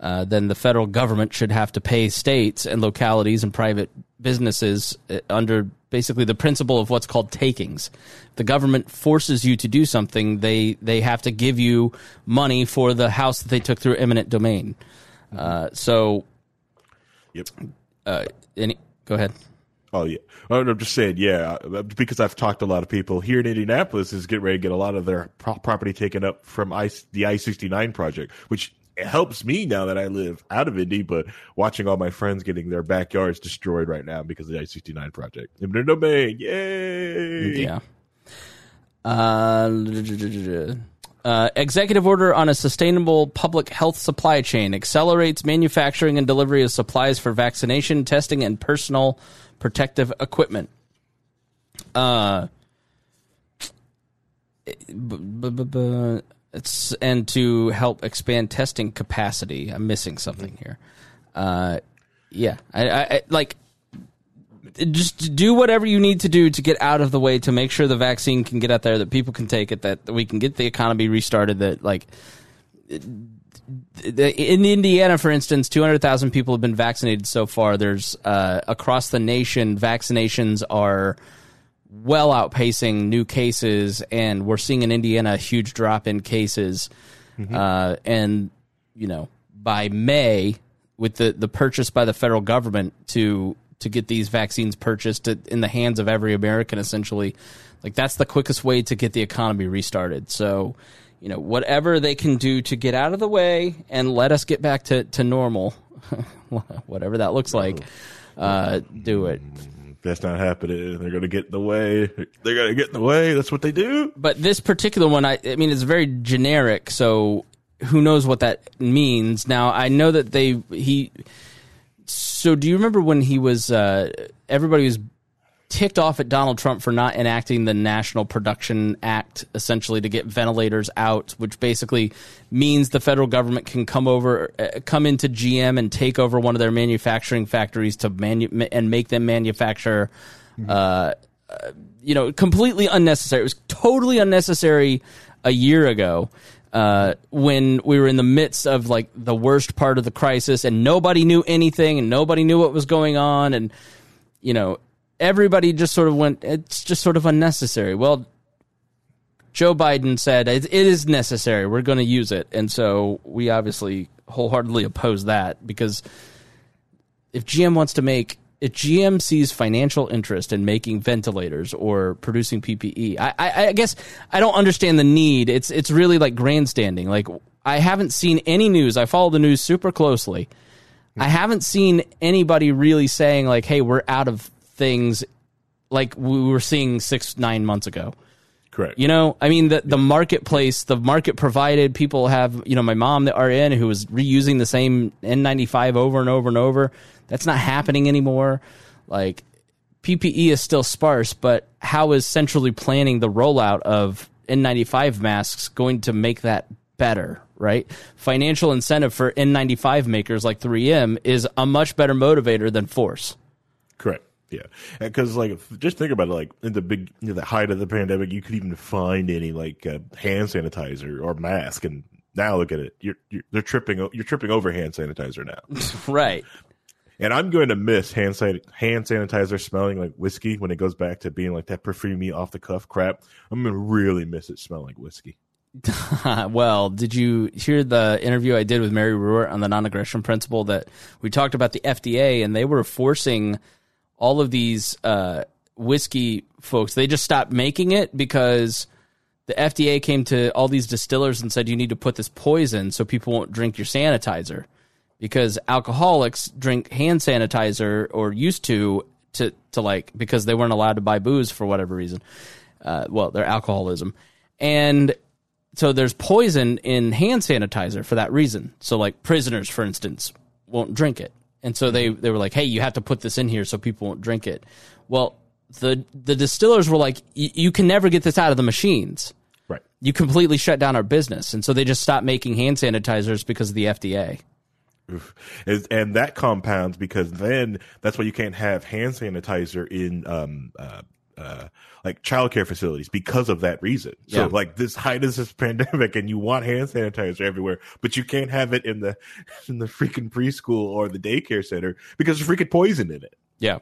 uh, then the federal government should have to pay states and localities and private businesses uh, under basically the principle of what's called takings. The government forces you to do something, they they have to give you money for the house that they took through eminent domain. Uh, so, Yep. uh, any go ahead. Oh yeah. Oh, I'm just saying, yeah, uh, because I've talked to a lot of people here in Indianapolis is getting ready to get a lot of their pro- property taken up from I, the I-69 project, which helps me now that I live out of Indy, but watching all my friends getting their backyards destroyed right now because of the I-69 project. Eminent domain, yay! Yeah. Uh, uh, executive order on a sustainable public health supply chain accelerates manufacturing and delivery of supplies for vaccination, testing, and personal protective equipment. Uh, b- b- b- it's and to help expand testing capacity. I'm missing something here. Uh, yeah, I, I, I like just do whatever you need to do to get out of the way to make sure the vaccine can get out there, that people can take it, that we can get the economy restarted. That like in Indiana, for instance, two hundred thousand people have been vaccinated so far. There's uh, across the nation, vaccinations are well outpacing new cases, and we're seeing in Indiana a huge drop in cases. Uh, and you know, by May, with the the purchase by the federal government to to get these vaccines purchased in the hands of every American, essentially, like that's the quickest way to get the economy restarted. So. You know, whatever they can do to get out of the way and let us get back to, to normal, whatever that looks like, uh, do it. That's not happening. They're going to get in the way. They're going to get in the way. That's what they do. but this particular one, I, I mean, it's very generic. So who knows what that means? Now I know that they he. So do you remember when he was? Uh, everybody was ticked off at Donald Trump for not enacting the National Production Act, essentially to get ventilators out, which basically means the federal government can come over, uh, come into GM and take over one of their manufacturing factories to manu- and make them manufacture. Uh, you know, completely unnecessary. It was totally unnecessary a year ago. uh, when we were in the midst of like the worst part of the crisis and nobody knew anything and nobody knew what was going on and you know everybody just sort of went it's just sort of unnecessary well joe biden said it, is necessary we're going to use it and so we obviously wholeheartedly oppose that because if gm wants to make if GM sees financial interest in making ventilators or producing PPE, I, I, I, guess I don't understand the need. It's it's really like grandstanding. Like I haven't seen any news. I follow the news super closely. I haven't seen anybody really saying like, "Hey, we're out of things," like we were seeing six nine months ago. Correct. You know, I mean the the marketplace, the market provided. People have, you know, my mom, the RN, who was reusing the same N95 over and over and over that's not happening anymore. Like PPE is still sparse, but how is centrally planning the rollout of N95 masks going to make that better, right? Financial incentive for N95 makers like 3M is a much better motivator than force. Correct. Yeah, because like just think about it. Like in the big, you know, the height of the pandemic, you could even find any like uh, hand sanitizer or mask, and now look at it. You're, you're they're tripping. You're tripping over hand sanitizer now. right. And I'm going to miss hand, san- hand sanitizer smelling like whiskey when it goes back to being like that perfumey off the cuff crap. I'm going to really miss it smelling like whiskey. well, did you hear the interview I did with Mary Ruwart on the non aggression principle that we talked about the FDA and they were forcing all of these uh, whiskey folks, they just stopped making it because the FDA came to all these distillers and said, you need to put this poison so people won't drink your sanitizer because alcoholics drink hand sanitizer or used to to to like because they weren't allowed to buy booze for whatever reason. Uh, well, their alcoholism, and so there's poison in hand sanitizer for that reason. So like prisoners, for instance, won't drink it, and so they they were like, hey, you have to put this in here so people won't drink it. Well, the the distillers were like, you can never get this out of the machines. Right. You completely shut down our business, and so they just stopped making hand sanitizers because of the FDA. And that compounds because then that's why you can't have hand sanitizer in um uh, uh like childcare facilities because of that reason. So Yeah. like this height is this pandemic and you want hand sanitizer everywhere, but you can't have it in the in the freaking preschool or the daycare center because there's freaking poison in it. Yeah.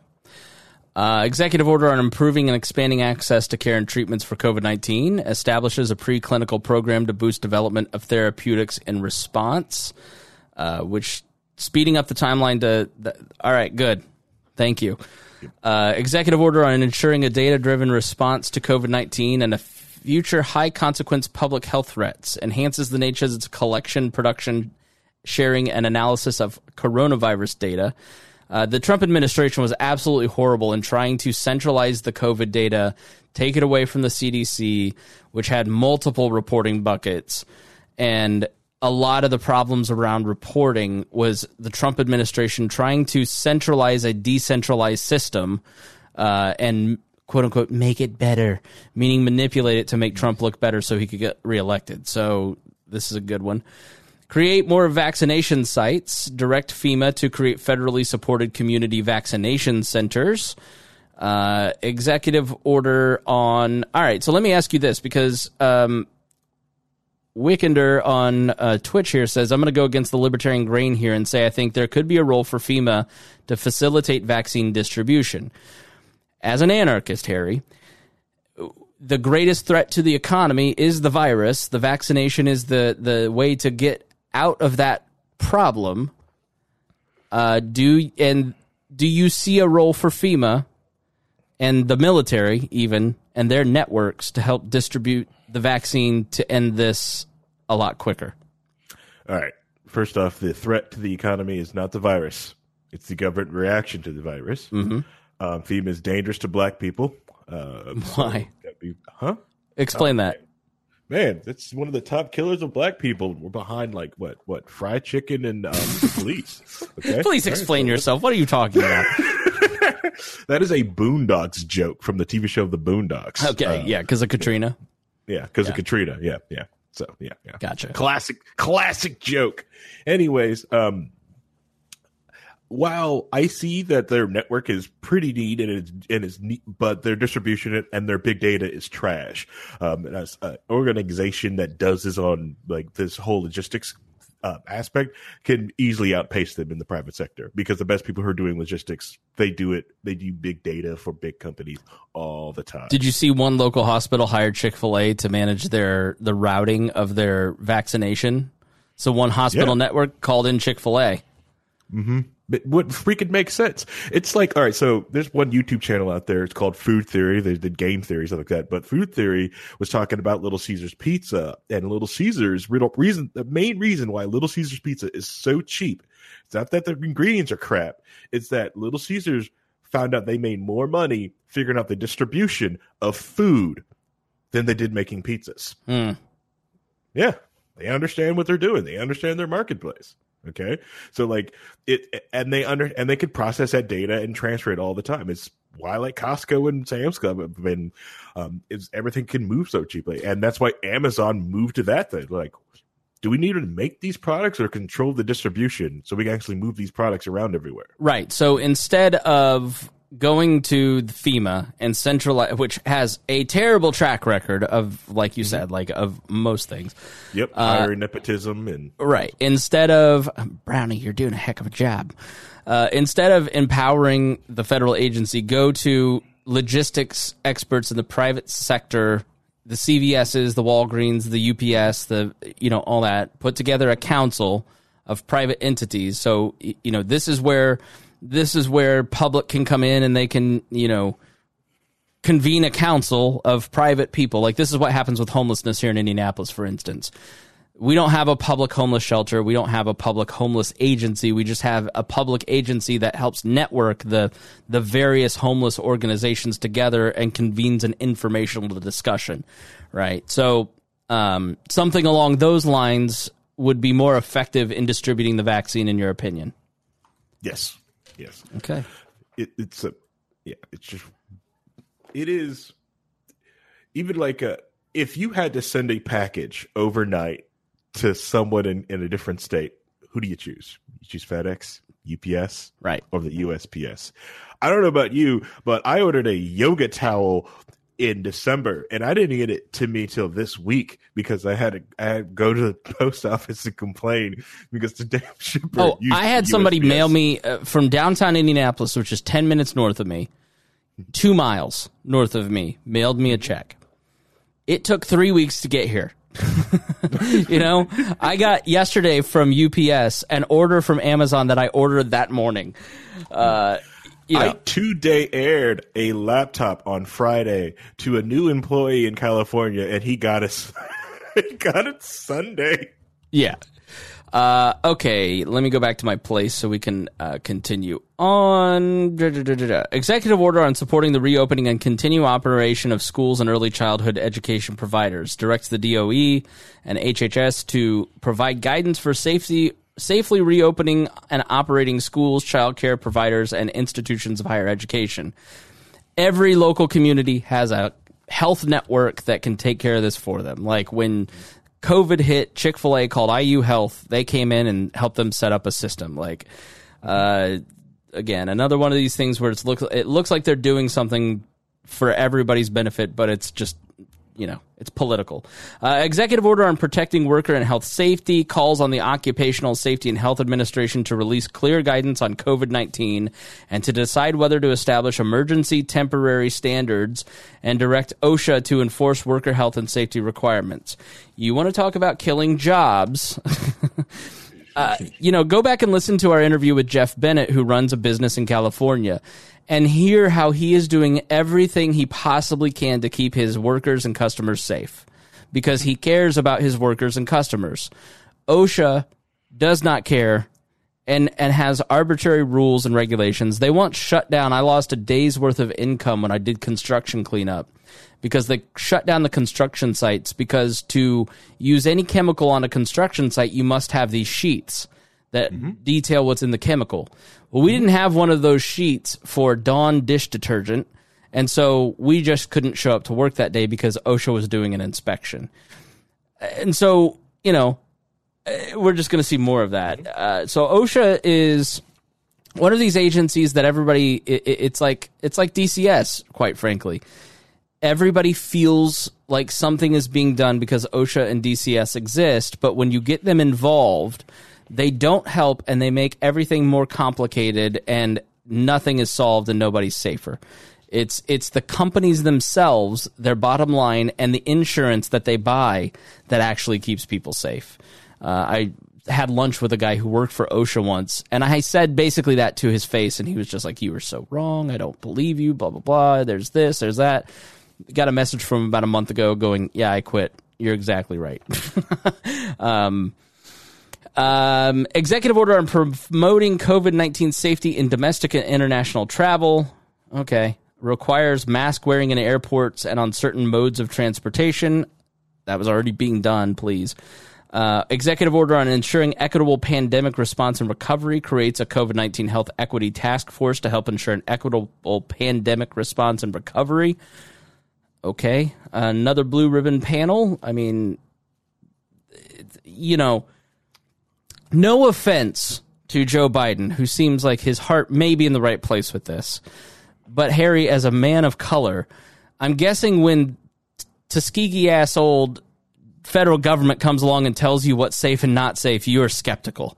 Uh, executive order on improving and expanding access to care and treatments for COVID 19 establishes a preclinical program to boost development of therapeutics in response, uh, which speeding up the timeline to. The, all right, good. Thank you. Uh, executive order on ensuring a data driven response to COVID 19 and a future high consequence public health threats enhances the nature of its collection, production, sharing, and analysis of coronavirus data. Uh, the Trump administration was absolutely horrible in trying to centralize the COVID data, take it away from the CDC, which had multiple reporting buckets. And a lot of the problems around reporting was the Trump administration trying to centralize a decentralized system uh, and quote unquote make it better, meaning manipulate it to make Trump look better so he could get reelected. So this is a good one. Create more vaccination sites. Direct FEMA to create federally supported community vaccination centers. Uh, executive order on. All right, so let me ask you this because um, Wickender on uh, Twitch here says, I'm going to go against the libertarian grain here and say I think there could be a role for FEMA to facilitate vaccine distribution. As an anarchist, Harry, the greatest threat to the economy is the virus. The vaccination is the, the way to get out of that problem. Uh, do and do you see a role for FEMA and the military, even and their networks, to help distribute the vaccine to end this a lot quicker? All right. First off, the threat to the economy is not the virus; it's the government reaction to the virus. Mm-hmm. Um, FEMA is dangerous to black people. Uh, Why? be- huh? Explain that. Man, that's one of the top killers of black people. We're behind like what? What? Fried chicken and um, police. Okay? Please All right, explain so yourself. What are you talking about? That is a Boondocks joke from the TV show The Boondocks. Okay, Uh, yeah, because of Katrina. yeah, because Yeah. of Katrina. Yeah, yeah. So yeah, yeah. Gotcha. Classic, classic joke. Anyways, um, while I see that their network is pretty neat and it's and it's neat, but their distribution and their big data is trash. Um, and as an organization that does this on like this whole logistics uh, aspect can easily outpace them in the private sector because the best people who are doing logistics they do it they do big data for big companies all the time. Did you see one local hospital hired Chick Fil A to manage their the routing of their vaccination? So one hospital Yeah. network called in Chick Fil But what freaking make sense? It's like, all right, so there's one YouTube channel out there. It's called Food Theory. They did game theory, stuff like that. But Food Theory was talking about Little Caesars Pizza and Little Caesars. Reason, the main reason why Little Caesars Pizza is so cheap. It's not that the ingredients are crap. It's that Little Caesars found out they made more money figuring out the distribution of food than they did making pizzas. Hmm. Yeah, they understand what they're doing. They understand their marketplace. Okay, so like it, and they under and they could process that data and transfer it all the time. It's why like Costco and Sam's Club have been, um, is everything can move so cheaply, and that's why Amazon moved to that thing. Like, do we need to make these products or control the distribution so we can actually move these products around everywhere? Right. So instead of going to the FEMA and central, which has a terrible track record of, like you said, like of most things. Yep, hiring nepotism and Right. Instead of Brownie, you're doing a heck of a job. Uh, instead of empowering the federal agency, go to logistics experts in the private sector, the CVSs, the Walgreens, the UPS, the you know all that. Put together a council of private entities. So you know this is where this is where public can come in and they can you know convene a council of private people. Like this is what happens with homelessness here in Indianapolis, for instance. We don't have a public homeless shelter. We don't have a public homeless agency. We just have a public agency that helps network the the various homeless organizations together and convenes an informational discussion. Right. So um, something along those lines would be more effective in distributing the vaccine, in your opinion. yes, yes. Okay. it, it's a yeah it's just it is even like a if you had to send a package overnight to someone in, in a different state who do you choose you choose fedex ups Right. or the usps i don't know about you but i ordered a yoga towel in december and i didn't get it to me till this week because i had to i had to go to the post office and complain because the damn shipper Oh, I had somebody USPS. mail me uh, from downtown Indianapolis, which is 10 minutes north of me, two miles north of me, mailed me a check. It took three weeks to get here. you know, I got yesterday from UPS an order from Amazon that I ordered that morning. Uh, you know, I two day aired a laptop on Friday to a new employee in California, and he got it. he got it Sunday. Yeah. Uh, okay, let me go back to my place so we can uh, continue on. Da, da, da. Executive order on supporting the reopening and continue operation of schools and early childhood education providers directs the DOE and HHS to provide guidance for safety. Safely reopening and operating schools, childcare providers, and institutions of higher education. Every local community has a health network that can take care of this for them. Like when COVID hit, Chick fil A called IU Health. They came in and helped them set up a system. Like, uh, again, another one of these things where it's look, it looks like they're doing something for everybody's benefit, but it's just, you know, it's political. Uh, executive order on protecting worker and health safety calls on the Occupational Safety and Health Administration to release clear guidance on COVID 19 and to decide whether to establish emergency temporary standards and direct OSHA to enforce worker health and safety requirements. You want to talk about killing jobs? uh, you know, go back and listen to our interview with Jeff Bennett, who runs a business in California, and hear how he is doing everything he possibly can to keep his workers and customers safe because he cares about his workers and customers. OSHA does not care and and has arbitrary rules and regulations. They want shut down. I lost a day's worth of income when I did construction cleanup because they shut down the construction sites because to use any chemical on a construction site you must have these sheets that detail what's in the chemical. Well, we didn't have one of those sheets for Dawn dish detergent, and so we just couldn't show up to work that day because OSHA was doing an inspection. And so, you know, uh, we're just going to see more of that. Uh, so OSHA is one of these agencies that everybody it, it's like it's like DCS, quite frankly. Everybody feels like something is being done because OSHA and DCS exist, but when you get them involved, they don't help and they make everything more complicated and nothing is solved and nobody's safer. It's it's the companies themselves, their bottom line, and the insurance that they buy that actually keeps people safe. Uh, I had lunch with a guy who worked for OSHA once, and I said basically that to his face, and he was just like, "You were so wrong. I don't believe you." Blah blah blah. There's this. There's that. Got a message from about a month ago, going, "Yeah, I quit. You're exactly right." um, um, executive order on promoting COVID 19 safety in domestic and international travel. Okay. Requires mask wearing in airports and on certain modes of transportation. That was already being done, please. Uh, executive order on ensuring equitable pandemic response and recovery creates a COVID 19 health equity task force to help ensure an equitable pandemic response and recovery. Okay. Another blue ribbon panel. I mean, you know, no offense to Joe Biden, who seems like his heart may be in the right place with this. But Harry, as a man of color, I'm guessing when Tuskegee ass old federal government comes along and tells you what's safe and not safe, you're skeptical.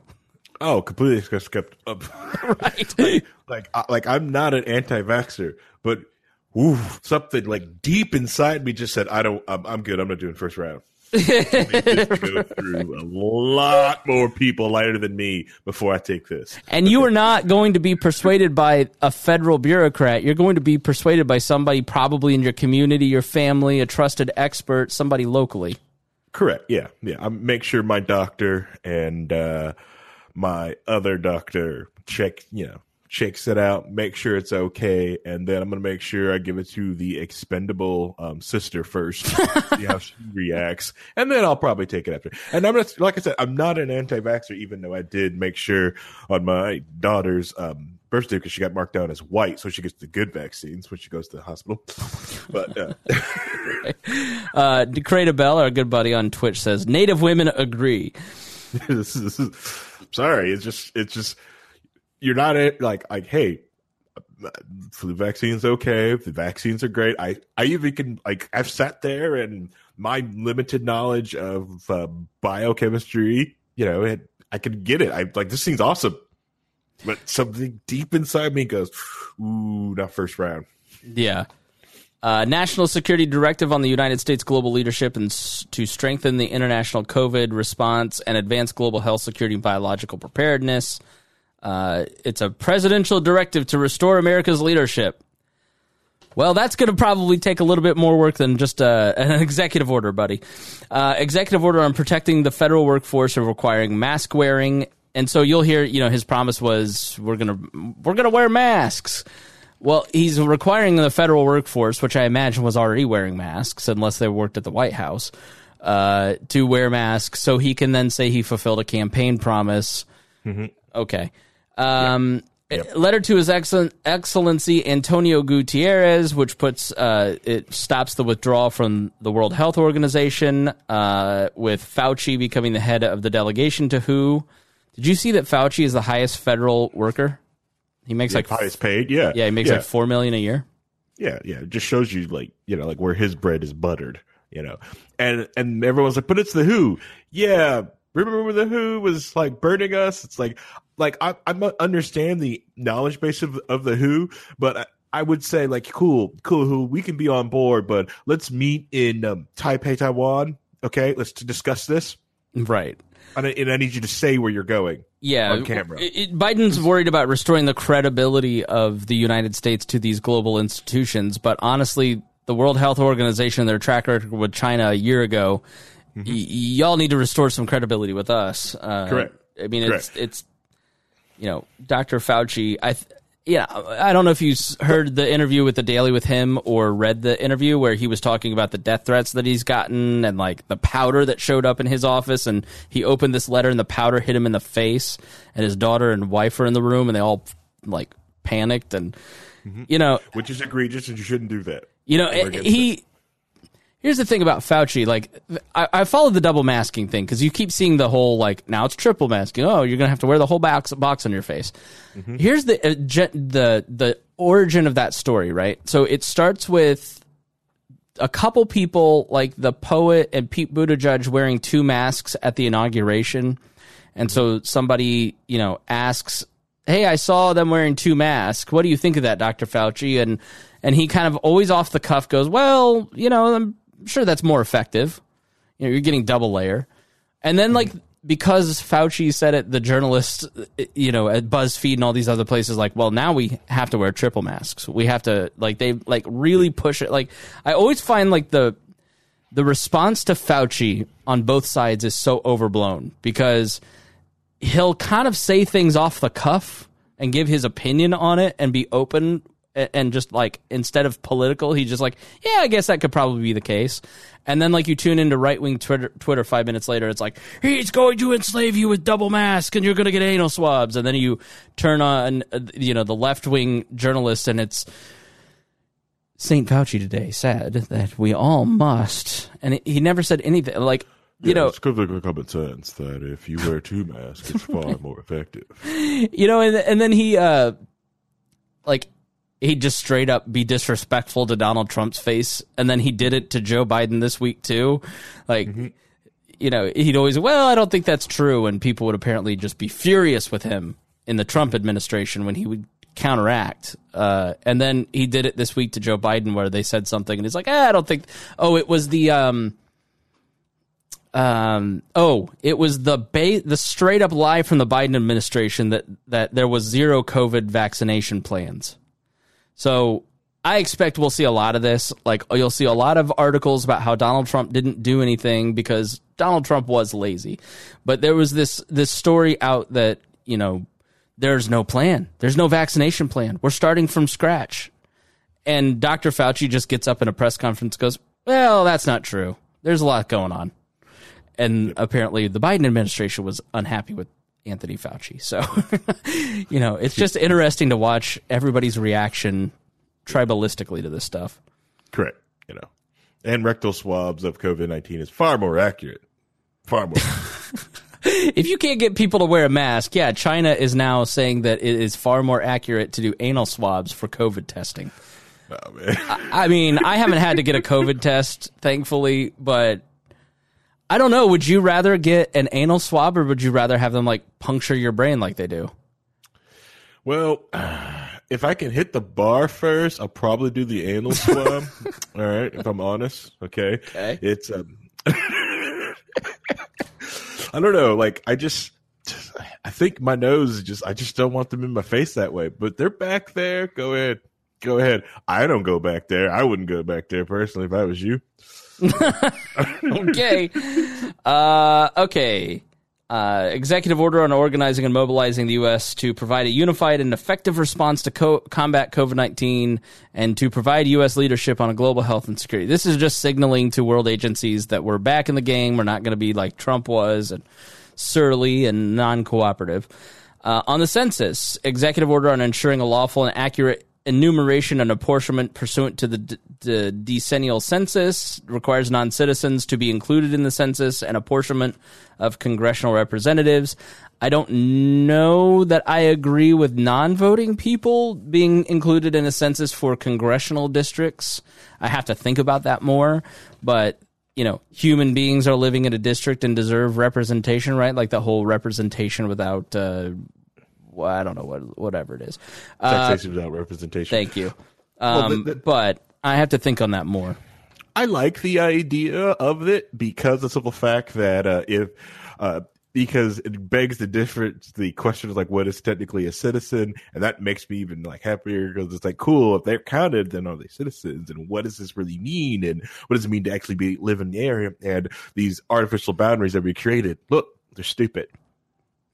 Oh, completely skeptical. right. like, like, like I'm not an anti-vaxxer, but ooh, something like deep inside me just said, I don't, I'm, I'm good. I'm not doing first round go through a lot more people lighter than me before I take this. And you are not going to be persuaded by a federal bureaucrat. You're going to be persuaded by somebody probably in your community, your family, a trusted expert, somebody locally. Correct. Yeah. Yeah. I make sure my doctor and uh, my other doctor check, you know, checks it out, make sure it's okay, and then I'm gonna make sure I give it to the expendable um, sister first, see how she reacts, and then I'll probably take it after. And I'm not, like I said, I'm not an anti-vaxxer, even though I did make sure on my daughter's um, birthday because she got marked down as white, so she gets the good vaccines when she goes to the hospital. But uh, uh Decreta Bell, our good buddy on Twitch, says Native women agree. this is, this is, sorry, it's just it's just you're not like like hey flu vaccines okay the vaccines are great. I i even can like i've sat there and my limited knowledge of uh, biochemistry you know it, i can get it. I like this thing's awesome. But something deep inside me goes ooh not first round. Yeah. Uh, national security directive on the United States global leadership and s- to strengthen the international COVID response and advance global health security and biological preparedness. Uh, it's a presidential directive to restore America's leadership. Well, that's going to probably take a little bit more work than just uh, an executive order, buddy. Uh, executive order on protecting the federal workforce and requiring mask wearing. And so you'll hear, you know, his promise was we're gonna we're gonna wear masks. Well, he's requiring the federal workforce, which I imagine was already wearing masks, unless they worked at the White House, uh, to wear masks, so he can then say he fulfilled a campaign promise. Mm-hmm. Okay. Um, Yep. Letter to His Excellency Antonio Guterres, which puts uh, it stops the withdrawal from the World Health Organization, uh, with Fauci becoming the head of the delegation to WHO. Did you see that Fauci is the highest federal worker? He makes yeah, like highest paid. Yeah, yeah, he makes yeah. like four million a year. Yeah, yeah. It just shows you like you know like where his bread is buttered. You know, and and everyone's like, but it's the WHO. Yeah, remember the WHO was like burning us? It's like like I, I understand the knowledge base of of the Who, but I, I would say like cool, cool Who, we can be on board, but let's meet in um, Taipei, Taiwan. Okay, let's discuss this. Right. And I, and I need you to say where you're going. Yeah, on camera. It, Biden's worried about restoring the credibility of the United States to these global institutions, but honestly, the World Health Organization, their track record with China a year ago, mm-hmm. y- y'all need to restore some credibility with us. Uh, Correct. I mean, Correct. it's it's you know, Dr. Fauci, I, th- yeah, I don't know if you heard the interview with the Daily with him or read the interview where he was talking about the death threats that he's gotten and like the powder that showed up in his office and he opened this letter and the powder hit him in the face and his daughter and wife were in the room and they all like panicked and mm-hmm. you know which is egregious and you shouldn't do that. You know, he Here's the thing about Fauci. Like, I, I followed the double masking thing because you keep seeing the whole like now it's triple masking. Oh, you're gonna have to wear the whole box box on your face. Here's the uh, ge- the the origin of that story, right? So it starts with a couple people like the poet and Pete Buttigieg wearing two masks at the inauguration, and so somebody you know asks, "Hey, I saw them wearing two masks. What do you think of that, Doctor Fauci?" and and he kind of always off the cuff goes, "Well, you know, I'm sure that's more effective. You know, you're getting double layer." And then like because Fauci said it, the journalists, you know, at BuzzFeed and all these other places, like, well, now we have to wear triple masks. We have to like they like really push it. Like I always find like the the response to Fauci on both sides is so overblown because he'll kind of say things off the cuff and give his opinion on it and be open and just like instead of political, he's just like, yeah, I guess that could probably be the case. And then like you tune into right wing Twitter, Twitter five minutes later, it's like he's going to enslave you with double mask and you're going to get anal swabs. And then you turn on, uh, you know, the left wing journalist and it's St. Fauci today said that we all must, and he never said anything like. You know, it's common common sense that if you wear two masks, it's far more effective. you know, and and then he uh like he'd just straight up be disrespectful to Donald Trump's face, and then he did it to Joe Biden this week too. Like, you know, he'd always, well, I don't think that's true, and people would apparently just be furious with him in the Trump administration when he would counteract. Uh, and then he did it this week to Joe Biden, where they said something, and he's like, eh, I don't think. Oh, it was the um um oh it was the ba- the straight up lie from the Biden administration that that there was zero covid vaccination plans. So I expect we'll see a lot of this. Like you'll see a lot of articles about how Donald Trump didn't do anything because Donald Trump was lazy. But there was this this story out that, you know, there's no plan. There's no vaccination plan. We're starting from scratch. And Dr. Fauci just gets up in a press conference goes, "Well, that's not true. There's a lot going on." And apparently the Biden administration was unhappy with Anthony Fauci. So, you know, it's just interesting to watch everybody's reaction tribalistically to this stuff. Correct. You know, and rectal swabs of COVID nineteen is far more accurate. Far more. If you can't get people to wear a mask, yeah, China is now saying that it is far more accurate to do anal swabs for COVID testing. oh, man. I mean, I haven't had to get a COVID test, thankfully, but I don't know. Would you rather get an anal swab or would you rather have them like puncture your brain like they do? Well, if I can hit the bar first, I'll probably do the anal swab. All right, if I'm honest. Okay. Okay. It's um I don't know, like I just I think my nose is just I just don't want them in my face that way. But they're back there. Go ahead. Go ahead. I don't go back there. I wouldn't go back there personally if I was you. okay. Uh, okay. Uh, executive order on organizing and mobilizing the U.S. to provide a unified and effective response to co- combat COVID 19 and to provide U.S. leadership on a global health and security. This is just signaling to world agencies that we're back in the game. We're not going to be like Trump was and surly and non cooperative. Uh, on the census, executive order on ensuring a lawful and accurate enumeration and apportionment pursuant to the, d- decennial census requires non-citizens to be included in the census and apportionment of congressional representatives. I don't know that I agree with non-voting people being included in a census for congressional districts. I have to think about that more, but you know, human beings are living in a district and deserve representation, right? Like the whole representation without uh, well, I don't know what whatever it is. Uh, Taxation without representation. thank you. Well, Um, the- but I have to think on that more. I like the idea of it because of the simple fact that uh, if uh, because it begs the difference, the question is like, what is technically a citizen, and that makes me even like happier because it's like, cool, if they're counted, then are they citizens, and what does this really mean, and what does it mean to actually be live in the area, and these artificial boundaries that we created, look, they're stupid.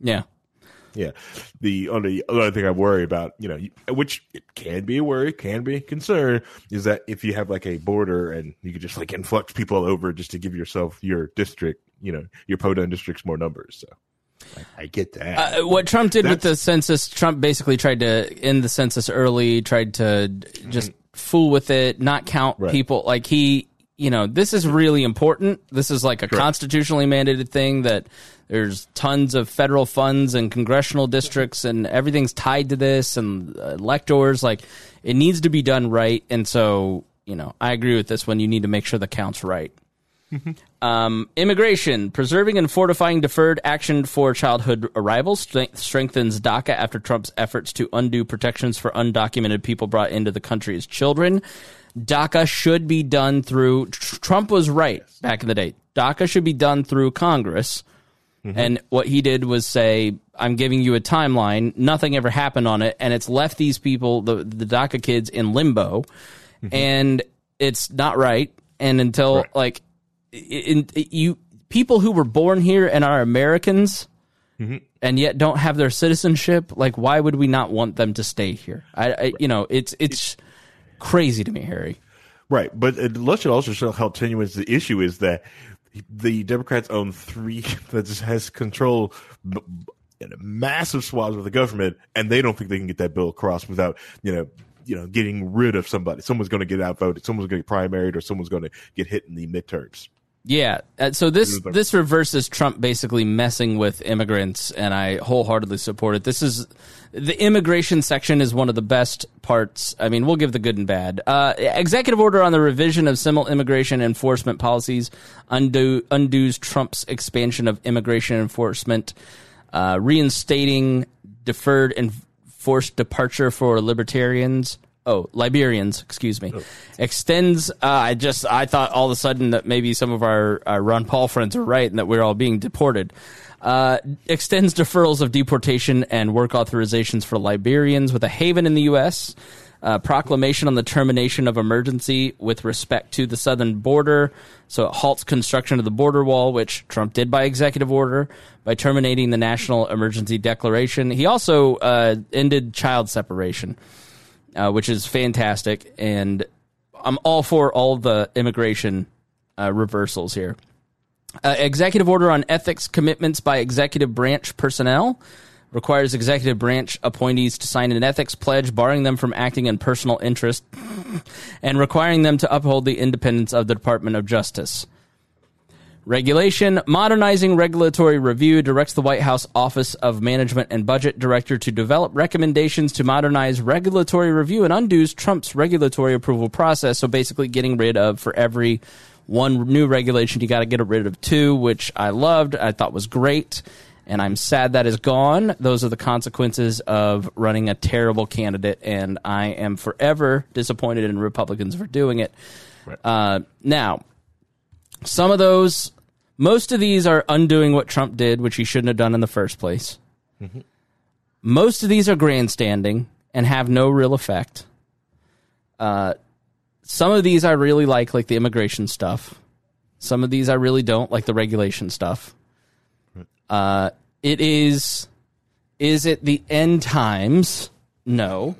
Yeah. Yeah. The only other thing I worry about, you know, which it can be a worry, can be a concern, is that if you have like a border and you could just like influx people over just to give yourself your district, you know, your Podun districts more numbers. So I, get that. Uh, what Trump did with the census, Trump basically tried to end the census early, tried to just fool with it, not count Right. people. Like he you know, this is really important. This is like a constitutionally mandated thing that there's tons of federal funds and congressional districts and everything's tied to this and electors. Like, it needs to be done right. And so, you know, I agree with this one. You need to make sure the count's right. Um, immigration, preserving and fortifying deferred action for childhood arrivals strength, strengthens DACA after Trump's efforts to undo protections for undocumented people brought into the country as children. DACA should be done through. Trump was right back in the day. DACA should be done through Congress. Mm-hmm. And what he did was say, I'm giving you a timeline. Nothing ever happened on it. And it's left these people, the, the DACA kids, in limbo. Mm-hmm. And it's not right. And until, Right. like, in, in- you people who were born here and are Americans mm-hmm. and yet don't have their citizenship, like, why would we not want them to stay here? I, I you know, it's, it's crazy to me, Harry. Right, but let's should also show how tenuous the issue is that the Democrats own three that has control massive swaths of the government, and they don't think they can get that bill across without you know you know getting rid of somebody. Someone's going to get outvoted. Someone's going to get primaried, or someone's going to get hit in the midterms. Yeah. Uh, so this It was a- this reverses Trump basically messing with immigrants, and I wholeheartedly support it. This is the immigration section is one of the best parts. I mean, we'll give the good and bad. Uh, executive order on the revision of civil immigration enforcement policies undo undoes Trump's expansion of immigration enforcement, uh, reinstating deferred and forced departure for libertarians. Oh, Liberians, excuse me. Extends. Uh, I just I thought all of a sudden that maybe some of our, our Ron Paul friends are right and that we're all being deported. Uh, extends deferrals of deportation and work authorizations for Liberians with a haven in the U.S. Uh, proclamation on the termination of emergency with respect to the southern border. So it halts construction of the border wall, which Trump did by executive order by terminating the national emergency declaration. He also uh, ended child separation uh, which is fantastic. And I'm all for all the immigration uh, reversals here. Uh, executive order on ethics commitments by executive branch personnel requires executive branch appointees to sign an ethics pledge barring them from acting in personal interest and requiring them to uphold the independence of the Department of Justice. Regulation modernizing regulatory review directs the White House Office of Management and Budget Director to develop recommendations to modernize regulatory review and undoes Trump's regulatory approval process. So basically, getting rid of for every one new regulation, you got to get rid of two, which I loved. I thought was great. And I'm sad that is gone. Those are the consequences of running a terrible candidate, and I am forever disappointed in Republicans for doing it. Uh, now, some of those, most of these are undoing what Trump did, which he shouldn't have done in the first place. Most of these are grandstanding and have no real effect. Uh, some of these I really like, like the immigration stuff. Some of these I really don't, like the regulation stuff. Uh, it is, is it the end times? No.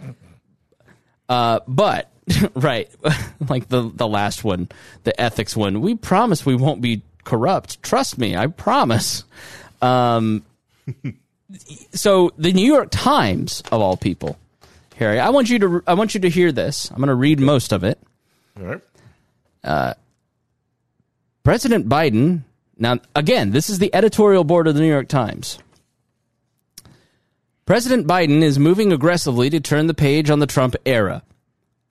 Uh, but right, like the the last one, the ethics one. We promise we won't be corrupt. Trust me, I promise. Um, so the New York Times, of all people, Harry, I want you to I want you to hear this. I'm going to read most of it. All right. President Biden. Now, again, this is the editorial board of the New York Times. President Biden is moving aggressively to turn the page on the Trump era.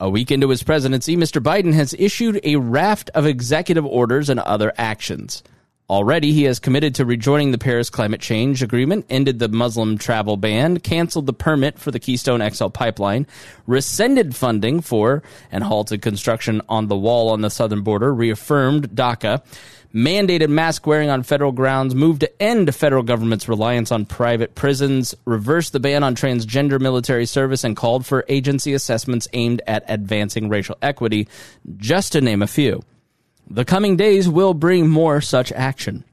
A week into his presidency, Mr. Biden has issued a raft of executive orders and other actions. Already, he has committed to rejoining the Paris Climate Change Agreement, ended the Muslim travel ban, canceled the permit for the Keystone XL pipeline, rescinded funding for and halted construction on the wall on the southern border, reaffirmed DACA, mandated mask wearing on federal grounds, moved to end federal government's reliance on private prisons, reversed the ban on transgender military service, and called for agency assessments aimed at advancing racial equity, just to name a few. The coming days will bring more such action.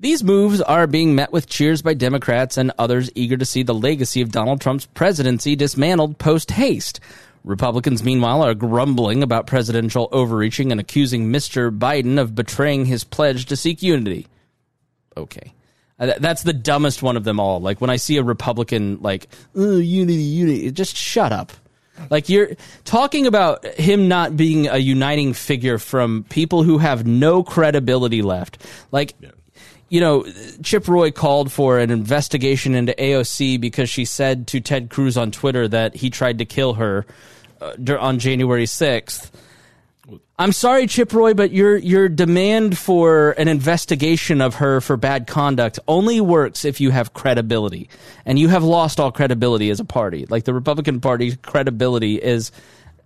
These moves are being met with cheers by Democrats and others eager to see the legacy of Donald Trump's presidency dismantled post haste. Republicans, meanwhile, are grumbling about presidential overreaching and accusing Mr. Biden of betraying his pledge to seek unity. Okay. Uh, That's the dumbest one of them all. Like when I see a Republican like, oh, unity, unity, just shut up. Like you're talking about him not being a uniting figure from people who have no credibility left. Like you know, Chip Roy called for an investigation into AOC because she said to Ted Cruz on Twitter that he tried to kill her on January 6th. I'm sorry, Chip Roy, but your your demand for an investigation of her for bad conduct only works if you have credibility, and you have lost all credibility as a party. Like the Republican Party's credibility is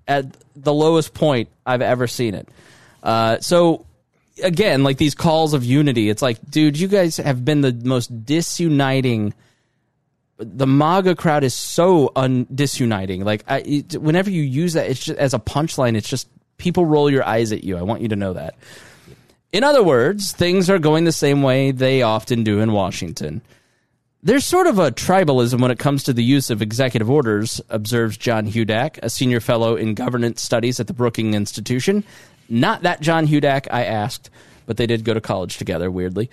at the lowest point I've ever seen it. Uh, so again, like these calls of unity, it's like, dude, you guys have been the most disuniting. The MAGA crowd is so un- disuniting. Like, I, it, whenever you use that, it's just as a punchline. It's just people roll your eyes at you. I want you to know that. In other words, things are going the same way they often do in Washington. There's sort of a tribalism when it comes to the use of executive orders, observes John Hudak, a senior fellow in governance studies at the Brookings Institution. Not that John Hudak, I asked, but they did go to college together, weirdly.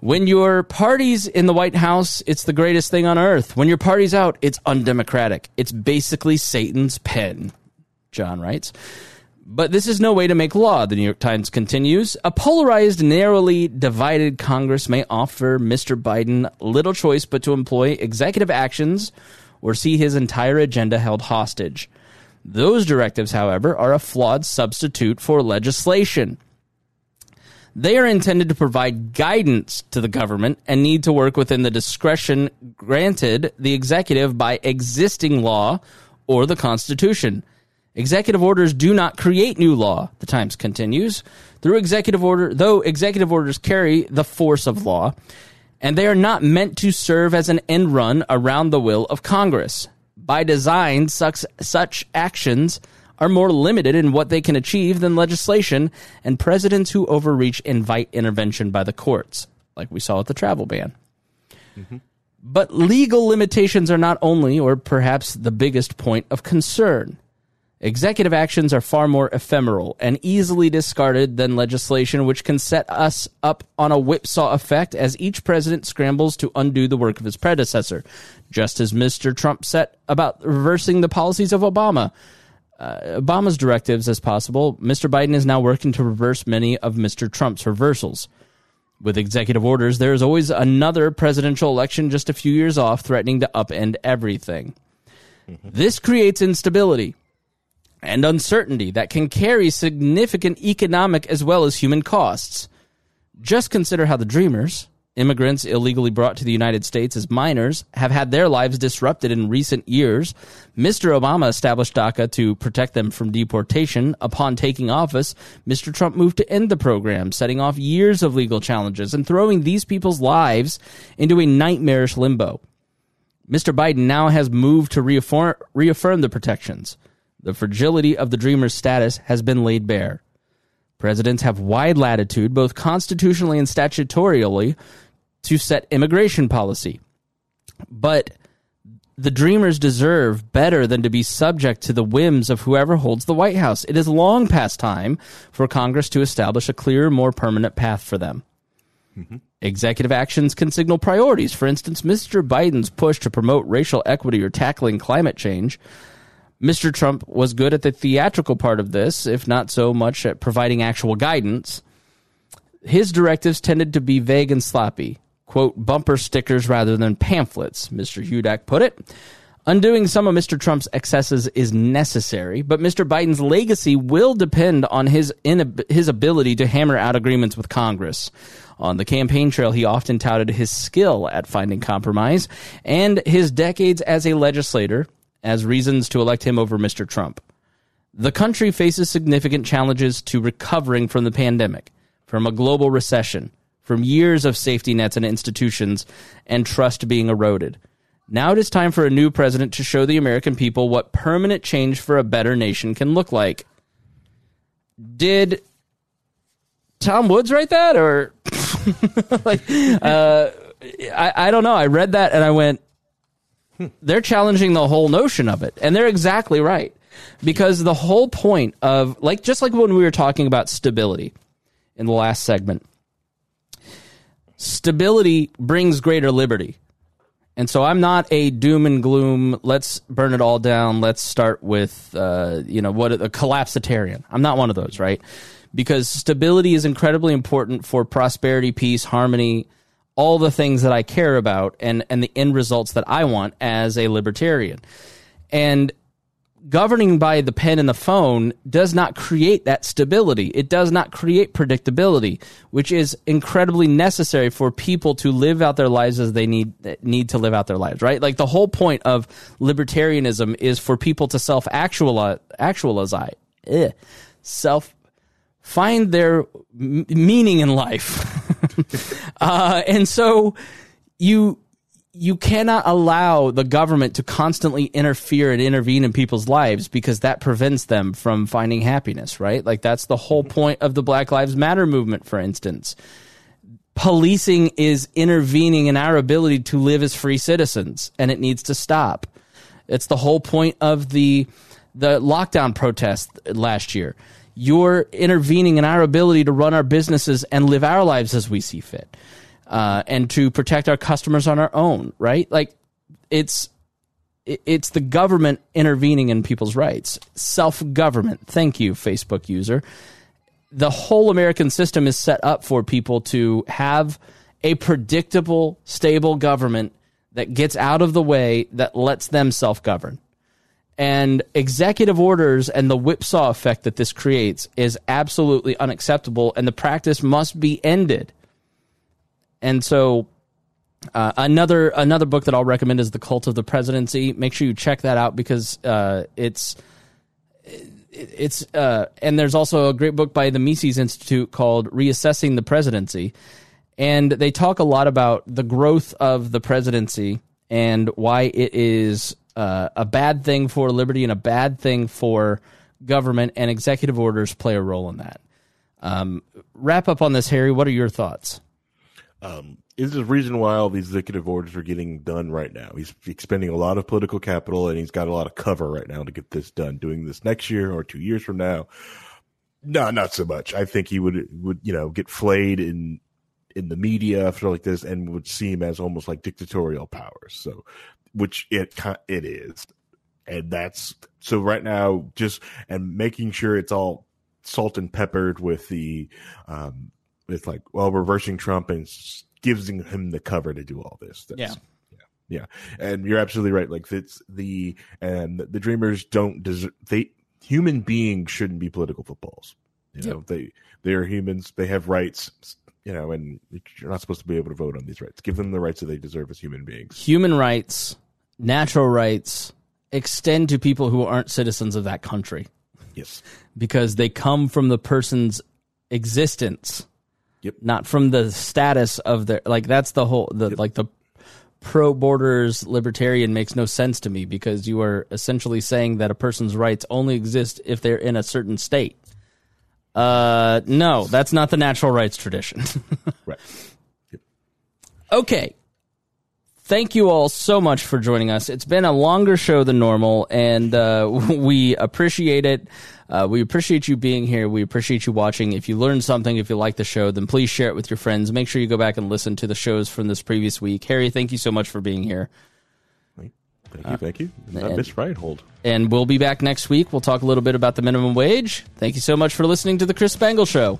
When your party's in the White House, it's the greatest thing on earth. When your party's out, it's undemocratic. It's basically Satan's pen, John writes. But this is no way to make law, the New York Times continues. A polarized, narrowly divided Congress may offer Mr. Biden little choice but to employ executive actions or see his entire agenda held hostage. Those directives, however, are a flawed substitute for legislation. They are intended to provide guidance to the government and need to work within the discretion granted the executive by existing law or the Constitution. Executive orders do not create new law, the Times continues. Through executive order, though executive orders carry the force of law, and they are not meant to serve as an end run around the will of Congress. By design, such, such actions are more limited in what they can achieve than legislation, and presidents who overreach invite intervention by the courts, like we saw with the travel ban. Mm-hmm. But legal limitations are not only, or perhaps the biggest point of concern. Executive actions are far more ephemeral and easily discarded than legislation, which can set us up on a whipsaw effect as each president scrambles to undo the work of his predecessor, just as Mr. Trump set about reversing the policies of Obama. Uh, Obama's directives as possible, Mr. Biden is now working to reverse many of Mr. Trump's reversals. With executive orders, there is always another presidential election just a few years off, threatening to upend everything. Mm-hmm. This creates instability and uncertainty that can carry significant economic as well as human costs. Just consider how the Dreamers, immigrants illegally brought to the United States as minors, have had their lives disrupted in recent years. Mr. Obama established DACA to protect them from deportation. Upon taking office, Mr. Trump moved to end the program, setting off years of legal challenges and throwing these people's lives into a nightmarish limbo. Mr. Biden now has moved to reaffirm, reaffirm the protections. The fragility of the dreamer's status has been laid bare. Presidents have wide latitude, both constitutionally and statutorily, to set immigration policy. But the dreamers deserve better than to be subject to the whims of whoever holds the White House. It is long past time for Congress to establish a clearer, more permanent path for them. Mm-hmm. Executive actions can signal priorities. For instance, Mr. Biden's push to promote racial equity or tackling climate change Mr. Trump was good at the theatrical part of this, if not so much at providing actual guidance. His directives tended to be vague and sloppy, quote, bumper stickers rather than pamphlets, Mr. Hudak put it. Undoing some of Mr. Trump's excesses is necessary, but Mr. Biden's legacy will depend on his inab- his ability to hammer out agreements with Congress. On the campaign trail, he often touted his skill at finding compromise and his decades as a legislator as reasons to elect him over Mr. Trump. The country faces significant challenges to recovering from the pandemic, from a global recession, from years of safety nets and institutions, and trust being eroded. Now it is time for a new president to show the American people what permanent change for a better nation can look like. Did Tom Woods write that, or like, uh, I, I don't know. I read that and I went, they're challenging the whole notion of it, and they're exactly right because the whole point of like just like when we were talking about stability in the last segment, stability brings greater liberty. And so I'm not a doom and gloom. Let's burn it all down. Let's start with, uh, you know, what a collapsitarian. I'm not one of those, right? Because stability is incredibly important for prosperity, peace, harmony, all the things that I care about, and and the end results that I want as a libertarian. And governing by the pen and the phone does not create that stability. It does not create predictability, which is incredibly necessary for people to live out their lives as they need need to live out their lives, right? Like the whole point of libertarianism is for people to self actualize actualize self find their m- meaning in life. uh, and so you you cannot allow the government to constantly interfere and intervene in people's lives because that prevents them from finding happiness, right? Like that's the whole mm-hmm. point of the Black Lives Matter movement, for instance. Policing is intervening in our ability to live as free citizens, and it needs to stop. It's the whole point of the the lockdown protest last year. You're intervening in our ability to run our businesses and live our lives as we see fit uh, and to protect our customers on our own, right? Like it's it's the government intervening in people's rights. Self government. Thank you, Facebook user. The whole American system is set up for people to have a predictable, stable government that gets out of the way that lets them self govern. And executive orders and the whipsaw effect that this creates is absolutely unacceptable, and the practice must be ended. And so uh, another another book that I'll recommend is The Cult of the Presidency. Make sure you check that out because uh, it's it's uh, and there's also a great book by the Mises Institute called Reassessing the Presidency, and they talk a lot about the growth of the presidency and why it is uh, a bad thing for liberty and a bad thing for government, and executive orders play a role in that. Um, wrap up on this, Harry. What are your thoughts? Um, is the reason why all these executive orders are getting done right now. He's expending a lot of political capital and he's got a lot of cover right now to get this done. Doing this next year or two years from now, no, not so much. I think he would would you know get flayed in in the media after like this and would seem as almost like dictatorial powers. So, which it it is, and that's so right now. Just and making sure it's all salt and peppered with the um, it's like well reversing Trump and giving him the cover to do all this. That's, yeah. Yeah, and you're absolutely right. Like it's the and the dreamers don't deserve they human beings shouldn't be political footballs. You know, yep. they they are humans. They have rights. You know, and you're not supposed to be able to vote on these rights. Give them the rights that they deserve as human beings. Human rights, natural rights, extend to people who aren't citizens of that country. Yes, because they come from the person's existence Yep. Not from the status of their like that's the whole the yep. like the pro borders libertarian makes no sense to me because you are essentially saying that a person's rights only exist if they're in a certain state. Uh no, that's not the natural rights tradition. right. Yep. Okay. Thank you all so much for joining us. It's been a longer show than normal, and uh, we appreciate it. Uh, we appreciate you being here. We appreciate you watching. If you learned something, if you like the show, then please share it with your friends. Make sure you go back and listen to the shows from this previous week. Harry, thank you so much for being here. Thank you, thank you. Uh, Miss Reinhold. And we'll be back next week. We'll talk a little bit about the minimum wage. Thank you so much for listening to the Chris Spangle Show.